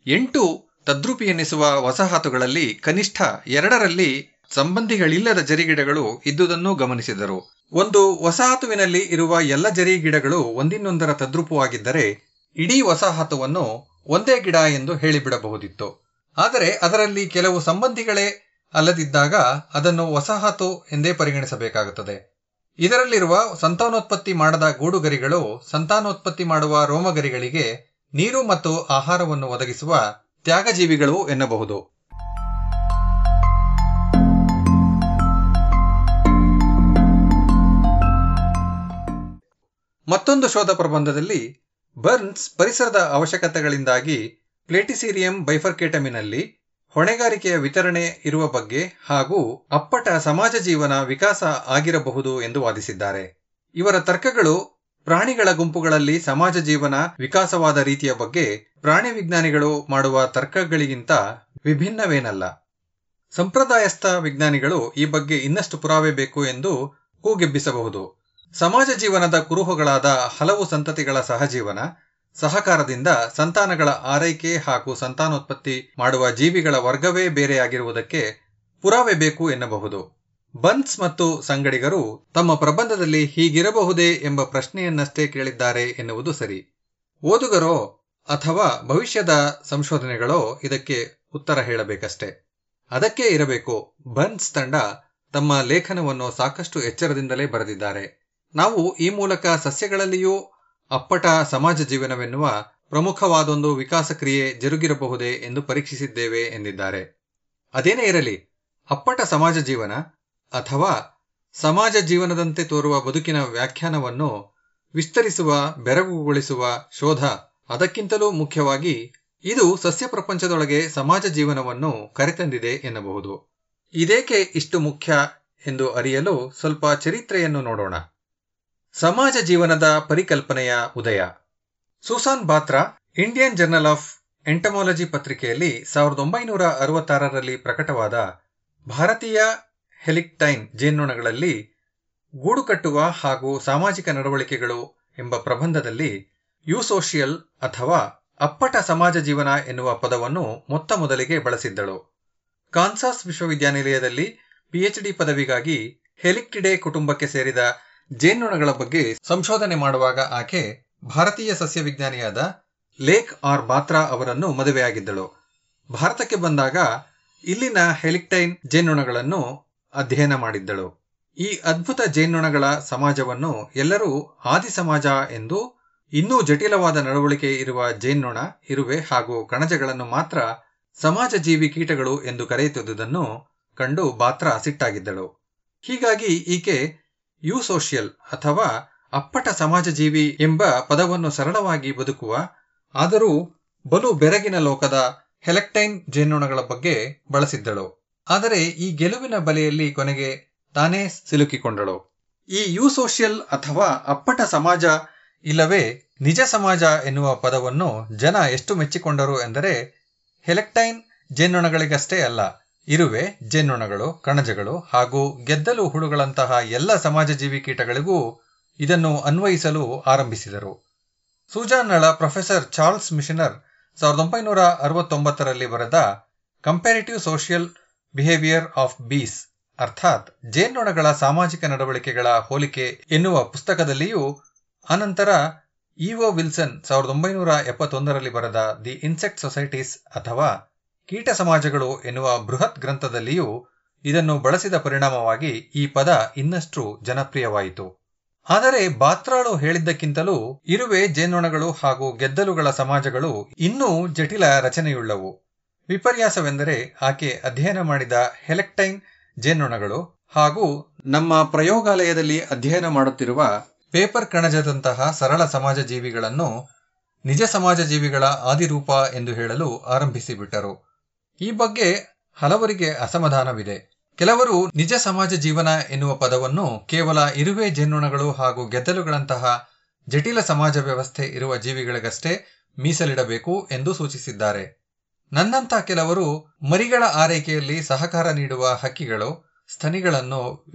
ಎಂಟು ತದ್ರೂಪಿ ಎನ್ನಿಸುವ ವಸಾಹತುಗಳಲ್ಲಿ ಕನಿಷ್ಠ ಎರಡರಲ್ಲಿ ಸಂಬಂಧಿಗಳಿಲ್ಲದ ಜರಿಗಿಡಗಳು ಇದ್ದುದನ್ನು ಗಮನಿಸಿದರು. ಒಂದು ವಸಾಹತುವಿನಲ್ಲಿ ಇರುವ ಎಲ್ಲ ಜರಿ ಗಿಡಗಳು ಒಂದಿನ್ನೊಂದರ ತದ್ರೂಪವಾಗಿದ್ದರೆ ಇಡೀ ವಸಾಹತುವನ್ನು ಒಂದೇ ಗಿಡ ಎಂದು ಹೇಳಿಬಿಡಬಹುದಿತ್ತು. ಆದರೆ ಅದರಲ್ಲಿ ಕೆಲವು ಸಂಬಂಧಿಗಳೇ ಅಲ್ಲದಿದ್ದಾಗ ಅದನ್ನು ವಸಾಹತು ಎಂದೇ ಪರಿಗಣಿಸಬೇಕಾಗುತ್ತದೆ. ಇದರಲ್ಲಿರುವ ಸಂತಾನೋತ್ಪತ್ತಿ ಮಾಡದ ಗೂಡುಗರಿಗಳು ಸಂತಾನೋತ್ಪತ್ತಿ ಮಾಡುವ ರೋಮಗರಿಗಳಿಗೆ ನೀರು ಮತ್ತು ಆಹಾರವನ್ನು ಒದಗಿಸುವ ತ್ಯಾಗಜೀವಿಗಳು ಎನ್ನಬಹುದು. ಮತ್ತೊಂದು ಶೋಧ ಪ್ರಬಂಧದಲ್ಲಿ ಬರ್ನ್ಸ್ ಪರಿಸರದ ಅವಶ್ಯಕತೆಗಳಿಂದಾಗಿ ಪ್ಲೇಟಿಸೀರಿಯಂ ಬೈಫರ್ಕೇಟಮಿನಲ್ಲಿ ಹೊಣೆಗಾರಿಕೆಯ ವಿತರಣೆ ಇರುವ ಬಗ್ಗೆ ಹಾಗೂ ಅಪ್ಪಟ ಸಮಾಜ ಜೀವನ ವಿಕಾಸ ಆಗಿರಬಹುದು ಎಂದು ವಾದಿಸಿದ್ದಾರೆ. ಇವರ ತರ್ಕಗಳು ಪ್ರಾಣಿಗಳ ಗುಂಪುಗಳಲ್ಲಿ ಸಮಾಜ ಜೀವನ ವಿಕಾಸವಾದ ರೀತಿಯ ಬಗ್ಗೆ ಪ್ರಾಣಿ ವಿಜ್ಞಾನಿಗಳು ಮಾಡುವ ತರ್ಕಗಳಿಗಿಂತ ವಿಭಿನ್ನವೇನಲ್ಲ. ಸಂಪ್ರದಾಯಸ್ಥ ವಿಜ್ಞಾನಿಗಳು ಈ ಬಗ್ಗೆ ಇನ್ನಷ್ಟು ಪುರಾವೆ ಬೇಕು ಎಂದು ಕೂಗೆಬ್ಬಿಸಬಹುದು. ಸಮಾಜ ಜೀವನದ ಕುರುಹುಗಳಾದ ಹಲವು ಸಂತತಿಗಳ ಸಹಜೀವನ ಸಹಕಾರದಿಂದ ಸಂತಾನಗಳ ಆರೈಕೆ ಹಾಗೂ ಸಂತಾನೋತ್ಪತ್ತಿ ಮಾಡುವ ಜೀವಿಗಳ ವರ್ಗವೇ ಬೇರೆಯಾಗಿರುವುದಕ್ಕೆ ಪುರಾವೆ ಬೇಕು ಎನ್ನಬಹುದು. ಬನ್ಸ್ ಮತ್ತು ಸಂಗಡಿಗರು ತಮ್ಮ ಪ್ರಬಂಧದಲ್ಲಿ ಹೀಗಿರಬಹುದೇ ಎಂಬ ಪ್ರಶ್ನೆಯನ್ನಷ್ಟೇ ಕೇಳಿದ್ದಾರೆ ಎನ್ನುವುದು ಸರಿ. ಓದುಗರೋ ಅಥವಾ ಭವಿಷ್ಯದ ಸಂಶೋಧನೆಗಳೋ ಇದಕ್ಕೆ ಉತ್ತರ ಹೇಳಬೇಕಷ್ಟೆ. ಅದಕ್ಕೆ ಇರಬೇಕು ಬನ್ಸ್ ತಂಡ ತಮ್ಮ ಲೇಖನವನ್ನು ಸಾಕಷ್ಟು ಎಚ್ಚರದಿಂದಲೇ ಬರೆದಿದ್ದಾರೆ. ನಾವು ಈ ಮೂಲಕ ಸಸ್ಯಗಳಲ್ಲಿಯೂ ಅಪ್ಪಟ ಸಮಾಜ ಜೀವನವೆನ್ನುವ ಪ್ರಮುಖವಾದೊಂದು ವಿಕಾಸ ಕ್ರಿಯೆ ಜರುಗಿರಬಹುದೇ ಎಂದು ಪರೀಕ್ಷಿಸಿದ್ದೇವೆ ಎಂದಿದ್ದಾರೆ. ಅದೇನೇ ಇರಲಿ, ಅಪ್ಪಟ ಸಮಾಜ ಜೀವನ ಅಥವಾ ಸಮಾಜ ಜೀವನದಂತೆ ತೋರುವ ಬದುಕಿನ ವ್ಯಾಖ್ಯಾನವನ್ನು ವಿಸ್ತರಿಸುವ, ಬೆರಗುಗೊಳಿಸುವ ಶೋಧ ಅದಕ್ಕಿಂತಲೂ ಮುಖ್ಯವಾಗಿ ಇದು ಸಸ್ಯ ಪ್ರಪಂಚದೊಳಗೆ ಸಮಾಜ ಜೀವನವನ್ನು ಕರೆತಂದಿದೆ ಎನ್ನಬಹುದು. ಇದೇಕೆ ಇಷ್ಟು ಮುಖ್ಯ ಎಂದು ಅರಿಯಲು ಸ್ವಲ್ಪ ಚರಿತ್ರೆಯನ್ನು ನೋಡೋಣ. ಸಮಾಜ ಜೀವನದ ಪರಿಕಲ್ಪನೆಯ ಉದಯ. Susan Batra, Indian Journal of Entomology ಪತ್ರಿಕೆಯಲ್ಲಿ ಸಾವಿರದ ಒಂಬೈನೂರ ಅರವತ್ತಾರರಲ್ಲಿ ಪ್ರಕಟವಾದ ಭಾರತೀಯ ಹೆಲಿಕ್ಟೈನ್ ಜೇನ್ನೊಣಗಳಲ್ಲಿ ಗೂಡು ಕಟ್ಟುವ ಹಾಗೂ ಸಾಮಾಜಿಕ ನಡವಳಿಕೆಗಳು ಎಂಬ ಪ್ರಬಂಧದಲ್ಲಿ ಯೂಸೋಷಿಯಲ್ ಅಥವಾ ಅಪ್ಪಟ ಸಮಾಜ ಜೀವನ ಎನ್ನುವ ಪದವನ್ನು ಮೊತ್ತ ಮೊದಲಿಗೆ ಬಳಸಿದ್ದಳು. ಕಾನ್ಸಾಸ್ ವಿಶ್ವವಿದ್ಯಾನಿಲಯದಲ್ಲಿ ಪಿಎಚ್ಡಿ ಪದವಿಗಾಗಿ ಹೆಲಿಕ್ಟಿಡೆ ಕುಟುಂಬಕ್ಕೆ ಸೇರಿದ ಜೇನ್ನೊಣಗಳ ಬಗ್ಗೆ ಸಂಶೋಧನೆ ಮಾಡುವಾಗ ಆಕೆ ಭಾರತೀಯ ಸಸ್ಯ ವಿಜ್ಞಾನಿಯಾದ ಲೇಕ್ ಆರ್ ಬಾತ್ರಾ ಅವರನ್ನು ಮದುವೆಯಾಗಿದ್ದಳು. ಭಾರತಕ್ಕೆ ಬಂದಾಗ ಇಲ್ಲಿನ ಹೆಲಿಕ್ಟೈನ್ ಜೇನ್ನೊಣಗಳನ್ನು ಅಧ್ಯಯನ ಮಾಡಿದ್ದಳು. ಈ ಅದ್ಭುತ ಜೇನ್ನೊಣಗಳ ಸಮಾಜವನ್ನು ಎಲ್ಲರೂ ಆದಿ ಸಮಾಜ ಎಂದು ಇನ್ನೂ ಜಟಿಲವಾದ ನಡವಳಿಕೆ ಇರುವ ಜೇನ್ನೊಣ, ಇರುವೆ ಹಾಗೂ ಕಣಜಗಳನ್ನು ಮಾತ್ರ ಸಮಾಜ ಜೀವಿ ಕೀಟಗಳು ಎಂದು ಕರೆಯುತ್ತಿದ್ದುದನ್ನು ಕಂಡು ಬಾತ್ರ ಸಿಟ್ಟಾಗಿದ್ದಳು. ಹೀಗಾಗಿ ಈಕೆ ಯೂಸೋಷಿಯಲ್ ಅಥವಾ ಅಪ್ಪಟ ಸಮಾಜಜೀವಿ ಎಂಬ ಪದವನ್ನು ಸರಳವಾಗಿ ಬದುಕುವ, ಆದರೂ ಬಲು ಬೆರಗಿನ ಲೋಕದ ಹೆಲೆಕ್ಟೈನ್ ಜೇನುಣಗಳ ಬಗ್ಗೆ ಬಳಸಿದ್ದಳು. ಆದರೆ ಈ ಗೆಲುವಿನ ಬಲೆಯಲ್ಲಿ ಕೊನೆಗೆ ತಾನೇ ಸಿಲುಕಿಕೊಂಡಳು. ಈ ಯೂಸೋಷಿಯಲ್ ಅಥವಾ ಅಪ್ಪಟ ಸಮಾಜ ಇಲ್ಲವೇ ನಿಜ ಸಮಾಜ ಎನ್ನುವ ಪದವನ್ನು ಜನ ಎಷ್ಟು ಮೆಚ್ಚಿಕೊಂಡರು ಎಂದರೆ ಹೆಲೆಕ್ಟೈನ್ ಜೇನುನೊಣಗಳಿಗಷ್ಟೇ ಅಲ್ಲ. ಇರುವೆ, ಜೇನುನೊಣಗಳು, ಕಣಜಗಳು ಹಾಗೂ ಗೆದ್ದಲು ಹುಳುಗಳಂತಹ ಎಲ್ಲ ಸಮಾಜಜೀವಿ ಕೀಟಗಳಿಗೂ ಇದನ್ನು ಅನ್ವಯಿಸಲು ಆರಂಭಿಸಿದರು. ಸೂಜಾನ್ನಳ ಪ್ರೊಫೆಸರ್ ಚಾರ್ಲ್ಸ್ ಮಿಷನರ್ ಸಾವಿರದ ಒಂಬೈನೂರ ಅರವತ್ತೊಂಬತ್ತರಲ್ಲಿ ಬರೆದ comparative social behaviour of bees ಅರ್ಥಾತ್ ಜೇನ್ನೊಣಗಳ ಸಾಮಾಜಿಕ ನಡವಳಿಕೆಗಳ ಹೋಲಿಕೆ ಎನ್ನುವ ಪುಸ್ತಕದಲ್ಲಿಯೂ ಅನಂತರ ಇಒ ವಿಲ್ಸನ್ ಸಾವಿರದ ಒಂಬೈನೂರ ಎಪ್ಪತ್ತೊಂದರಲ್ಲಿ ಬರೆದ ದಿ ಇನ್ಸೆಕ್ಟ್ ಸೊಸೈಟೀಸ್ ಅಥವಾ ಕೀಟ ಸಮಾಜಗಳು ಎನ್ನುವ ಬೃಹತ್ ಗ್ರಂಥದಲ್ಲಿಯೂ ಇದನ್ನು ಬಳಸಿದ ಪರಿಣಾಮವಾಗಿ ಈ ಪದ ಇನ್ನಷ್ಟು ಜನಪ್ರಿಯವಾಯಿತು. ಆದರೆ ಬಾತ್ರಾಳು ಹೇಳಿದ್ದಕ್ಕಿಂತಲೂ ಇರುವೆ ಜೇನ್ನೊಣಗಳು ಹಾಗೂ ಗೆದ್ದಲುಗಳ ಸಮಾಜಗಳು ಇನ್ನೂ ಜಟಿಲ ರಚನೆಯುಳ್ಳವು. ವಿಪರ್ಯಾಸವೆಂದರೆ ಆಕೆ ಅಧ್ಯಯನ ಮಾಡಿದ ಹೆಲೆಕ್ಟೈನ್ ಜೇನ್ನೊಣಗಳು ಹಾಗೂ ನಮ್ಮ ಪ್ರಯೋಗಾಲಯದಲ್ಲಿ ಅಧ್ಯಯನ ಮಾಡುತ್ತಿರುವ ಪೇಪರ್ ಕಣಜದಂತಹ ಸರಳ ಸಮಾಜ ಜೀವಿಗಳನ್ನು ನಿಜ ಸಮಾಜ ಜೀವಿಗಳ ಆದಿರೂಪ ಎಂದು ಹೇಳಲು ಆರಂಭಿಸಿಬಿಟ್ಟರು. ಈ ಬಗ್ಗೆ ಹಲವರಿಗೆ ಅಸಮಾಧಾನವಿದೆ. ಕೆಲವರು ನಿಜ ಸಮಾಜ ಜೀವನ ಎನ್ನುವ ಪದವನ್ನು ಕೇವಲ ಇರುವೆ ಜೇನುಣಗಳು ಹಾಗೂ ಗೆದ್ದಲುಗಳಂತಹ ಜಟಿಲ ಸಮಾಜ ವ್ಯವಸ್ಥೆ ಇರುವ ಜೀವಿಗಳಿಗಷ್ಟೇ ಮೀಸಲಿಡಬೇಕು ಎಂದು ಸೂಚಿಸಿದ್ದಾರೆ. ನನ್ನಂಥ ಕೆಲವರು ಮರಿಗಳ ಆರೈಕೆಯಲ್ಲಿ ಸಹಕಾರ ನೀಡುವ ಹಕ್ಕಿಗಳು, ಸ್ತನಿಗಳನ್ನು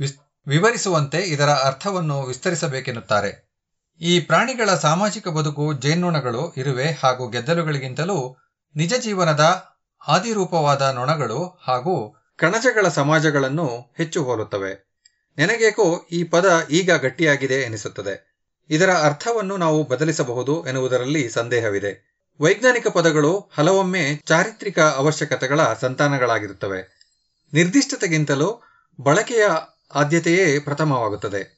ವಿವರಿಸುವಂತೆ ಇದರ ಅರ್ಥವನ್ನು ವಿಸ್ತರಿಸಬೇಕೆನ್ನುತ್ತಾರೆ. ಈ ಪ್ರಾಣಿಗಳ ಸಾಮಾಜಿಕ ಬದುಕು ಜೇನುಣಗಳು ಇರುವೆ ಹಾಗೂ ಗೆದ್ದಲುಗಳಿಗಿಂತಲೂ ನಿಜ ಜೀವನದ ಆದಿರೂಪವಾದ ನೊಣಗಳು ಹಾಗೂ ಕಣಜಗಳ ಸಮಾಜಗಳನ್ನು ಹೆಚ್ಚು ಹೋಲುತ್ತವೆ. ನನಗೇಕೋ, ಈ ಪದ ಈಗ ಗಟ್ಟಿಯಾಗಿದೆ ಎನಿಸುತ್ತದೆ. ಇದರ ಅರ್ಥವನ್ನು ನಾವು ಬದಲಿಸಬಹುದು ಎನ್ನುವುದರಲ್ಲಿ ಸಂದೇಹವಿದೆ. ವೈಜ್ಞಾನಿಕ ಪದಗಳು ಹಲವೊಮ್ಮೆ ಚಾರಿತ್ರಿಕ ಅವಶ್ಯಕತೆಗಳ ಸಂತಾನಗಳಾಗಿರುತ್ತವೆ. ನಿರ್ದಿಷ್ಟತೆಗಿಂತಲೂ ಬಳಕೆಯ ಆದ್ಯತೆಯೇ ಪ್ರಥಮವಾಗುತ್ತದೆ.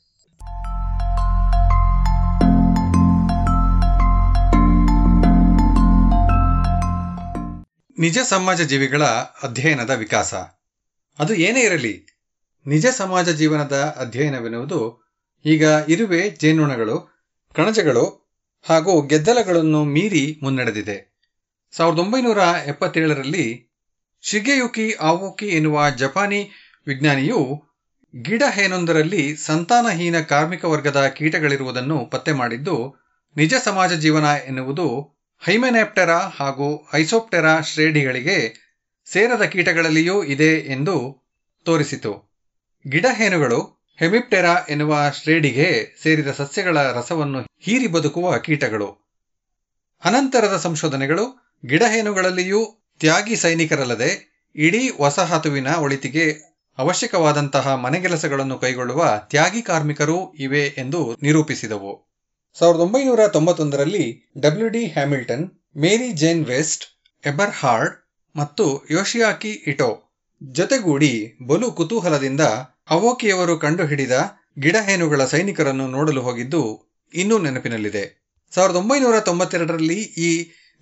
ನಿಜ ಸಮಾಜ ಜೀವಿಗಳ ಅಧ್ಯಯನದ ವಿಕಾಸ. ಅದು ಏನೇ ಇರಲಿ, ನಿಜ ಸಮಾಜ ಜೀವನದ ಅಧ್ಯಯನವೆನ್ನುವುದು ಈಗ ಇರುವೆ ಜೇನುಣಗಳು ಕಣಜಗಳು ಹಾಗೂ ಗೆದ್ದಲಗಳನ್ನು ಮೀರಿ ಮುನ್ನಡೆದಿದೆ. ಸಾವಿರದ ಒಂಬೈನೂರ ಎಪ್ಪತ್ತೇಳರಲ್ಲಿ ಶಿಗೆಯುಕಿ ಆವೋಕಿ ಎನ್ನುವ ಜಪಾನಿ ವಿಜ್ಞಾನಿಯು ಗಿಡ ಹೇನೊಂದರಲ್ಲಿ ಸಂತಾನಹೀನ ಕಾರ್ಮಿಕ ವರ್ಗದ ಕೀಟಗಳಿರುವುದನ್ನು ಪತ್ತೆ ಮಾಡಿದ್ದು, ನಿಜ ಸಮಾಜ ಜೀವನ ಎನ್ನುವುದು ಹೈಮೆನೆಪ್ಟೆರಾ ಹಾಗೂ ಐಸೋಪ್ಟೆರಾ ಶ್ರೇಣಿಗಳಿಗೆ ಸೇರದ ಕೀಟಗಳಲ್ಲಿಯೂ ಇದೆ ಎಂದು ತೋರಿಸಿತು. ಗಿಡಹೇನುಗಳು ಹೆಮಿಪ್ಟೆರಾ ಎನ್ನುವ ಶ್ರೇಣಿಗೆ ಸೇರಿದ ಸಸ್ಯಗಳ ರಸವನ್ನು ಹೀರಿ ಬದುಕುವ ಕೀಟಗಳು. ಅನಂತರದ ಸಂಶೋಧನೆಗಳು ಗಿಡಹೇನುಗಳಲ್ಲಿಯೂ ತ್ಯಾಗಿ ಸೈನಿಕರಲ್ಲದೆ ಇಡೀ ವಸಾಹತುವಿನ ಒಳಿತಿಗೆ ಅವಶ್ಯಕವಾದಂತಹ ಮನೆಗೆಲಸಗಳನ್ನು ಕೈಗೊಳ್ಳುವ ತ್ಯಾಗಿ ಕಾರ್ಮಿಕರೂ ಇವೆ ಎಂದು ನಿರೂಪಿಸಿದವು. ಸಾವಿರದ ಒಂಬೈನೂರ ತೊಂಬತ್ತೊಂದರಲ್ಲಿ W D Hamilton, Mary Jane West, Eberhard ಮತ್ತು ಯೋಶಿಯಾಕಿ ಇಟೋ ಜೊತೆಗೂಡಿ ಬಲು ಕುತೂಹಲದಿಂದ ಅವೋಕಿಯವರು ಕಂಡುಹಿಡಿದ ಗಿಡಹೇನುಗಳ ಸೈನಿಕರನ್ನು ನೋಡಲು ಹೋಗಿದ್ದು ಇನ್ನೂ ನೆನಪಿನಲ್ಲಿದೆ. ಸಾವಿರದ ಒಂಬೈನೂರ ತೊಂಬತ್ತೆರಡರಲ್ಲಿ ಈ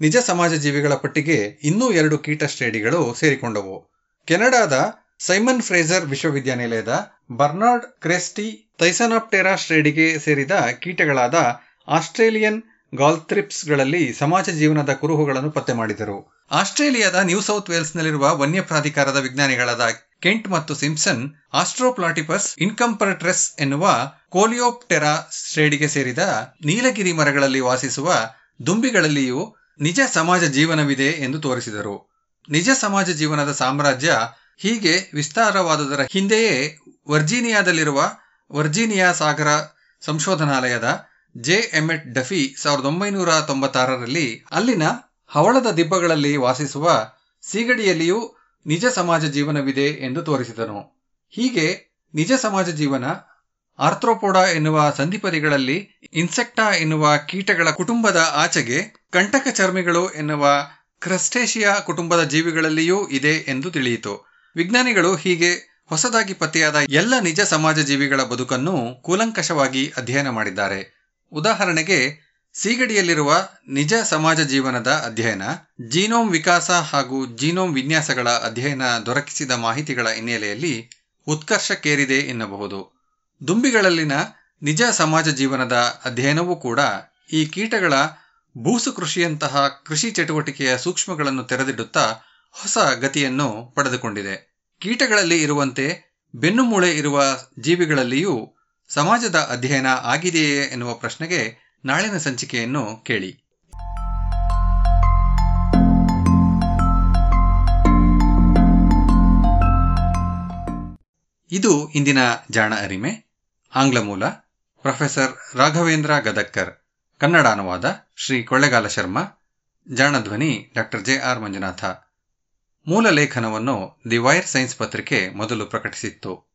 ನಿಜ ಸಮಾಜ ಜೀವಿಗಳ ಪಟ್ಟಿಗೆ ಇನ್ನೂ ಎರಡು ಕೀಟ ಶ್ರೇಣಿಗಳು ಸೇರಿಕೊಂಡವು. ಕೆನಡಾದ ಸೈಮನ್ ಫ್ರೇಜರ್ ವಿಶ್ವವಿದ್ಯಾನಿಲಯದ ಬರ್ನಾರ್ಡ್ ಕ್ರೆಸ್ಟಿ ತೈಸನಾಪ್ಟೆರಾ ಶ್ರೇಣಿಗೆ ಸೇರಿದ ಕೀಟಗಳಾದ ಆಸ್ಟ್ರೇಲಿಯನ್ ಗಾಲ್ಥ್ರಿಪ್ಸ್ಗಳಲ್ಲಿ ಸಮಾಜ ಜೀವನದ ಕುರುಹುಗಳನ್ನು ಪತ್ತೆ ಮಾಡಿದರು. ಆಸ್ಟ್ರೇಲಿಯಾದ ನ್ಯೂ ಸೌತ್ ವೇಲ್ಸ್ನಲ್ಲಿರುವ ವನ್ಯ ಪ್ರಾಧಿಕಾರದ ವಿಜ್ಞಾನಿಗಳಾದ ಕೆಂಟ್ ಮತ್ತು ಸಿಂಪ್ಸನ್, ಆಸ್ಟ್ರೋಪ್ಲಾಟಿಪಸ್ ಇನ್ಕಂಪರ್ಟ್ರೆಸ್ ಎನ್ನುವ ಕೋಲಿಯೋಪ್ಟೆರಾ ಶ್ರೇಣಿಗೆ ಸೇರಿದ ನೀಲಗಿರಿ ಮರಗಳಲ್ಲಿ ವಾಸಿಸುವ ದುಂಬಿಗಳಲ್ಲಿಯೂ ನಿಜ ಸಮಾಜ ಜೀವನವಿದೆ ಎಂದು ತೋರಿಸಿದರು. ನಿಜ ಸಮಾಜ ಜೀವನದ ಸಾಮ್ರಾಜ್ಯ ಹೀಗೆ ವಿಸ್ತಾರವಾದುದರ ಹಿಂದೆಯೇ ವರ್ಜೀನಿಯಾದಲ್ಲಿರುವ ವರ್ಜೀನಿಯಾ ಸಾಗರ ಸಂಶೋಧನಾಲಯದ ಜೆ. ಎಮ್ಎಟ್ ಡಫಿ ಸಾವಿರದ ಒಂಬೈನೂರ ತೊಂಬತ್ತಾರರಲ್ಲಿ ಅಲ್ಲಿನ ಹವಳದ ದಿಬ್ಬಗಳಲ್ಲಿ ವಾಸಿಸುವ ಸೀಗಡಿಯಲ್ಲಿಯೂ ನಿಜ ಸಮಾಜ ಜೀವನವಿದೆ ಎಂದು ತೋರಿಸಿದನು. ಹೀಗೆ ನಿಜ ಸಮಾಜ ಜೀವನ ಆರ್ಥ್ರೋಪೋಡಾ ಎನ್ನುವ ಸಂಧಿಪದಿಗಳಲ್ಲಿ ಇನ್ಸೆಕ್ಟಾ ಎನ್ನುವ ಕೀಟಗಳ ಕುಟುಂಬದ ಆಚೆಗೆ ಕಂಟಕ ಚರ್ಮಿಗಳು ಎನ್ನುವ ಕ್ರಸ್ಟೇಷಿಯಾ ಕುಟುಂಬದ ಜೀವಿಗಳಲ್ಲಿಯೂ ಇದೆ ಎಂದು ತಿಳಿಯಿತು. ವಿಜ್ಞಾನಿಗಳು ಹೀಗೆ ಹೊಸದಾಗಿ ಪತ್ತೆಯಾದ ಎಲ್ಲ ನಿಜ ಸಮಾಜ ಜೀವಿಗಳ ಬದುಕನ್ನು ಕೂಲಂಕಷವಾಗಿ ಅಧ್ಯಯನ ಮಾಡಿದ್ದಾರೆ. ಉದಾಹರಣೆಗೆ, ಸೀಗಡಿಯಲ್ಲಿರುವ ನಿಜ ಸಮಾಜ ಜೀವನದ ಅಧ್ಯಯನ, ಜೀನೋಮ್ ವಿಕಾಸ ಹಾಗೂ ಜೀನೋಮ್ ವಿನ್ಯಾಸಗಳ ಅಧ್ಯಯನ ದೊರಕಿಸಿದ ಮಾಹಿತಿಗಳ ಹಿನ್ನೆಲೆಯಲ್ಲಿ ಉತ್ಕರ್ಷಕ್ಕೇರಿದೆ ಎನ್ನಬಹುದು. ದುಂಬಿಗಳಲ್ಲಿನ ನಿಜ ಸಮಾಜ ಜೀವನದ ಅಧ್ಯಯನವೂ ಕೂಡ ಈ ಕೀಟಗಳ ಬೂಸು ಕೃಷಿಯಂತಹ ಕೃಷಿ ಚಟುವಟಿಕೆಯ ಸೂಕ್ಷ್ಮಗಳನ್ನು ತೆರೆದಿಡುತ್ತಾ ಹೊಸ ಗತಿಯನ್ನು ಪಡೆದುಕೊಂಡಿದೆ. ಕೀಟಗಳಲ್ಲಿ ಇರುವಂತೆ ಬೆನ್ನುಮೂಳೆ ಇರುವ ಜೀವಿಗಳಲ್ಲಿಯೂ ಸಮಾಜದ ಅಧ್ಯಯನ ಆಗಿದೆಯೇ ಎನ್ನುವ ಪ್ರಶ್ನೆಗೆ ನಾಳಿನ ಸಂಚಿಕೆಯನ್ನು ಕೇಳಿ. ಇದು ಇಂದಿನ ಜಾಣ ಅರಿಮೆ. ಆಂಗ್ಲ ಮೂಲ ಪ್ರೊಫೆಸರ್ ರಾಘವೇಂದ್ರ ಗದಕ್ಕರ್ ಕನ್ನಡ ಅನುವಾದ ಶ್ರೀ ಕೊಳ್ಳೆಗಾಲ ಶರ್ಮಾ. ಜಾಣಧ್ವನಿ ಡಾಕ್ಟರ್ ಜೆ ಆರ್ ಮಂಜುನಾಥ. ಮೂಲ ಲೇಖನವನ್ನು ದಿ ವೈರ್ ಸೈನ್ಸ್ ಪತ್ರಿಕೆ ಮೊದಲು ಪ್ರಕಟಿಸಿತ್ತು.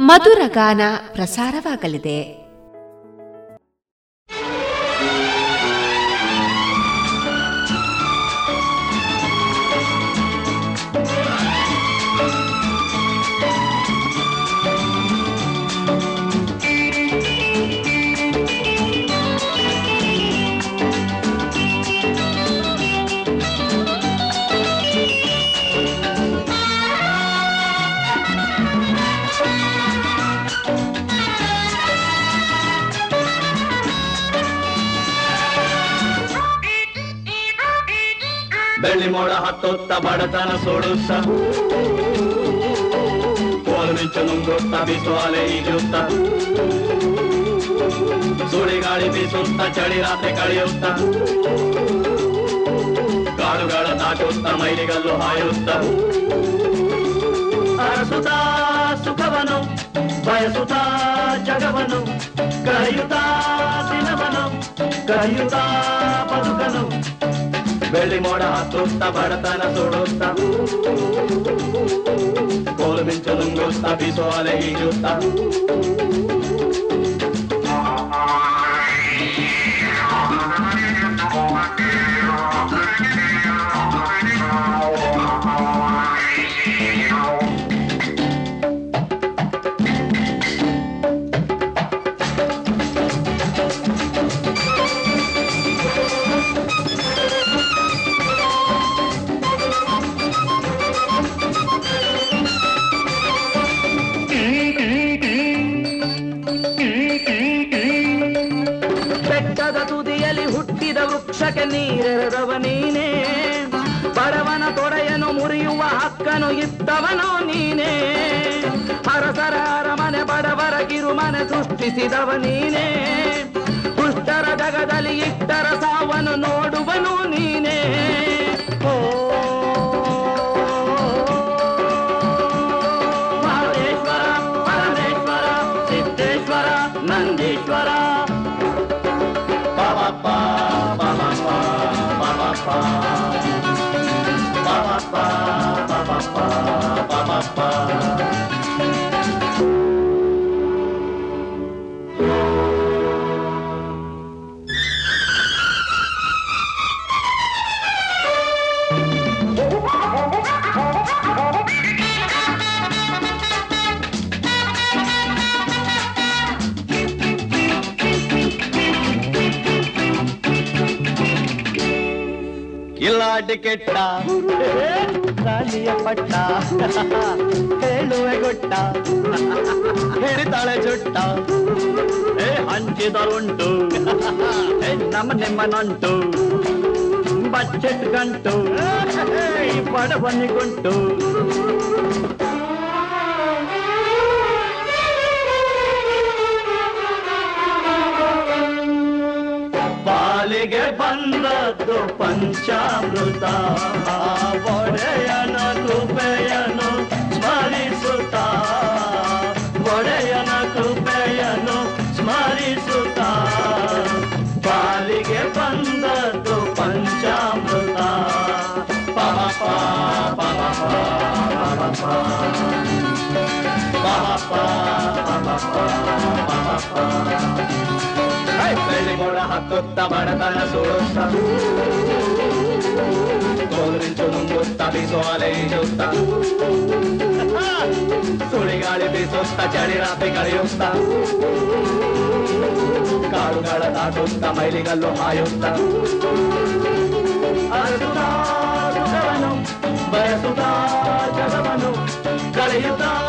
ಮಧುರ ಗಾನ ಪ್ರಸಾರವಾಗಲಿದೆ. ಹತ್ತೊತ್ತ ಬಡತನ ಸೋಡುತ್ತ ಕೋಲು ಮಿಂಚು ನುಂಗುತ್ತ ಬಿಸು ಅಲೆ ಈಜುತ್ತ ಸುಳಿ ಗಾಳಿ ಬೀಸುತ್ತ ಚಳಿ ರಾತ್ರಿ ಕಳೆಯುತ್ತ ಕಾಡುಗಳ ದಾಟುತ್ತ ಮೈಲಿಗಲ್ಲು ಹಾಯುತ್ತ ಅರಸುತ್ತ ಸುಖವನು ಬಯಸುತ್ತ ಜಗವನು ಕರೆಯುತ್ತ ದಿನವನು ಕರೆಯುತ್ತ ಬದುಕನು ಬೆಳ್ಳಿ ಮೋಡ ಹತ್ತುತ್ತ ಬಡತನ ಸುಡುತ್ತ ಕೋಲು ಮಿಂಚು ನುಂಗುತ್ತ ಬೀಸೋ ಅಲೆ ಈಜುತ್ತ ವೃಕ್ಷಕ್ಕೆ ನೀರೆರೆದವ ನೀನೇ. ಬಡವನ ತೊಡೆಯನ್ನು ಮುರಿಯುವ ಹಕ್ಕನು ಇದ್ದವನೋ ನೀನೇ. ಹರಸರ ಅರಮನೆ ಬಡವರ ಕಿರುಮನೆ ಸೃಷ್ಟಿಸಿದವ ನೀನೇ. ದುಷ್ಟರ ಜಗದಲ್ಲಿ ಇಟ್ಟರ ಸಾವನ್ನು ನೋಡುವನು ನೀನೇ. ಕಿಲ್ಲಾಡಿ ಕೆಟ್ಟ ರಾಣಿಯ ಪಟ್ಟ ಹೇಳುವೆ ಗೊಟ್ಟ ಹಿಡಿತಾಳೆ ಜುಟ್ಟ ಏ ಹಂಚಿದರುಂಟು ಏ ನಮ್ಮ ನಿಮ್ಮನುಂಟು ಬಚ್ಚೆಟ್ ಗಂಟು ಈ ಬಡವನಿಗುಂಟು ಪಾಲಿಗೆ ಬಂದದ್ದು ಪಂಚಾಮೃತ. ಒಡೆಯನ ಕೃಪೆಯನು ಸ್ಮರಿಸುತ್ತ. ಒಡೆಯನ ಕೃಪೆಯನು ಸ್ಮರಿಸುತ್ತ. ಪಾಲಿಗೆ ಬಂದದ್ದು ಪಂಚಾಮೃತ. ಪಾಪ ಪಾಪ ಪಾಪ ಬೆಳ್ಳಿ ಮೋಡ ಹತ್ತುತ್ತ ಬಡತನ ಸುಡುತ್ತ ಕೋಲ್ರಿಂಚು ನುಂಗುತ್ತ ಬೀಸೋ ಅಲೆ ಈಜುತ್ತ ಸುಳಿಗಾಳಿ ಬೀಸುತ್ತ ಚಳಿ ರಾತ್ರಿ ಕಳೆಯುತ್ತ ಕಾಡುಗಳ ದಾಟುತ್ತ ಮೈಲಿಗಲ್ಲು ಹಾಯುತ್ತ ಅರಸುತ್ತ ಸುಖವನು ಬಯಸುತ್ತಾ ಜಗವನು ಕಳೆಯುತ್ತಾ ದಿನವನು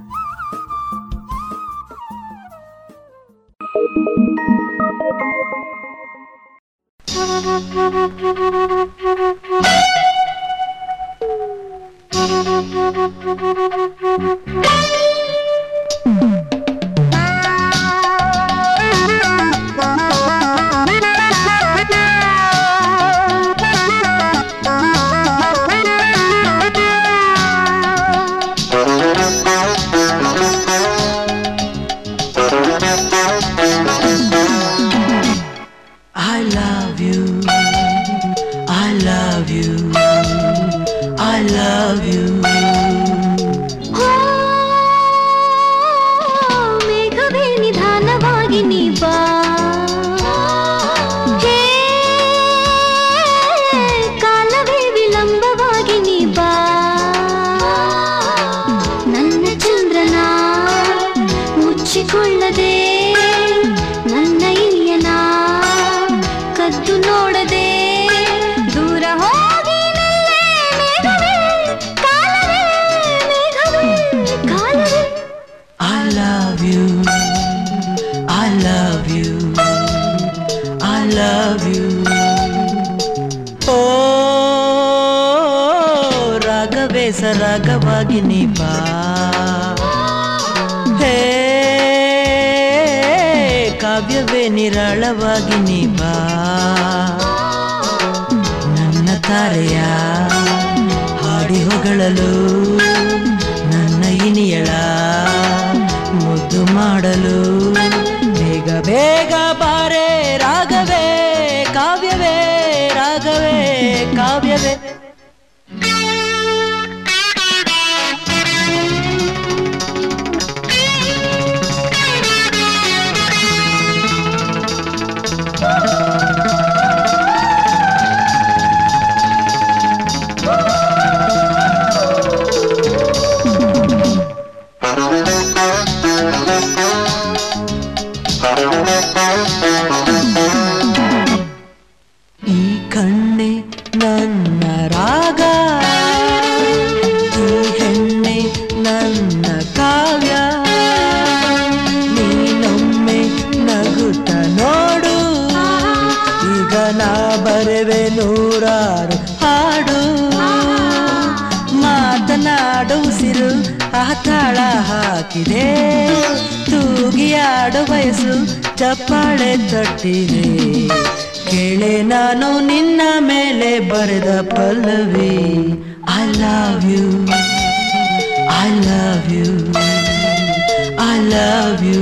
ನಿರಾಳವಾಗಿ ನೀ ಬಾ. ನನ್ನ ತಾರೆಯ ಹಾಡಿ ಹೊಗಳಲು ನನ್ನ ಇನಿಯಳ ಮುದ್ದು ಮಾಡಲು ಬೇಗ ಬೇಗ ಬಯಸು ಚಪ್ಪಾಳೆ ತಟ್ಟಿದೆ. ಕೇಳೆ ನಾನು ನಿನ್ನ ಮೇಲೆ ಬರೆದ Pallavi. I love you I love you I love you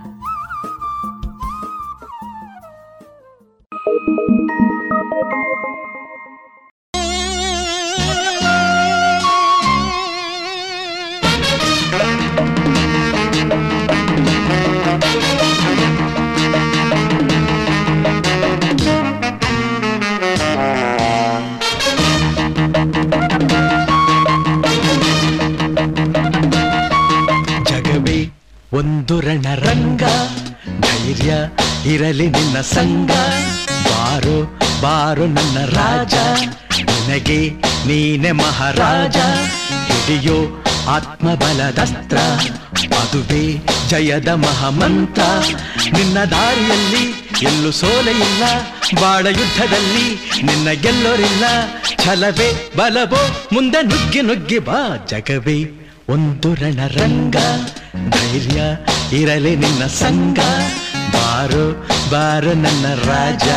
ಸಂಗ ಬಾರು ಬಾರು ನನ್ನ ರಾಜ. ನಿನಗೆ ನೀನೆ ಮಹಾರಾಜ. ಹಿಡಿಯೋ ಆತ್ಮಬಲದಸ್ತ್ರ. ಅದುವೇ ಜಯದ ಮಹಾಮಂತ್ರ. ನಿನ್ನ ದಾರಿಯಲ್ಲಿ ಎಲ್ಲೂ ಸೋಲೆ ಇಲ್ಲ ಬಾಳ ಯುದ್ಧದಲ್ಲಿ ನಿನ್ನ ಗೆಲ್ಲೋರಿಲ್ಲ. ಛಲವೇ, ಬಲವೋ, ಮುಂದೆ ನುಗ್ಗಿ ನುಗ್ಗಿ ಬಾ. ಜಗವೇ ಒಂದು ರಣರಂಗ. ಧೈರ್ಯ ಇರಲಿ ನಿನ್ನ ಸಂಗ ಬಾರು ಬಾರು ನನ್ನ ರಾಜ.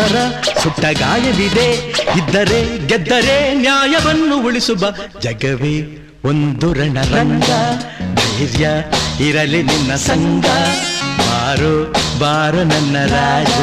ಮಾನವರ ಸುಟ್ಟ ಗಾಯವಿದೆ ಇದ್ದರೆ ಗೆದ್ದರೆ ನ್ಯಾಯವನ್ನು ಉಳಿಸುವ ಜಗವೇ ಒಂದು ರಣರಂಗ. ಧೈರ್ಯ ಇರಲಿ ನಿನ್ನ ಸಂಗ ಬಾರೋ ಬಾರು ನನ್ನ ರಾಜ.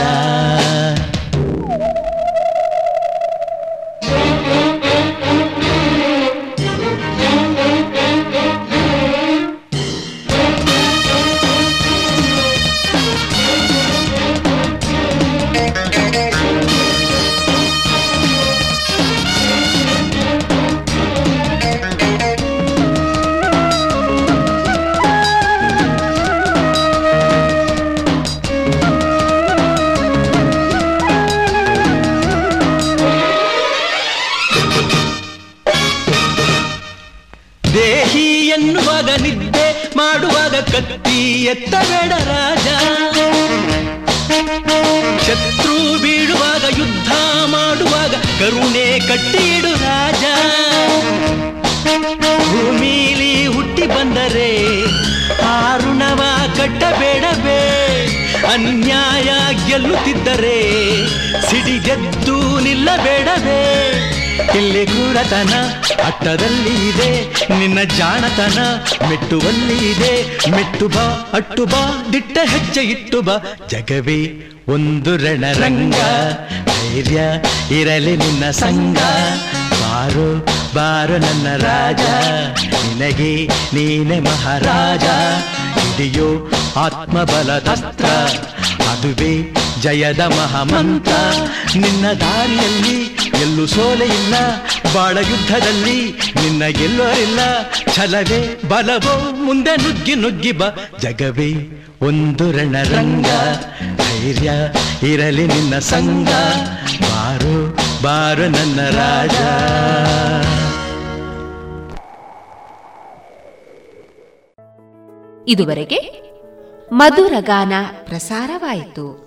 ಮೆಟ್ಟುವಲ್ಲಿ ಇದೆ ಮೆಟ್ಟು ಬಾ, ಅಟ್ಟು ಬಾ, ದಿಟ್ಟ ಹೆಜ್ಜೆ ಇಟ್ಟು ಬಾ. ಜಗವೇ ಒಂದು ರಣರಂಗ, ಧೈರ್ಯ ಇರಲಿ ನಿನ್ನ ಸಂಗ ಬಾರು ಬಾರು ನನ್ನ ರಾಜ, ನಿನಗೆ ನೀನೆ ಮಹಾರಾಜ. ಹಿಡಿಯೋ ಆತ್ಮಬಲದಸ್ತ್ರ ಅದುವೇ ಜಯದ ಮಹಾಮಂತ್ರ. ನಿನ್ನ ದಾರಿಯಲ್ಲಿ ಎಲ್ಲೂ ಸೋಲೆ ಇಲ್ಲ ಬಾಳ ಯುದ್ಧದಲ್ಲಿ ನಿನ್ನ ಗೆಲ್ಲೋರಿಲ್ಲ. ಛಲವೇ ಬಲವೋ, ಮುಂದೆ ನುಗ್ಗಿ ನುಗ್ಗಿ ಬ. ಜಗವೇ ಒಂದು ರಣರಂಗ. ಧೈರ್ಯ ಇರಲಿ ನಿನ್ನ ಸಂಗ ಬಾರು ಬಾರು ನನ್ನ ರಾಜ. ಇದುವರೆಗೆ ಮಧುರಗಾನ ಪ್ರಸಾರವಾಯಿತು.